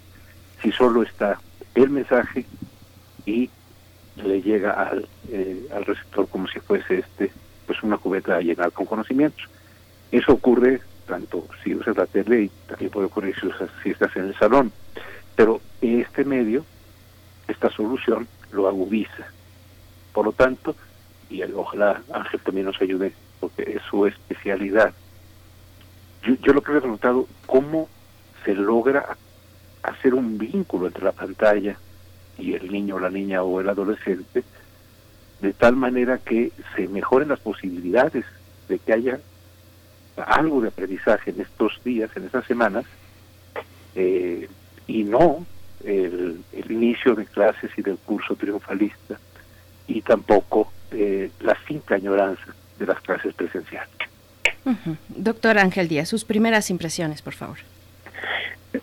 si solo está el mensaje y le llega al, eh, al receptor como si fuese este pues una cubeta a llenar con conocimientos. Eso ocurre tanto si usas la tele y también puede ocurrir si, usas, si estás en el salón. Pero este medio, esta solución, lo agudiza. Por lo tanto, y ojalá Ángel también nos ayude, porque es su especialidad, yo, yo lo que me he preguntado, ¿cómo se logra hacer un vínculo entre la pantalla y el niño, la niña o el adolescente, de tal manera que se mejoren las posibilidades de que haya algo de aprendizaje en estos días, en estas semanas, eh, y no el, el inicio de clases y del curso triunfalista, y tampoco eh, la finca añoranza de las clases presenciales. Doctor Ángel Díaz, sus primeras impresiones, por favor.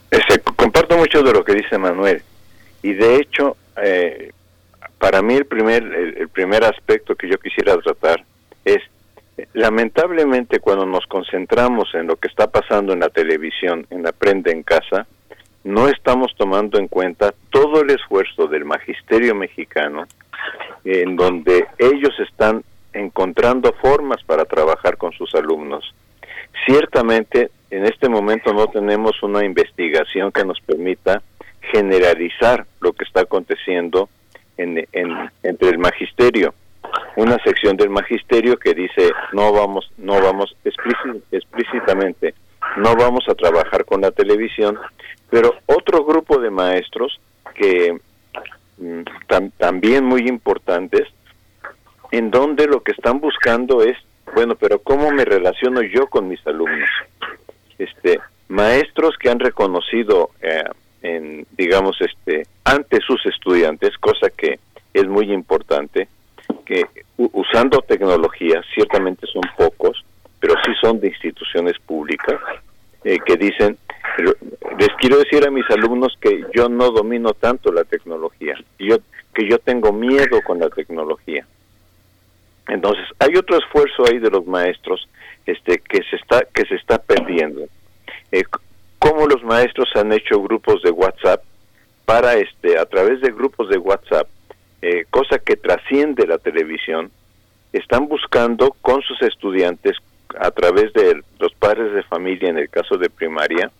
Este, comparto mucho de lo que dice Manuel y de hecho eh, para mí el primer el, el primer aspecto que yo quisiera tratar es lamentablemente cuando nos concentramos en lo que está pasando en la televisión en Aprende en casa no estamos tomando en cuenta todo el esfuerzo del magisterio mexicano en donde ellos están encontrando formas para trabajar con sus alumnos. Ciertamente en este momento no tenemos una investigación que nos permita generalizar lo que está aconteciendo en, en- entre el magisterio. Una sección del magisterio que dice no vamos no vamos explíci- explícitamente no vamos a trabajar con la televisión pero otro grupo de maestros que mm, tam- también muy importantes en donde lo que están buscando es bueno pero cómo me relaciono yo con mis alumnos este maestros que han reconocido eh, en digamos este ante sus estudiantes cosa que es muy importante que usando tecnología ciertamente son pocos pero sí son de instituciones públicas eh, que dicen les quiero decir a mis alumnos que yo no domino tanto la tecnología yo que yo tengo miedo con la tecnología entonces hay otro esfuerzo ahí de los maestros este que se está que se está perdiendo. Eh, cómo los maestros han hecho grupos de WhatsApp para este a través de grupos de WhatsApp eh, cosa que trasciende la televisión están buscando con sus estudiantes a través de los padres de familia en el caso de primaria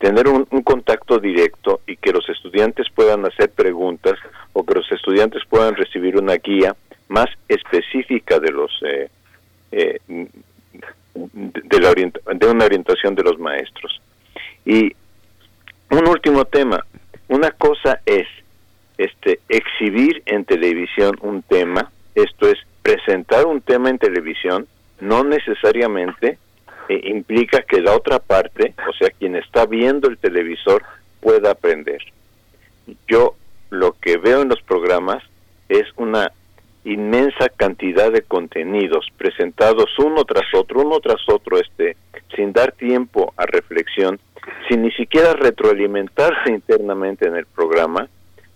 tener un contacto directo y que los estudiantes puedan hacer preguntas o que los estudiantes puedan recibir una guía más específica de los eh, eh, de, una orientación de los maestros. Y un último tema. Una cosa es este exhibir en televisión un tema esto es presentar un tema en televisión no necesariamente eh, implica que la otra parte o sea quien está viendo el televisor pueda aprender. Yo lo que veo en los programas es una inmensa cantidad de contenidos presentados uno tras otro, uno tras otro, este, sin dar tiempo a reflexión, sin ni siquiera retroalimentarse internamente en el programa,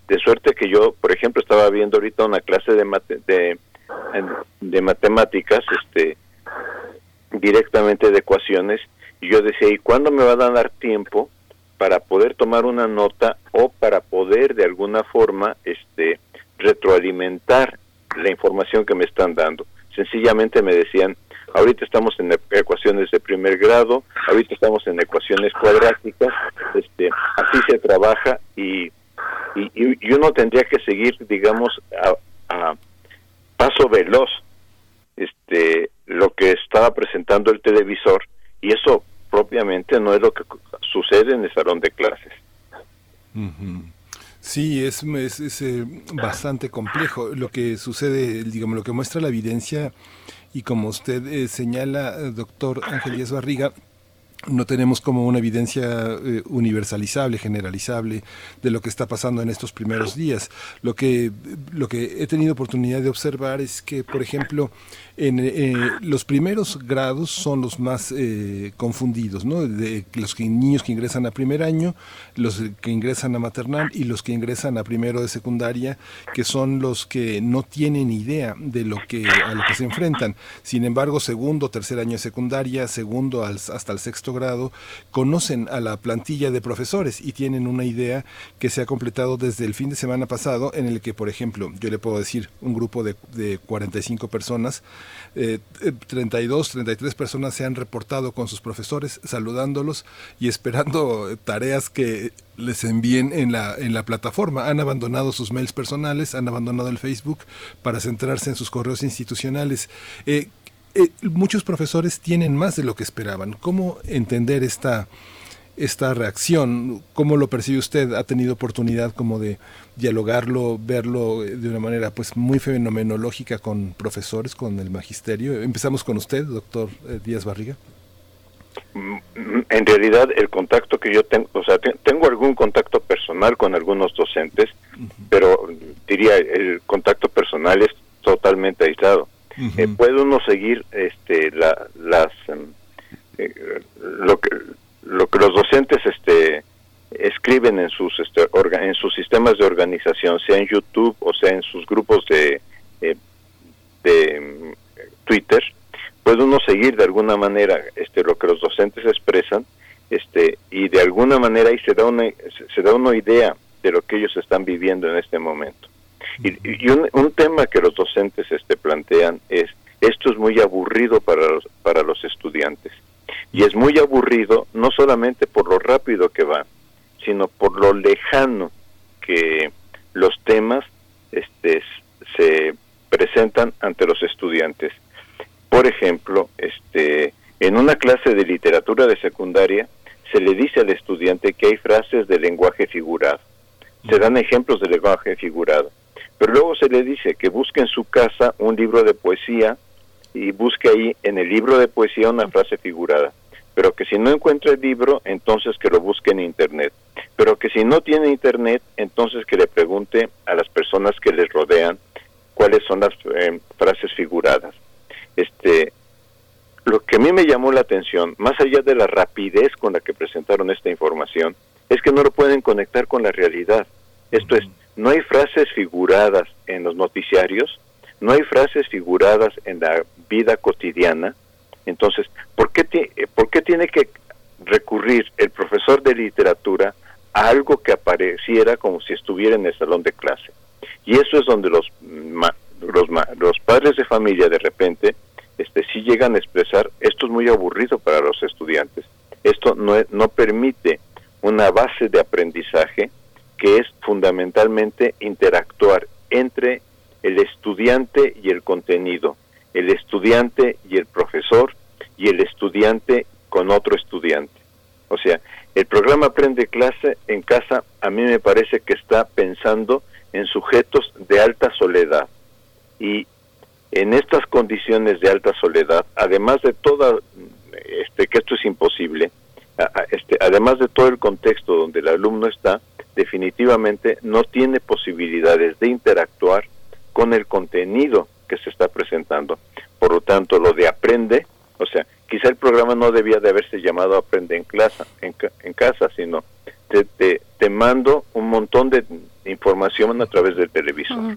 de suerte que yo, por ejemplo, estaba viendo ahorita una clase de de matemáticas, este, directamente de ecuaciones, y yo decía, ¿y cuándo me van a dar tiempo para poder tomar una nota o para poder de alguna forma, este, retroalimentar la información que me están dando. Sencillamente me decían, ahorita estamos en ecuaciones de primer grado, ahorita estamos en ecuaciones cuadráticas, este, así se trabaja y, y, uno tendría que seguir, digamos, a, a paso veloz este lo que estaba presentando el televisor y eso propiamente no es lo que sucede en el salón de clases. Sí, es, es, es, eh, bastante complejo. Lo que sucede, digamos, lo que muestra la evidencia, y como usted eh, señala, doctor Ángel Díaz Barriga, no tenemos como una evidencia eh, universalizable, generalizable de lo que está pasando en estos primeros días. Lo que, lo que he tenido oportunidad de observar es que, por ejemplo, en eh, los primeros grados son los más eh, confundidos, ¿no? Los niños que ingresan a primer año, los que ingresan a maternal y los que ingresan a primero de secundaria, que son los que no tienen idea de lo que a lo que se enfrentan. Sin embargo, segundo, tercer año de secundaria, segundo al- hasta el sexto grado, conocen a la plantilla de profesores y tienen una idea que se ha completado desde el fin de semana pasado, en el que, por ejemplo, yo le puedo decir, un grupo de, de 45 personas, eh, eh, 32, 33 personas se han reportado con sus profesores, saludándolos y esperando eh, tareas que les envíen en la, en la plataforma. Han abandonado sus mails personales, han abandonado el Facebook para centrarse en sus correos institucionales. Eh, eh, muchos profesores tienen más de lo que esperaban. ¿Cómo entender esta, esta reacción? ¿Cómo lo percibe usted? ¿Ha tenido oportunidad como de dialogarlo, verlo eh, de una manera pues muy fenomenológica con profesores, con el magisterio? Empezamos con usted, doctor eh, Díaz Barriga. Mm, En realidad, el contacto que yo tengo, o sea, te- tengo algún contacto personal con algunos docentes, pero diría, el contacto personal es totalmente aislado. Eh, puede uno seguir este, la, las, em, eh, lo, que, lo que los docentes este, escriben en sus, este, orga- en sus sistemas de organización, sea en YouTube o sea en sus grupos de, eh, de mm, Twitter, puede uno seguir de alguna manera este lo que los docentes expresan este y de alguna manera ahí se da una se da una idea de lo que ellos están viviendo en este momento y, y un, un tema que los docentes este plantean es esto es muy aburrido para los para los estudiantes y es muy aburrido no solamente por lo rápido que va sino por lo lejano que los temas este se presentan ante los estudiantes por ejemplo, este, en una clase de literatura de secundaria se le dice al estudiante que hay frases de lenguaje figurado. Se dan ejemplos de lenguaje figurado. Pero luego se le dice que busque en su casa un libro de poesía y busque ahí en el libro de poesía una frase figurada. Pero que si no encuentra el libro, entonces que lo busque en internet. Pero que si no tiene internet, entonces que le pregunte a las personas que les rodean cuáles son las eh, frases figuradas este lo que a mí me llamó la atención, más allá de la rapidez con la que presentaron esta información, es que no lo pueden conectar con la realidad. Esto es, no hay frases figuradas en los noticiarios, no hay frases figuradas en la vida cotidiana. Entonces, ¿por qué, eh, ¿por qué tiene que recurrir el profesor de literatura a algo que apareciera como si estuviera en el salón de clase? Y eso es donde los, los, los padres de familia de repente este, sí llegan a expresar, esto es muy aburrido para los estudiantes, esto no, no permite una base de aprendizaje que es fundamentalmente interactuar entre el estudiante y el contenido, el estudiante y el profesor y el estudiante con otro estudiante. O sea, el programa Aprende clase en casa a mí me parece que está pensando en sujetos de alta soledad y en estas condiciones de alta soledad, además de toda este que esto es imposible, este, además de todo el contexto donde el alumno está, definitivamente no tiene posibilidades de interactuar con el contenido que se está presentando. Por lo tanto, lo de aprende, o sea, quizá el programa no debía de haberse llamado Aprende en, clase, en, ca- en casa, sino te, te, te mando un montón de información a través del televisor.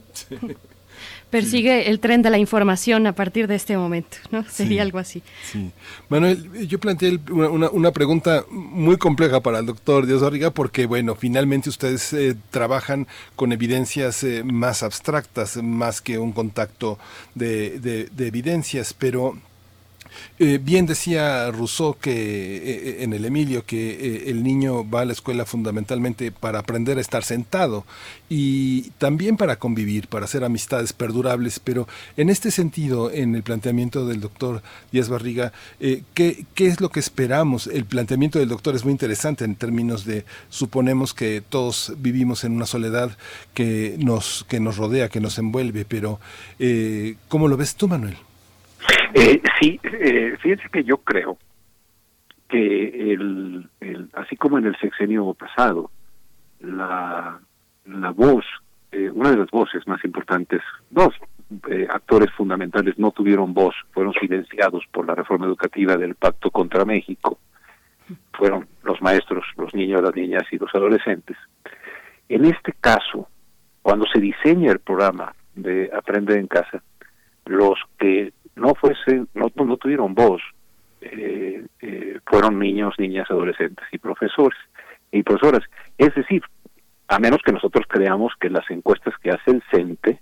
Persigue el tren de la información a partir de este momento, ¿no? Sería Sí. algo así. Sí. Manuel, yo planteé el- una, una- una pregunta muy compleja para el doctor Díaz Barriga porque, bueno, finalmente ustedes eh, trabajan con evidencias eh, más abstractas, más que un contacto de, de- de evidencias, pero eh, bien decía Rousseau que eh, en el Emilio que eh, el niño va a la escuela fundamentalmente para aprender a estar sentado y también para convivir, para hacer amistades perdurables, pero en este sentido, en el planteamiento del doctor Díaz Barriga, eh, ¿qué, ¿qué es lo que esperamos? El planteamiento del doctor es muy interesante en términos de suponemos que todos vivimos en una soledad que nos, que nos rodea, que nos envuelve, pero eh, ¿cómo lo ves tú, Manuel? Eh, sí, eh, fíjense que yo creo que el, así como en el sexenio pasado, la, la voz, eh, una de las voces más importantes, dos eh, actores fundamentales no tuvieron voz, fueron silenciados por la reforma educativa del Pacto contra México, fueron los maestros, los niños, las niñas y los adolescentes. En este caso, cuando se diseña el programa de Aprender en Casa, los que no fuesen, no, no tuvieron voz, eh, eh, fueron niños, niñas, adolescentes y profesores y profesoras. Es decir, a menos que nosotros creamos que las encuestas que hace el CENTE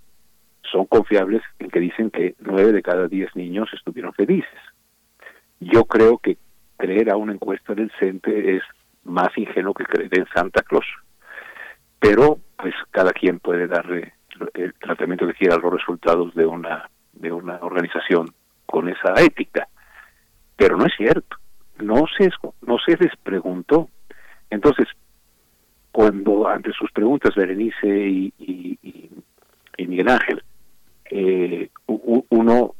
son confiables en que dicen que nueve de cada diez niños estuvieron felices. Yo creo que creer a una encuesta del CENTE es más ingenuo que creer en Santa Claus. Pero, pues, cada quien puede darle el tratamiento que quiera a los resultados de una de una organización con esa ética. Pero no es cierto, no se, no se les preguntó. Entonces, cuando ante sus preguntas Berenice y, Miguel Ángel, eh, uno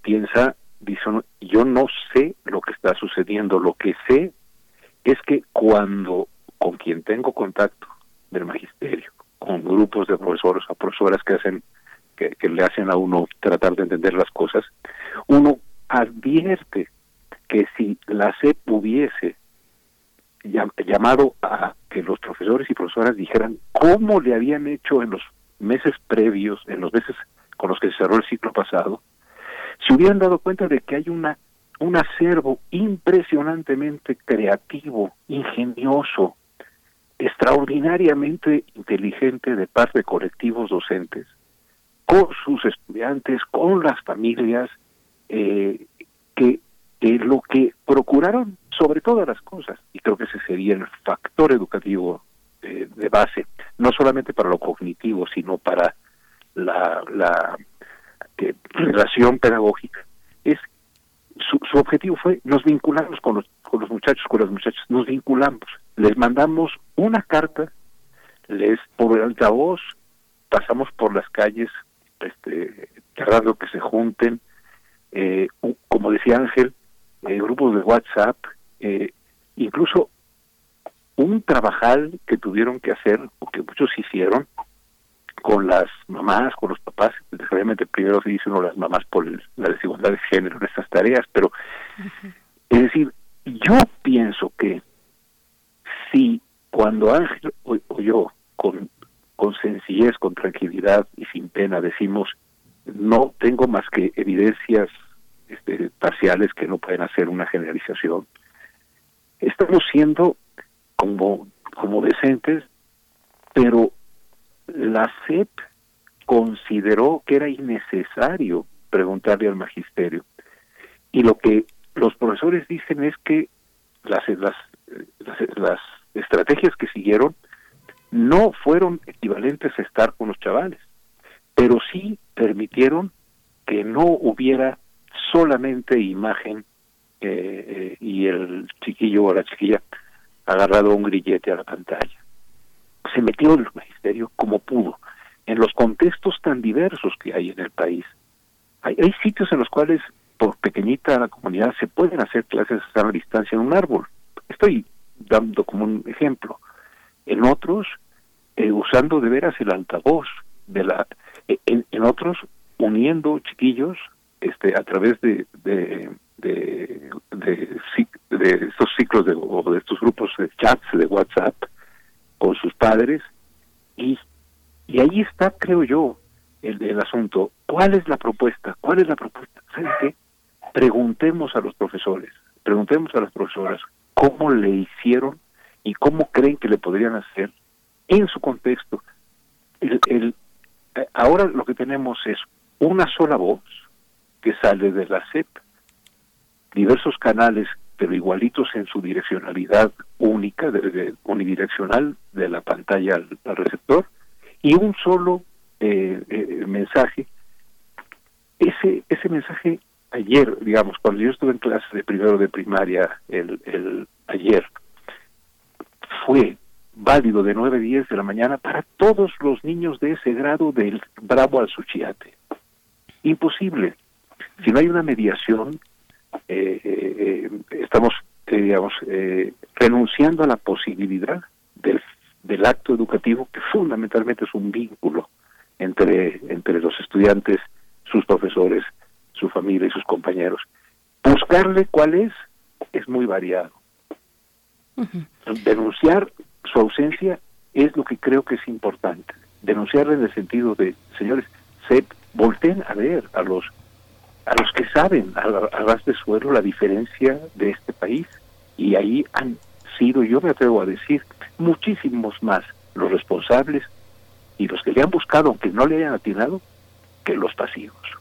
piensa, dice yo no sé lo que está sucediendo, lo que sé es que cuando con quien tengo contacto del magisterio, con grupos de profesores o profesoras que hacen que, le hacen a uno tratar de entender las cosas, uno advierte que si la SEP hubiese llam- llamado a que los profesores y profesoras dijeran cómo le habían hecho en los meses previos, en los meses con los que se cerró el ciclo pasado, se hubieran dado cuenta de que hay una un acervo impresionantemente creativo, ingenioso, extraordinariamente inteligente de parte de colectivos docentes, con sus estudiantes, con las familias, eh, que, lo que procuraron sobre todas las cosas, y creo que ese sería el factor educativo eh, de base, no solamente para lo cognitivo, sino para la, la relación pedagógica, es su, su objetivo fue nos vinculamos con los, con los muchachos, con las muchachas, nos vinculamos, les mandamos una carta, les por el altavoz pasamos por las calles, este, tratando que se junten, eh, como decía Ángel, eh, grupos de WhatsApp, eh, incluso un trabajal que tuvieron que hacer, o que muchos hicieron, con las mamás, con los papás, realmente primero se dice uno las mamás por el- la desigualdad de género en estas tareas, pero es decir, yo pienso que si cuando Ángel o, o yo con, con sencillez, con tranquilidad y sin pena decimos no tengo más que evidencias este, parciales que no pueden hacer una generalización, estamos siendo como, como decentes, pero la SEP consideró que era innecesario preguntarle al magisterio. Y lo que los profesores dicen es que las, las, las, las estrategias que siguieron no fueron equivalentes a estar con los chavales, pero sí permitieron que no hubiera solamente imagen eh, eh, y el chiquillo o la chiquilla agarrado un grillete a la pantalla. Se metió el magisterio como pudo, en los contextos tan diversos que hay en el país. Hay, hay sitios en los cuales, por pequeñita la comunidad, se pueden hacer clases a la distancia en un árbol. Estoy dando como un ejemplo. En otros, eh, usando de veras el altavoz, de la, eh, en, otros, uniendo chiquillos este, a través de, de, de, de estos ciclos de, o de estos grupos de chats de WhatsApp con sus padres y, y ahí está, creo yo, el, el asunto. ¿Cuál es la propuesta? ¿Cuál es la propuesta? ¿Saben qué? Preguntemos a los profesores, preguntemos a las profesoras cómo le hicieron y cómo creen que le podrían hacer en su contexto. El, eh, ahora lo que tenemos es una sola voz que sale de la SEP, diversos canales, pero igualitos en su direccionalidad única, de, unidireccional, de la pantalla al, al receptor, y un solo eh, eh, mensaje. Ese, ese mensaje ayer, digamos, cuando yo estuve en clase de primero de primaria el, el ayer, fue válido de 9 a 10 de la mañana para todos los niños de ese grado del Bravo al Suchiate. Imposible. Si no hay una mediación, eh, eh, estamos, eh, digamos, renunciando a la posibilidad del, del acto educativo que fundamentalmente es un vínculo entre, entre los estudiantes, sus profesores, su familia y sus compañeros. Buscarle cuál es, es muy variado. Denunciar su ausencia es lo que creo que es importante. Denunciarle en el sentido de, señores, se volteen a ver a los a los que saben a, a ras de suelo la diferencia de este país y ahí han sido, yo me atrevo a decir, muchísimos más los responsables y los que le han buscado, aunque no le hayan atinado, que los pasivos.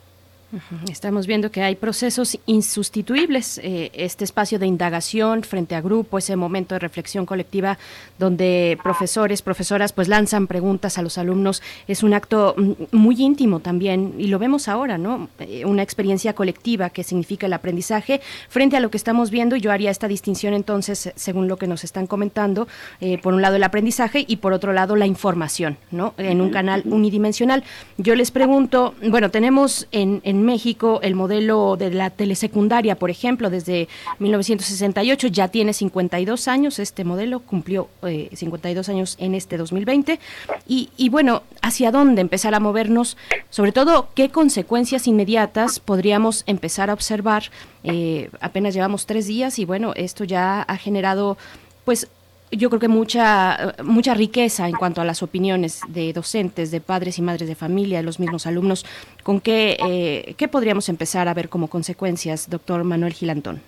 Estamos viendo que hay procesos insustituibles. Eh, este espacio de indagación frente a grupo, ese momento de reflexión colectiva donde profesores, profesoras, pues lanzan preguntas a los alumnos, es un acto mm, muy íntimo también y lo vemos ahora, ¿no? Eh, una experiencia colectiva que significa el aprendizaje frente a lo que estamos viendo. Yo haría esta distinción entonces, según lo que nos están comentando, eh, por un lado el aprendizaje y por otro lado la información, ¿no? En un canal unidimensional. Yo les pregunto, bueno, tenemos en en México el modelo de la telesecundaria, por ejemplo, desde 1968 ya tiene 52 años, este modelo cumplió 52 eh, años en este 2020. Y, y bueno, ¿hacia dónde empezar a movernos? Sobre todo, ¿qué consecuencias inmediatas podríamos empezar a observar? Eh, apenas llevamos tres días y bueno, esto ya ha generado pues yo creo que mucha, mucha riqueza en cuanto a las opiniones de docentes, de padres y madres de familia, de los mismos alumnos. ¿Con qué, eh, qué podríamos empezar a ver como consecuencias, doctor Manuel Gilantón?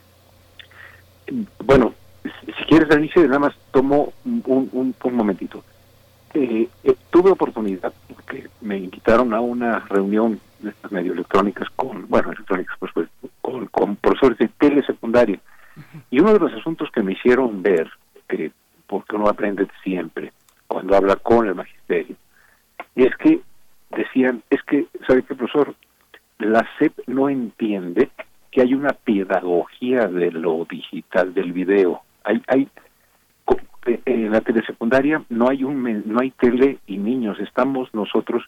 Bueno, si quieres, Alicia, nada más tomo un, un, un momentito. Eh, eh, tuve oportunidad, porque me invitaron a una reunión de estas medio electrónicas con, bueno, electrónicas, pues, pues con, con profesores de telesecundaria. Y uno de los asuntos que me hicieron ver, que porque uno aprende siempre cuando habla con el magisterio. Y es que decían, es que, ¿sabe qué, profesor? La SEP no entiende que hay una pedagogía de lo digital, del video. Hay, hay eh, en la telesecundaria no hay un no hay tele y niños, estamos nosotros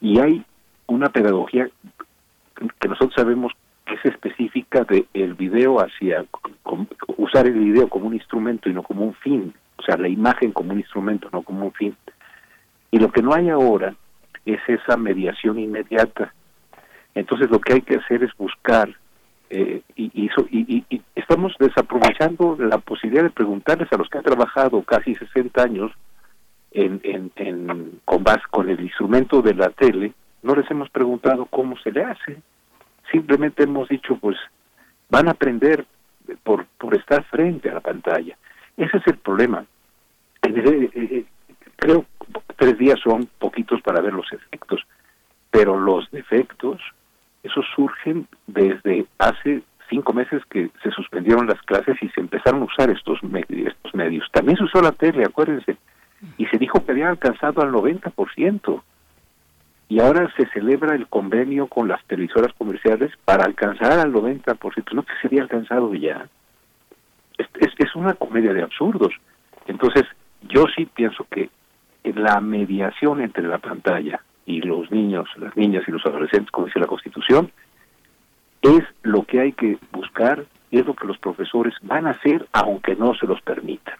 y hay una pedagogía que nosotros sabemos que es específica de el video hacia usar el video como un instrumento y no como un fin o sea, la imagen como un instrumento, no como un fin. Y lo que no hay ahora es esa mediación inmediata. Entonces lo que hay que hacer es buscar, eh, y, y, y, estamos desaprovechando la posibilidad de preguntarles a los que han trabajado casi 60 años en, en, con el instrumento de la tele, no les hemos preguntado cómo se le hace. Simplemente hemos dicho, pues van a aprender por, por estar frente a la pantalla. Ese es el problema. Eh, creo tres días son poquitos para ver los efectos, pero los defectos, esos surgen desde hace cinco meses que se suspendieron las clases y se empezaron a usar estos, medios, estos medios. También se usó la tele, acuérdense, y se dijo que había alcanzado al 90%. Y ahora se celebra el convenio con las televisoras comerciales para alcanzar al 90%, no que se había alcanzado ya es, una comedia de absurdos. Entonces, yo sí pienso que la mediación entre la pantalla y los niños, las niñas y los adolescentes, como dice la Constitución, es lo que hay que buscar, es lo que los profesores van a hacer aunque no se los permitan.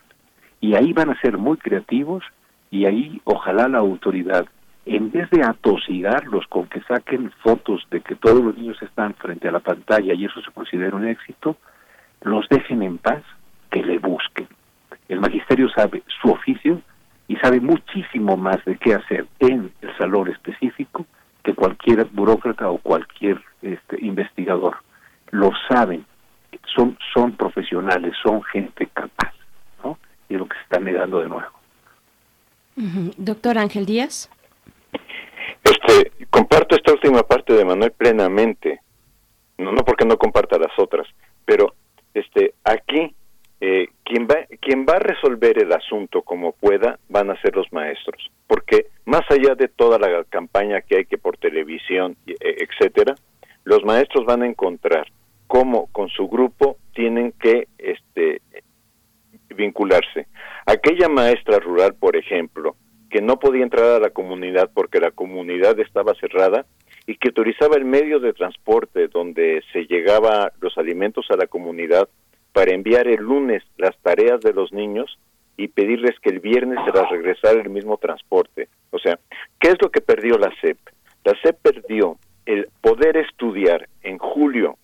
Y ahí van a ser muy creativos y ahí ojalá la autoridad, en vez de atosigarlos con que saquen fotos de que todos los niños están frente a la pantalla y eso se considera un éxito, los dejen en paz, que le busquen. El magisterio sabe su oficio y sabe muchísimo más de qué hacer en el salón específico que cualquier burócrata o cualquier este, investigador. Lo saben, son, son profesionales, son gente capaz, ¿no? Y es lo que se está negando de nuevo. Doctor Ángel Díaz. Este, comparto esta última parte de Manuel plenamente, no, no porque no comparta las otras, pero este, aquí eh, quien va quien va a resolver el asunto como pueda van a ser los maestros, porque más allá de toda la campaña que hay que por televisión, e, etcétera, los maestros van a encontrar cómo con su grupo tienen que este vincularse. Aquella maestra rural, por ejemplo, que no podía entrar a la comunidad porque la comunidad estaba cerrada y que utilizaba el medio de transporte donde se llegaba los alimentos a la comunidad para enviar el lunes las tareas de los niños y pedirles que el viernes se las regresara el mismo transporte. O sea, ¿qué es lo que perdió la SEP? La SEP perdió el poder estudiar en julio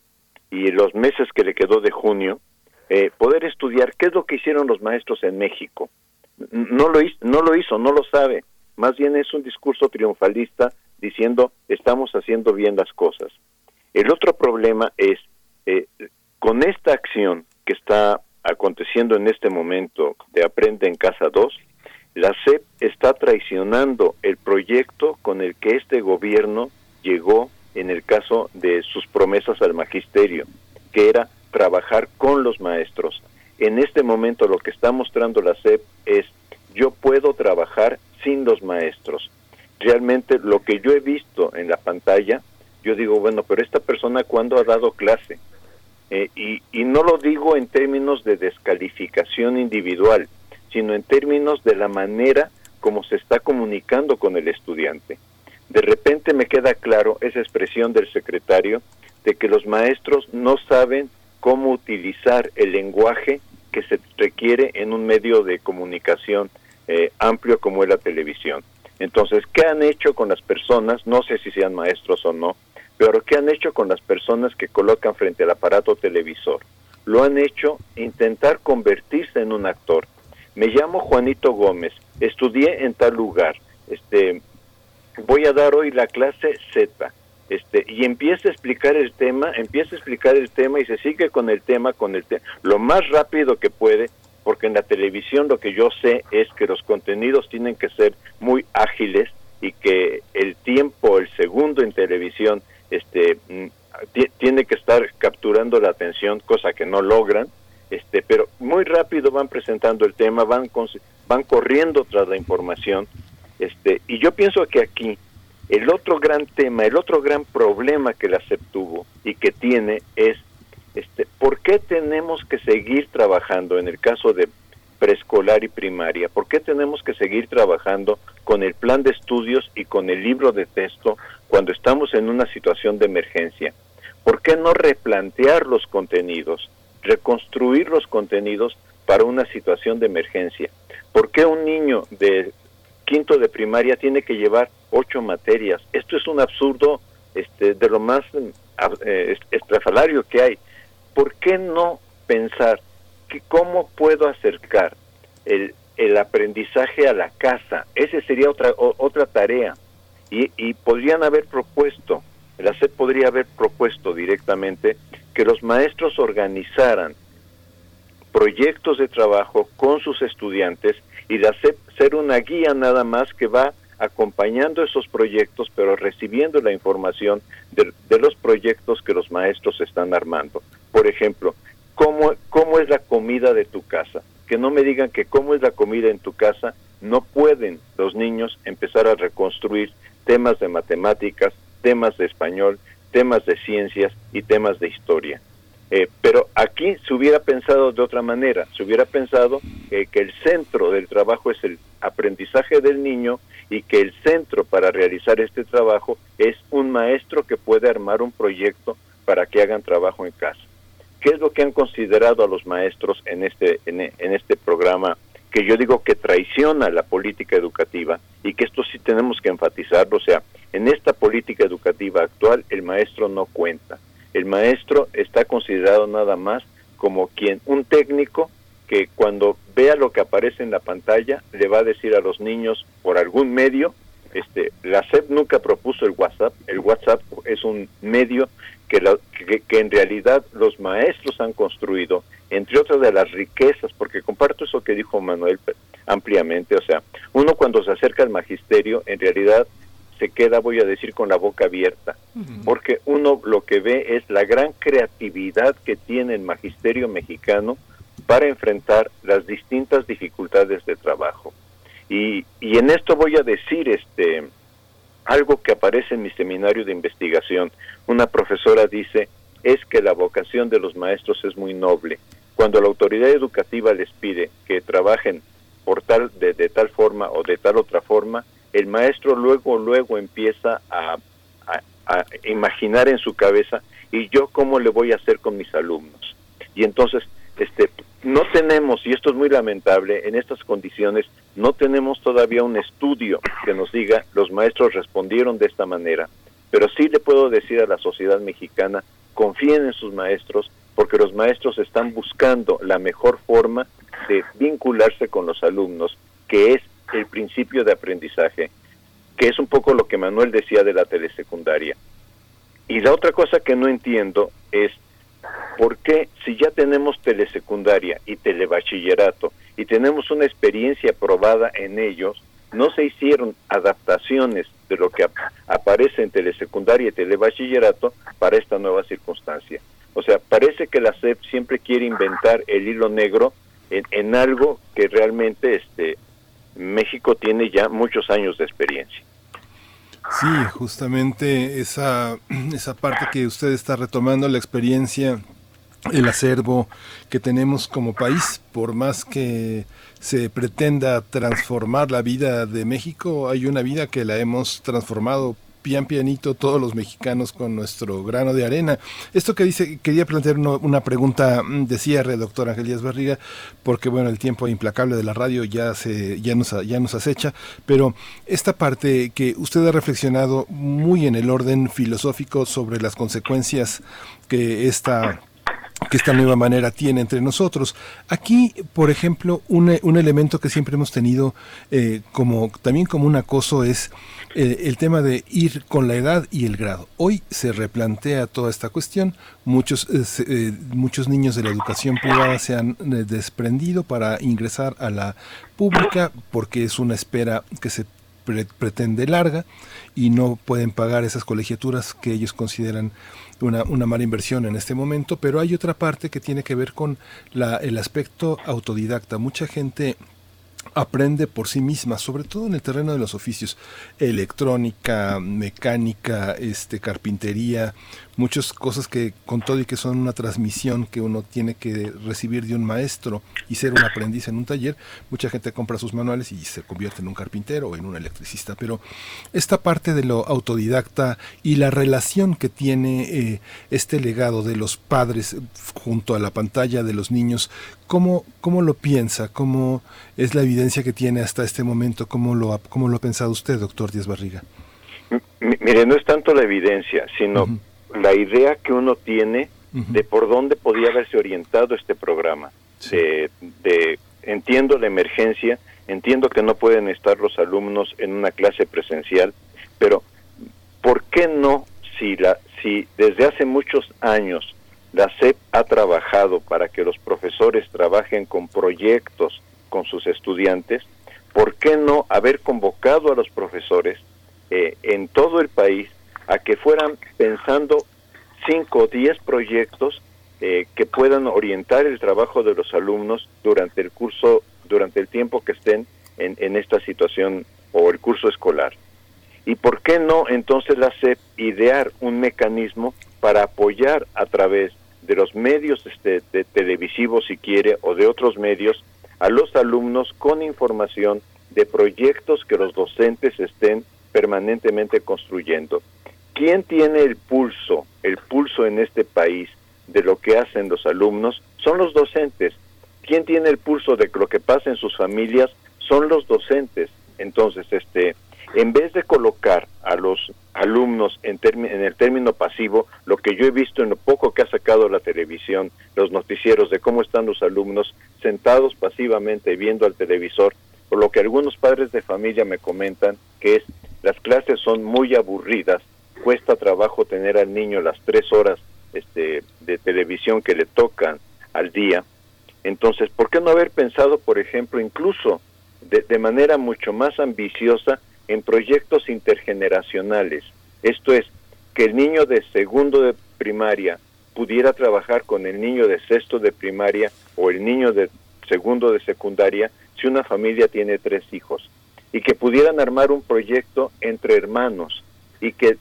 y los meses que le quedó de junio, eh, poder estudiar qué es lo que hicieron los maestros en México. No lo, hizo, no lo hizo, no lo sabe. Más bien es un discurso triunfalista diciendo estamos haciendo bien las cosas. El otro problema es, eh, con esta acción que está aconteciendo en este momento de Aprende en Casa 2, la SEP está traicionando el proyecto con el que este gobierno llegó en el caso de sus promesas al magisterio, que era trabajar con los maestros. En este momento lo que está mostrando la SEP es yo puedo trabajar sin los maestros. Realmente lo que yo he visto en la pantalla, yo digo, bueno, pero esta persona cuándo ha dado clase? Eh, y, no lo digo en términos de descalificación individual, sino en términos de la manera como se está comunicando con el estudiante. De repente me queda claro esa expresión del secretario de que los maestros no saben cómo utilizar el lenguaje que se requiere en un medio de comunicación eh, amplio como es la televisión. Entonces, ¿qué han hecho con las personas? No sé si sean maestros o no, pero ¿qué han hecho con las personas que colocan frente al aparato televisor? Lo han hecho intentar convertirse en un actor. Me llamo Juanito Gómez, estudié en tal lugar, este, voy a dar hoy la clase Z, este, y empieza a explicar el tema, empieza a explicar el tema y se sigue con el tema, con el tema, lo más rápido que puede, porque en la televisión lo que yo sé es que los contenidos tienen que ser muy ágiles y que el tiempo, el segundo en televisión, este, mm, tiene que estar capturando la atención, cosa que no logran, este, pero muy rápido van presentando el tema, van van corriendo tras la información, este, y yo pienso que aquí el otro gran tema, el otro gran problema que la SEP tuvo y que tiene es, este, ¿por qué tenemos que seguir trabajando en el caso de preescolar y primaria? ¿Por qué tenemos que seguir trabajando con el plan de estudios y con el libro de texto cuando estamos en una situación de emergencia? ¿Por qué no replantear los contenidos, reconstruir los contenidos para una situación de emergencia? ¿Por qué un niño de quinto de primaria tiene que llevar ocho materias? Esto es un absurdo este, de lo más eh, estrafalario que hay. ¿Por qué no pensar que cómo puedo acercar el, el aprendizaje a la casa? Esa sería otra, otra tarea. Y, y podrían haber propuesto la SED podría haber propuesto directamente que los maestros organizaran proyectos de trabajo con sus estudiantes y la SEP ser una guía nada más que va acompañando esos proyectos, pero recibiendo la información de, de, los proyectos que los maestros están armando. Por ejemplo, ¿cómo, ¿cómo es la comida de tu casa? Que no me digan que cómo es la comida en tu casa, no pueden los niños empezar a reconstruir temas de matemáticas, temas de español, temas de ciencias y temas de historia. Eh, pero aquí se hubiera pensado de otra manera, se hubiera pensado eh, que el centro del trabajo es el aprendizaje del niño y que el centro para realizar este trabajo es un maestro que puede armar un proyecto para que hagan trabajo en casa. ¿Qué es lo que han considerado a los maestros en este, en, en este programa que yo digo que traiciona la política educativa y que esto sí tenemos que enfatizarlo, o sea, en esta política educativa actual el maestro no cuenta. El maestro está considerado nada más como quien, un técnico que cuando vea lo que aparece en la pantalla le va a decir a los niños por algún medio, este, la SEP nunca propuso el WhatsApp, el WhatsApp es un medio que, la, que, que en realidad los maestros han construido, entre otras de las riquezas, porque comparto eso que dijo Manuel ampliamente, o sea, uno cuando se acerca al magisterio, en realidad se queda, voy a decir, con la boca abierta, porque uno lo que ve es la gran creatividad que tiene el magisterio mexicano para enfrentar las distintas dificultades de trabajo. Y, y en esto voy a decir este algo que aparece en mi seminario de investigación. Una profesora dice, es que la vocación de los maestros es muy noble. Cuando la autoridad educativa les pide que trabajen por tal, de, tal forma o de tal otra forma, el maestro luego, luego empieza a, a, imaginar en su cabeza y yo cómo le voy a hacer con mis alumnos. Y entonces, este, no tenemos, y esto es muy lamentable, en estas condiciones no tenemos todavía un estudio que nos diga los maestros respondieron de esta manera, pero sí le puedo decir a la sociedad mexicana, confíen en sus maestros, porque los maestros están buscando la mejor forma de vincularse con los alumnos, que es el principio de aprendizaje, que es un poco lo que Manuel decía de la telesecundaria. Y la otra cosa que no entiendo es por qué si ya tenemos telesecundaria y telebachillerato y tenemos una experiencia probada en ellos, no se hicieron adaptaciones de lo que ap- aparece en telesecundaria y telebachillerato para esta nueva circunstancia. O sea, parece que la SEP siempre quiere inventar el hilo negro en, en algo que realmente este México tiene ya muchos años de experiencia. Sí, justamente esa, esa parte que usted está retomando, la experiencia, el acervo que tenemos como país, por más que se pretenda transformar la vida de México, hay una vida que la hemos transformado pian pianito todos los mexicanos con nuestro grano de arena. Esto que dice, quería plantear una pregunta mm, de cierre, doctor Ángel Díaz Barriga, porque bueno, el tiempo implacable de la radio ya se ya nos ya nos acecha, pero esta parte que usted ha reflexionado muy en el orden filosófico sobre las consecuencias que esta que esta nueva manera tiene entre nosotros. Aquí, por ejemplo, un, un elemento que siempre hemos tenido eh, como también como un acoso es eh, el tema de ir con la edad y el grado. Hoy se replantea toda esta cuestión. Muchos, eh, eh, muchos niños de la educación privada se han eh, desprendido para ingresar a la pública porque es una espera que se pre- pretende larga y no pueden pagar esas colegiaturas que ellos consideran una, una mala inversión en este momento, pero hay otra parte que tiene que ver con la, el aspecto autodidacta. Mucha gente aprende por sí misma, sobre todo en el terreno de los oficios, electrónica, mecánica, este, carpintería, muchas cosas que con todo y que son una transmisión que uno tiene que recibir de un maestro y ser un aprendiz en un taller, mucha gente compra sus manuales y se convierte en un carpintero o en un electricista, pero esta parte de lo autodidacta y la relación que tiene eh, este legado de los padres junto a la pantalla de los niños, ¿cómo, cómo lo piensa? ¿Cómo es la evidencia que tiene hasta este momento? ¿Cómo lo ha, cómo lo ha pensado usted, doctor Díaz Barriga? M- Mire, no es tanto la evidencia, sino la idea que uno tiene de por dónde podía haberse orientado este programa. De, de- entiendo la emergencia, entiendo que no pueden estar los alumnos en una clase presencial, pero ¿por qué no si la si desde hace muchos años la SEP ha trabajado para que los profesores trabajen con proyectos con sus estudiantes, ¿por qué no haber convocado a los profesores eh, en todo el país a que fueran pensando 5 o 10 proyectos eh, que puedan orientar el trabajo de los alumnos durante el curso, durante el tiempo que estén en, en esta situación o el curso escolar. ¿Y por qué no entonces la SEP idear un mecanismo para apoyar a través de los medios este, de televisivos, si quiere, o de otros medios, a los alumnos con información de proyectos que los docentes estén permanentemente construyendo? ¿Quién tiene el pulso, el pulso en este país de lo que hacen los alumnos? Son los docentes. ¿Quién tiene el pulso de lo que pasa en sus familias? Son los docentes. Entonces, este, en vez de colocar a los alumnos en, en el término pasivo, lo que yo he visto en lo poco que ha sacado la televisión, los noticieros de cómo están los alumnos sentados pasivamente viendo al televisor, por lo que algunos padres de familia me comentan que es las clases son muy aburridas, cuesta trabajo tener al niño las tres horas este, de televisión que le tocan al día. Entonces, ¿por qué no haber pensado, por ejemplo, incluso de, de manera mucho más ambiciosa en proyectos intergeneracionales? Esto es, que el niño de segundo de primaria pudiera trabajar con el niño de sexto de primaria o el niño de segundo de secundaria si una familia tiene tres hijos y que pudieran armar un proyecto entre hermanos y que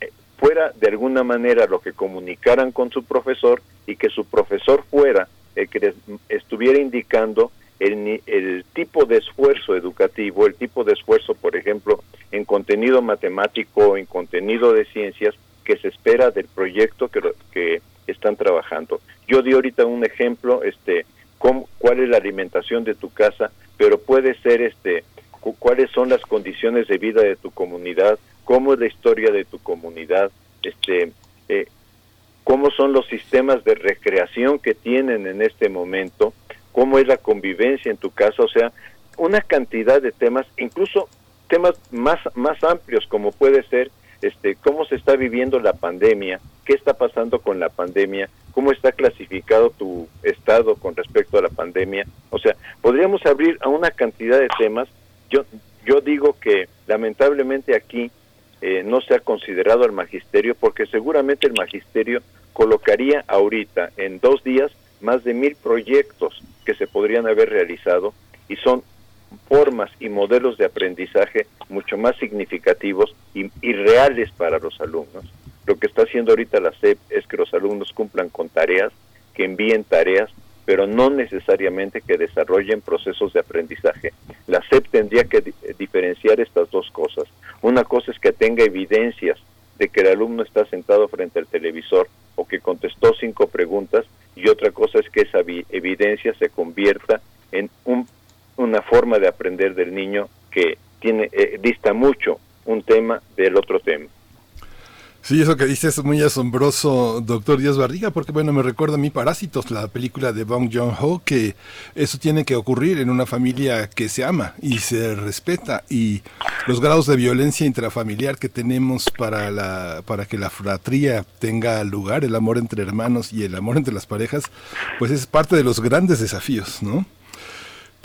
eh, fuera de alguna manera lo que comunicaran con su profesor y que su profesor fuera el que estuviera indicando el, el tipo de esfuerzo educativo, el tipo de esfuerzo, por ejemplo, en contenido matemático, en contenido de ciencias que se espera del proyecto que, que están trabajando. Yo di ahorita un ejemplo, este, cuál es la alimentación de tu casa, pero puede ser este, cu- cuáles son las condiciones de vida de tu comunidad, cómo es la historia de tu comunidad, este, eh, cómo son los sistemas de recreación que tienen en este momento, cómo es la convivencia en tu casa, o sea, una cantidad de temas, incluso temas más, más amplios como puede ser este, cómo se está viviendo la pandemia, qué está pasando con la pandemia, cómo está clasificado tu estado con respecto a la pandemia. O sea, podríamos abrir a una cantidad de temas. Yo, yo digo que lamentablemente aquí eh, no se ha considerado al magisterio porque seguramente el magisterio colocaría ahorita en dos días más de mil proyectos que se podrían haber realizado y son formas y modelos de aprendizaje mucho más significativos y, reales para los alumnos. Lo que está haciendo ahorita la SEP es que los alumnos cumplan con tareas, que envíen tareas, pero no necesariamente que desarrollen procesos de aprendizaje. La SEP tendría que di- diferenciar estas dos cosas. Una cosa es que tenga evidencias de que el alumno está sentado frente al televisor o que contestó cinco preguntas y otra cosa es que esa vi- evidencia se convierta en un- una forma de aprender del niño que tiene eh, dista mucho un tema del otro tema. Sí, eso que dices es muy asombroso, doctor Díaz Barriga, porque bueno, me recuerda a mí Parásitos, la película de Bong Joon-ho, que eso tiene que ocurrir en una familia que se ama y se respeta y los grados de violencia intrafamiliar que tenemos para la para que la fratría tenga lugar, el amor entre hermanos y el amor entre las parejas, pues es parte de los grandes desafíos, ¿no?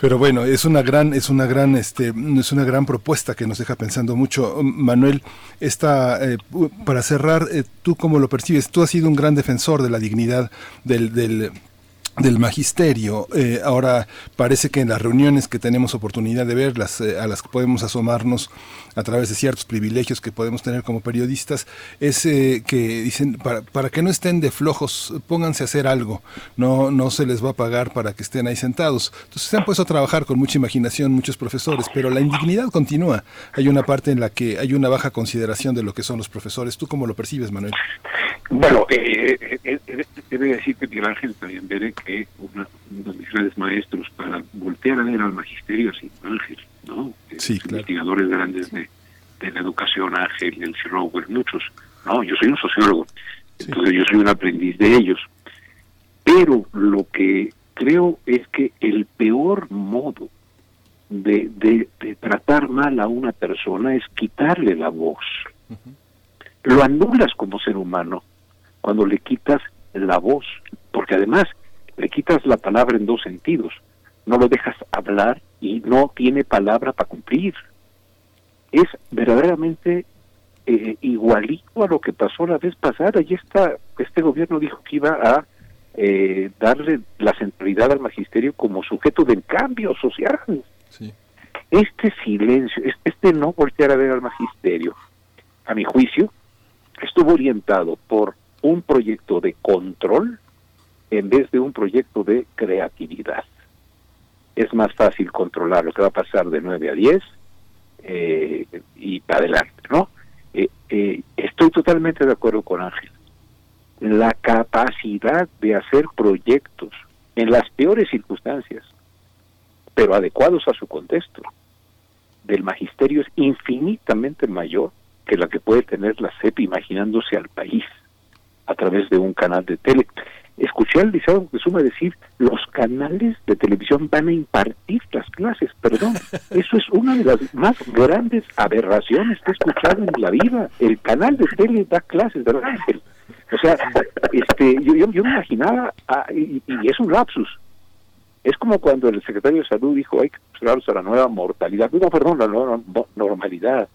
Pero bueno, es una gran, es una gran, este, es una gran propuesta que nos deja pensando mucho. Manuel, esta, eh, para cerrar, eh, ¿tú cómo lo percibes? Tú has sido un gran defensor de la dignidad del, del, magisterio. Eh, ahora parece que en las reuniones que tenemos oportunidad de eh, a las que podemos asomarnos a través de ciertos privilegios que podemos tener como periodistas, es eh, que dicen, para, para que no estén de flojos, pónganse a hacer algo, no, no se les va a pagar para que estén ahí sentados. Entonces se han puesto a trabajar con mucha imaginación muchos profesores, pero la indignidad continúa. Hay una parte en la que hay una baja consideración de lo que son los profesores. ¿Tú cómo lo percibes, Manuel? Bueno, eh, eh, eh, eh, debe decir que Miguel Ángel también ve que uno de mis grandes maestros para voltear a ver al magisterio así, Ángel, ¿no? Eh, Sí, los investigadores grandes de, de la educación, Ángel, el Rower, muchos. No, yo soy un sociólogo, entonces yo soy un aprendiz de ellos. Pero lo que creo es que el peor modo de, de, de tratar mal a una persona es quitarle la voz. Lo anulas como ser humano cuando le quitas la voz, porque además le quitas la palabra en dos sentidos. No lo dejas hablar y no tiene palabra para cumplir. Es verdaderamente eh, igualito a lo que pasó la vez pasada. Y esta, este gobierno dijo que iba a eh, darle la centralidad al magisterio como sujeto del cambio social. Este silencio, es- este no voltear a ver al magisterio, a mi juicio, estuvo orientado por un proyecto de control en vez de un proyecto de creatividad. Es más fácil controlar lo que va a pasar de 9 a 10 eh, y para adelante, ¿no? Eh, eh, estoy totalmente de acuerdo con Ángel. La capacidad de hacer proyectos en las peores circunstancias, pero adecuados a su contexto, del magisterio es infinitamente mayor que la que puede tener la CEP imaginándose al país a través de un canal de tele. Escuché al licenciado Moctezuma decir, los canales de televisión van a impartir las clases, perdón, eso es una de las más grandes aberraciones que he escuchado en la vida. El canal de tele da clases, ¿verdad, Ángel? O sea, este, yo, yo, yo me imaginaba, ah, y, y es un lapsus, es como cuando el secretario de Salud dijo, hay que acostumbrarnos a la nueva mortalidad, no, perdón, la nueva no- normalidad.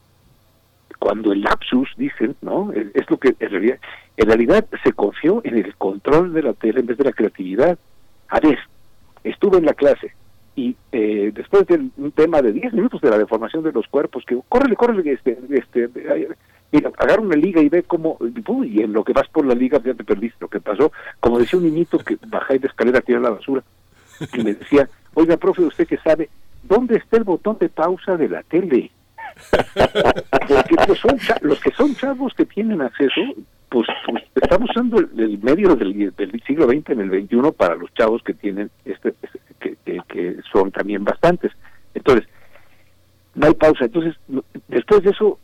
Cuando el lapsus, dicen, ¿no? Es, lo que en realidad, en realidad se confió en el control de la tele en vez de la creatividad. A ver, estuve en la clase y eh, después de un tema de 10 minutos de la deformación de los cuerpos, que córrele, córrele, este, este, mira, agarra una liga y ve cómo, uy, en lo que vas por la liga ya te perdiste lo que pasó. Como decía un niñito que baja de escalera a tirar la basura, y me decía, oiga, profe, usted que sabe, ¿dónde está el botón de pausa de la tele? Porque pues, los que son chavos que tienen acceso, pues, pues, estamos usando el, medio del, siglo XX en el XXI para los chavos que tienen, este, este, que, que, son también bastantes. Entonces, no hay pausa. Entonces, después de eso,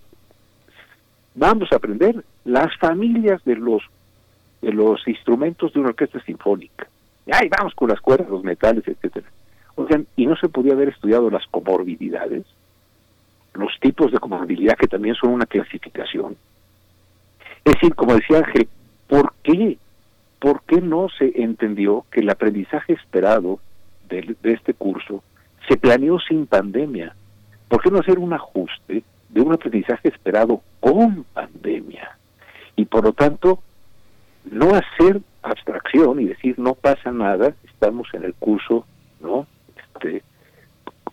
vamos a aprender las familias de los de los instrumentos de una orquesta sinfónica. Y ahí vamos con las cuerdas, los metales, etcétera. Oigan, y no se podía haber estudiado las comorbidades, los tipos de comorbilidad que también son una clasificación. Es decir, como decía Ángel, ¿por qué? ¿Por qué no se entendió que el aprendizaje esperado de, este curso se planeó sin pandemia? ¿Por qué no hacer un ajuste de un aprendizaje esperado con pandemia. Y por lo tanto, no hacer abstracción y decir no pasa nada, estamos en el curso, ¿no? Este,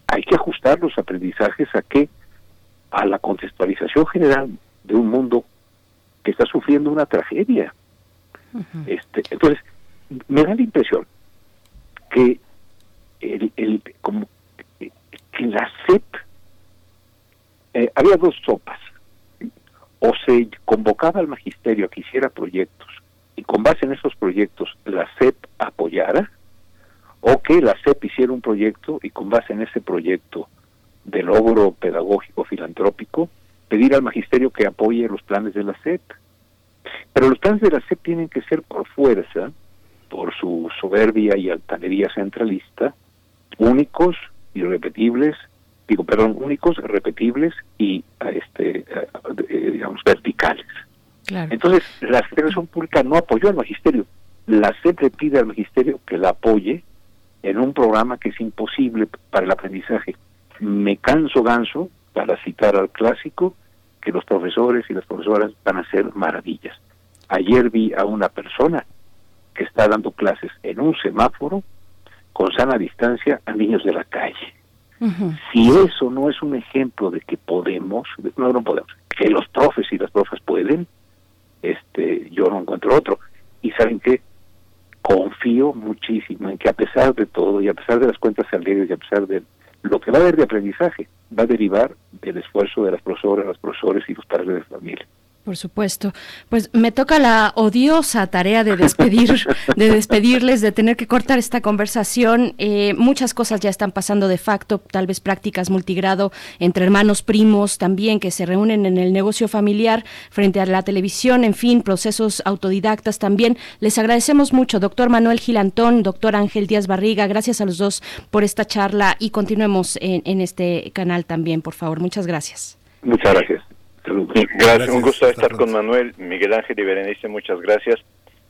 hay que ajustar los aprendizajes a que a la contextualización general de un mundo que está sufriendo una tragedia. este, entonces, me da la impresión que el, el como que la CEP eh, había dos sopas. O se convocaba al magisterio a que hiciera proyectos y con base en esos proyectos la CEP apoyara, o que la CEP hiciera un proyecto y con base en ese proyecto de logro pedagógico filantrópico, pedir al magisterio que apoye los planes de la CEP. Pero los planes de la CEP tienen que ser por fuerza, por su soberbia y altanería centralista, únicos, irrepetibles, digo, perdón, únicos, repetibles y este eh, digamos verticales. Entonces, la Federación Pública no apoyó al magisterio. La CEP le pide al magisterio que la apoye en un programa que es imposible para el aprendizaje. Me canso ganso, para citar al clásico, que los profesores y las profesoras van a hacer maravillas. Ayer vi a una persona que está dando clases en un semáforo con sana distancia a niños de la calle. Si eso no es un ejemplo de que podemos, no, no podemos, que los profes y las profes pueden, este, yo no encuentro otro. Y saben que confío muchísimo en que a pesar de todo y a pesar de las cuentas alegres y a pesar de lo que va a haber de aprendizaje, va a derivar del esfuerzo de las profesoras, los profesores y los padres de familia. Por supuesto. Pues me toca la odiosa tarea de despedir, de despedirles, de tener que cortar esta conversación. Eh, muchas cosas ya están pasando de facto, tal vez prácticas multigrado entre hermanos primos también que se reúnen en el negocio familiar frente a la televisión, en fin, procesos autodidactas también. Les agradecemos mucho, doctor Manuel Gilantón, doctor Ángel Díaz Barriga. Gracias a los dos por esta charla y continuemos en, en este canal también, por favor. Muchas gracias. Muchas gracias. Gracias, un gusto estar con Manuel, Miguel Ángel y Berenice, muchas gracias.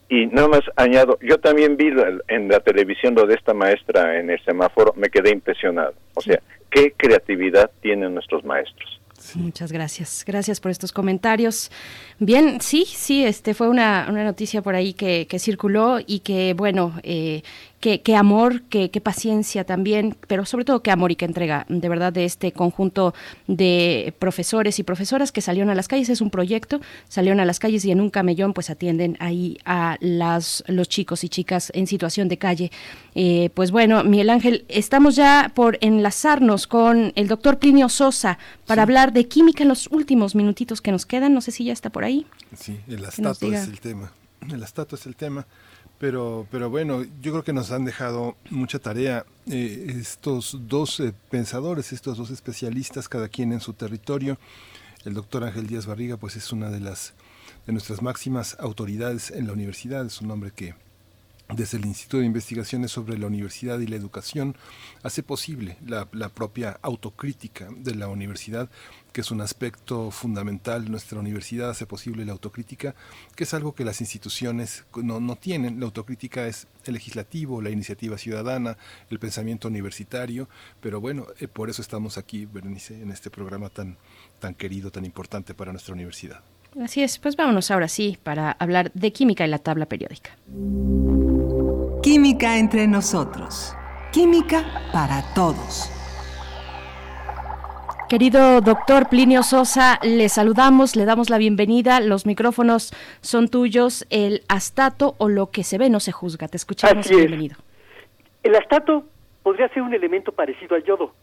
Y nada más añado, yo también vi en la televisión lo de esta maestra en el semáforo, me quedé impresionado. O sea, qué creatividad tienen nuestros maestros. Muchas gracias. Gracias por estos comentarios. Bien, sí, sí, este fue una, una noticia por ahí que, que circuló y que, bueno, eh, qué, amor, qué, paciencia también, pero sobre todo qué amor y qué entrega, de verdad, de este conjunto de profesores y profesoras que salieron a las calles. Es un proyecto, salieron a las calles y en un camellón pues atienden ahí a las, los chicos y chicas en situación de calle. Eh, pues bueno, Miguel Ángel, estamos ya por enlazarnos con el doctor Plinio Sosa para hablar de química en los últimos minutitos que nos quedan. No sé si ya está por ahí. Sí, el astato es el tema. El astato es el tema. Pero, pero bueno, yo creo que nos han dejado mucha tarea eh, estos dos eh, pensadores, estos dos especialistas, cada quien en su territorio. El doctor Ángel Díaz Barriga, pues es una de las de nuestras máximas autoridades en la universidad, es un hombre que desde el Instituto de Investigaciones sobre la Universidad y la Educación hace posible la, propia autocrítica de la universidad que es un aspecto fundamental. Nuestra universidad hace posible la autocrítica, que es algo que las instituciones no, no tienen. La autocrítica es el legislativo, la iniciativa ciudadana, el pensamiento universitario, pero bueno, eh, por eso estamos aquí, Berenice, en este programa tan, tan querido, tan importante para nuestra universidad. Así es, pues vámonos ahora sí para hablar de química y la tabla periódica. Química entre nosotros. Química para todos. Querido doctor Plinio Sosa, le saludamos, le damos la bienvenida. Los micrófonos son tuyos. El astato o lo que se ve no se juzga. Te escuchamos. Bienvenido. El astato podría ser un elemento parecido al yodo.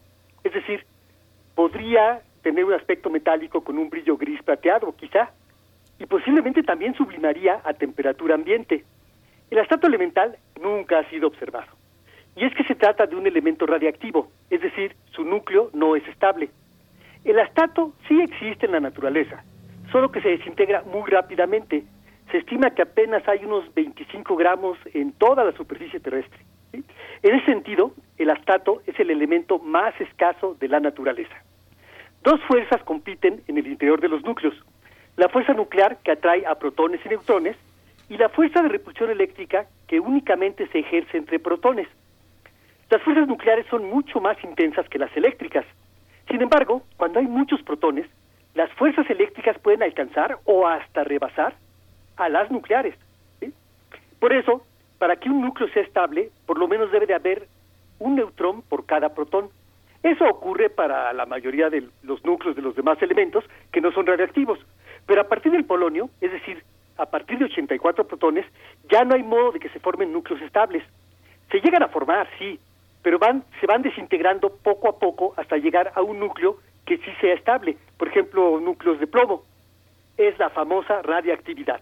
Es decir, podría tener un aspecto metálico con un brillo gris plateado, quizá. Y posiblemente también sublimaría a temperatura ambiente. El astato elemental nunca ha sido observado. Y es que se trata de un elemento radiactivo, es decir, su núcleo no es estable. El astato sí existe en la naturaleza, solo que se desintegra muy rápidamente. Se estima que apenas hay unos 25 gramos en toda la superficie terrestre. En ese sentido, el astato es el elemento más escaso de la naturaleza. Dos fuerzas compiten en el interior de los núcleos. La fuerza nuclear que atrae a protones y neutrones y la fuerza de repulsión eléctrica que únicamente se ejerce entre protones. Las fuerzas nucleares son mucho más intensas que las eléctricas sin embargo, cuando hay muchos protones, las fuerzas eléctricas pueden alcanzar o hasta rebasar a las nucleares. Por eso, para que un núcleo sea estable, por lo menos debe de haber un neutrón por cada protón. Eso ocurre para la mayoría de los núcleos de los demás elementos que no son radiactivos. Pero a partir del polonio, es decir, a partir de 84 protones, ya no hay modo de que se formen núcleos estables. Se llegan a formar, sí, pero van, se van desintegrando poco a poco hasta llegar a un núcleo que sí sea estable. Por ejemplo, núcleos de plomo. Es la famosa radiactividad.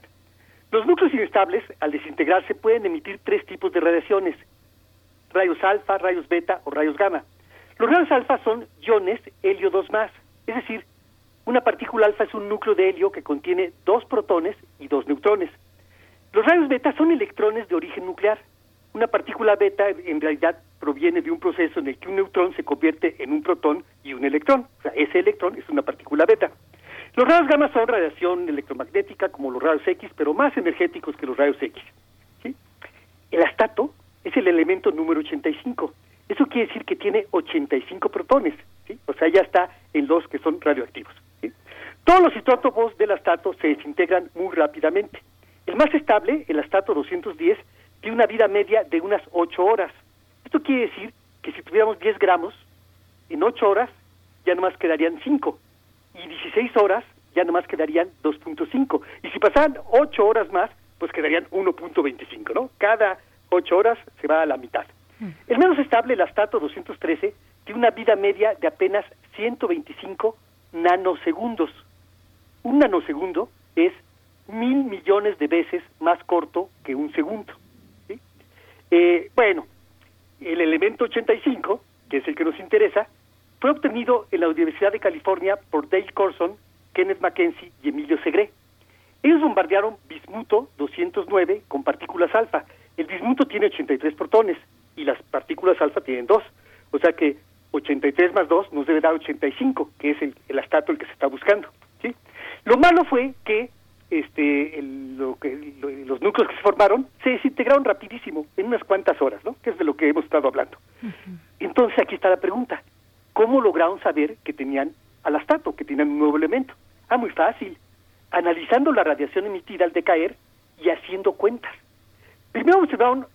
Los núcleos inestables, al desintegrarse, pueden emitir tres tipos de radiaciones. Rayos alfa, rayos beta o rayos gamma. Los rayos alfa son iones helio 2 más. Es decir, una partícula alfa es un núcleo de helio que contiene dos protones y dos neutrones. Los rayos beta son electrones de origen nuclear. Una partícula beta en realidad proviene de un proceso en el que un neutrón se convierte en un protón y un electrón. O sea, ese electrón es una partícula beta. Los rayos gamma son radiación electromagnética como los rayos X, pero más energéticos que los rayos X. El astato es el elemento número 85. Eso quiere decir que tiene 85 protones. O sea, ya está en los que son radioactivos. ¿sí? Todos los isótopos del astato se desintegran muy rápidamente. El más estable, el astato 210, tiene una vida media de unas 8 horas. Esto quiere decir que si tuviéramos 10 gramos, en 8 horas ya nomás quedarían 5. Y 16 horas ya nomás quedarían 2.5. Y si pasaran 8 horas más, pues quedarían 1.25, ¿no? Cada 8 horas se va a la mitad. El menos estable, el astato 213, tiene una vida media de apenas 125 nanosegundos. Un nanosegundo es mil millones de veces más corto que un segundo. Eh, bueno, el elemento 85, que es el que nos interesa, fue obtenido en la Universidad de California por Dale Corson, Kenneth Mackenzie y Emilio Segre. Ellos bombardearon bismuto 209 con partículas alfa. El bismuto tiene 83 protones y las partículas alfa tienen 2. O sea que 83 más 2 nos debe dar 85, que es el, el astato el que se está buscando. ¿sí? Lo malo fue que este el- lo que lo- los núcleos que se formaron se desintegraron rapidísimo en unas cuantas horas, ¿no? Que es de lo que hemos estado hablando. Entonces aquí está la pregunta: ¿cómo lograron saber que tenían al astato, que tenían un nuevo elemento? Ah, muy fácil, analizando la radiación emitida al decaer y haciendo cuentas. Primero observaron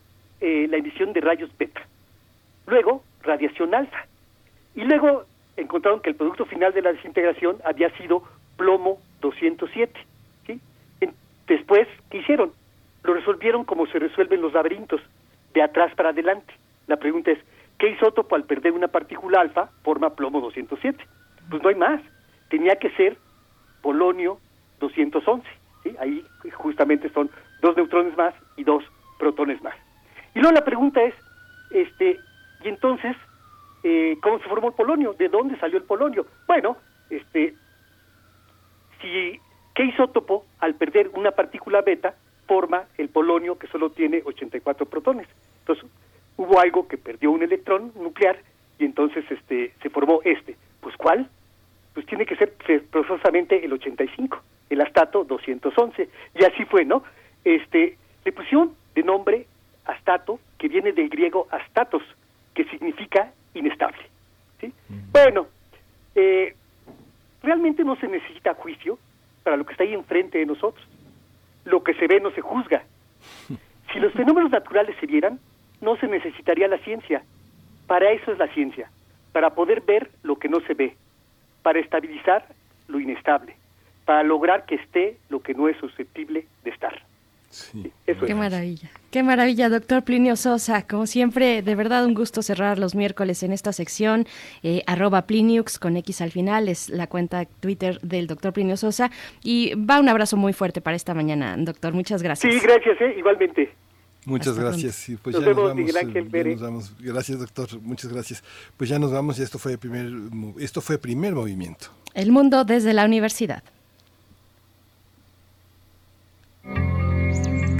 eh, la emisión de rayos beta, luego radiación alfa, y luego encontraron que el producto final de la desintegración había sido plomo 207. ¿sí? Después, ¿qué hicieron? Lo resolvieron como se resuelven los laberintos, de atrás para adelante. La pregunta es, ¿qué isótopo al perder una partícula alfa forma plomo 207? Pues no hay más. Tenía que ser polonio 211. ¿sí? Ahí justamente son dos neutrones más y dos protones más. Y luego la pregunta es, este, y entonces, eh, ¿cómo se formó el polonio? ¿De dónde salió el polonio? Bueno, este, si qué isótopo al perder una partícula beta forma el polonio que solo tiene 84 protones. Entonces, hubo algo que perdió un electrón nuclear y entonces este se formó este. Pues ¿cuál? Pues tiene que ser forzosamente el 85, el astato 211. Y así fue, ¿no? Este, le pusieron de nombre astato, que viene del griego astatos, que significa inestable. ¿sí? Bueno, eh, realmente no se necesita juicio para lo que está ahí enfrente de nosotros. Lo que se ve no se juzga. Si los fenómenos naturales se vieran, no se necesitaría la ciencia. Para eso es la ciencia, para poder ver lo que no se ve, para estabilizar lo inestable, para lograr que esté lo que no es susceptible de estar. Eso Qué es. maravilla. Qué maravilla, doctor Plinio Sosa. Como siempre, de verdad un gusto cerrar los miércoles en esta sección. Eh, arroba Pliniux con X al final es la cuenta Twitter del doctor Plinio Sosa. Y va un abrazo muy fuerte para esta mañana, doctor. Muchas gracias. Sí, gracias, ¿eh? igualmente. Muchas Hasta gracias. Sí, pues Nos ya vemos, nos vamos, Miguel Ángel eh, ya nos vamos. Gracias, doctor. Muchas gracias. Pues ya nos vamos y esto fue primer esto fue primer movimiento. El mundo desde la universidad.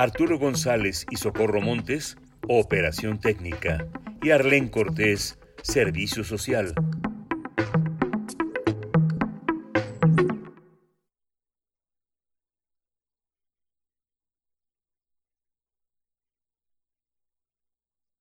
Arturo González y Socorro Montes, operación técnica. Y Arlén Cortés, servicio social.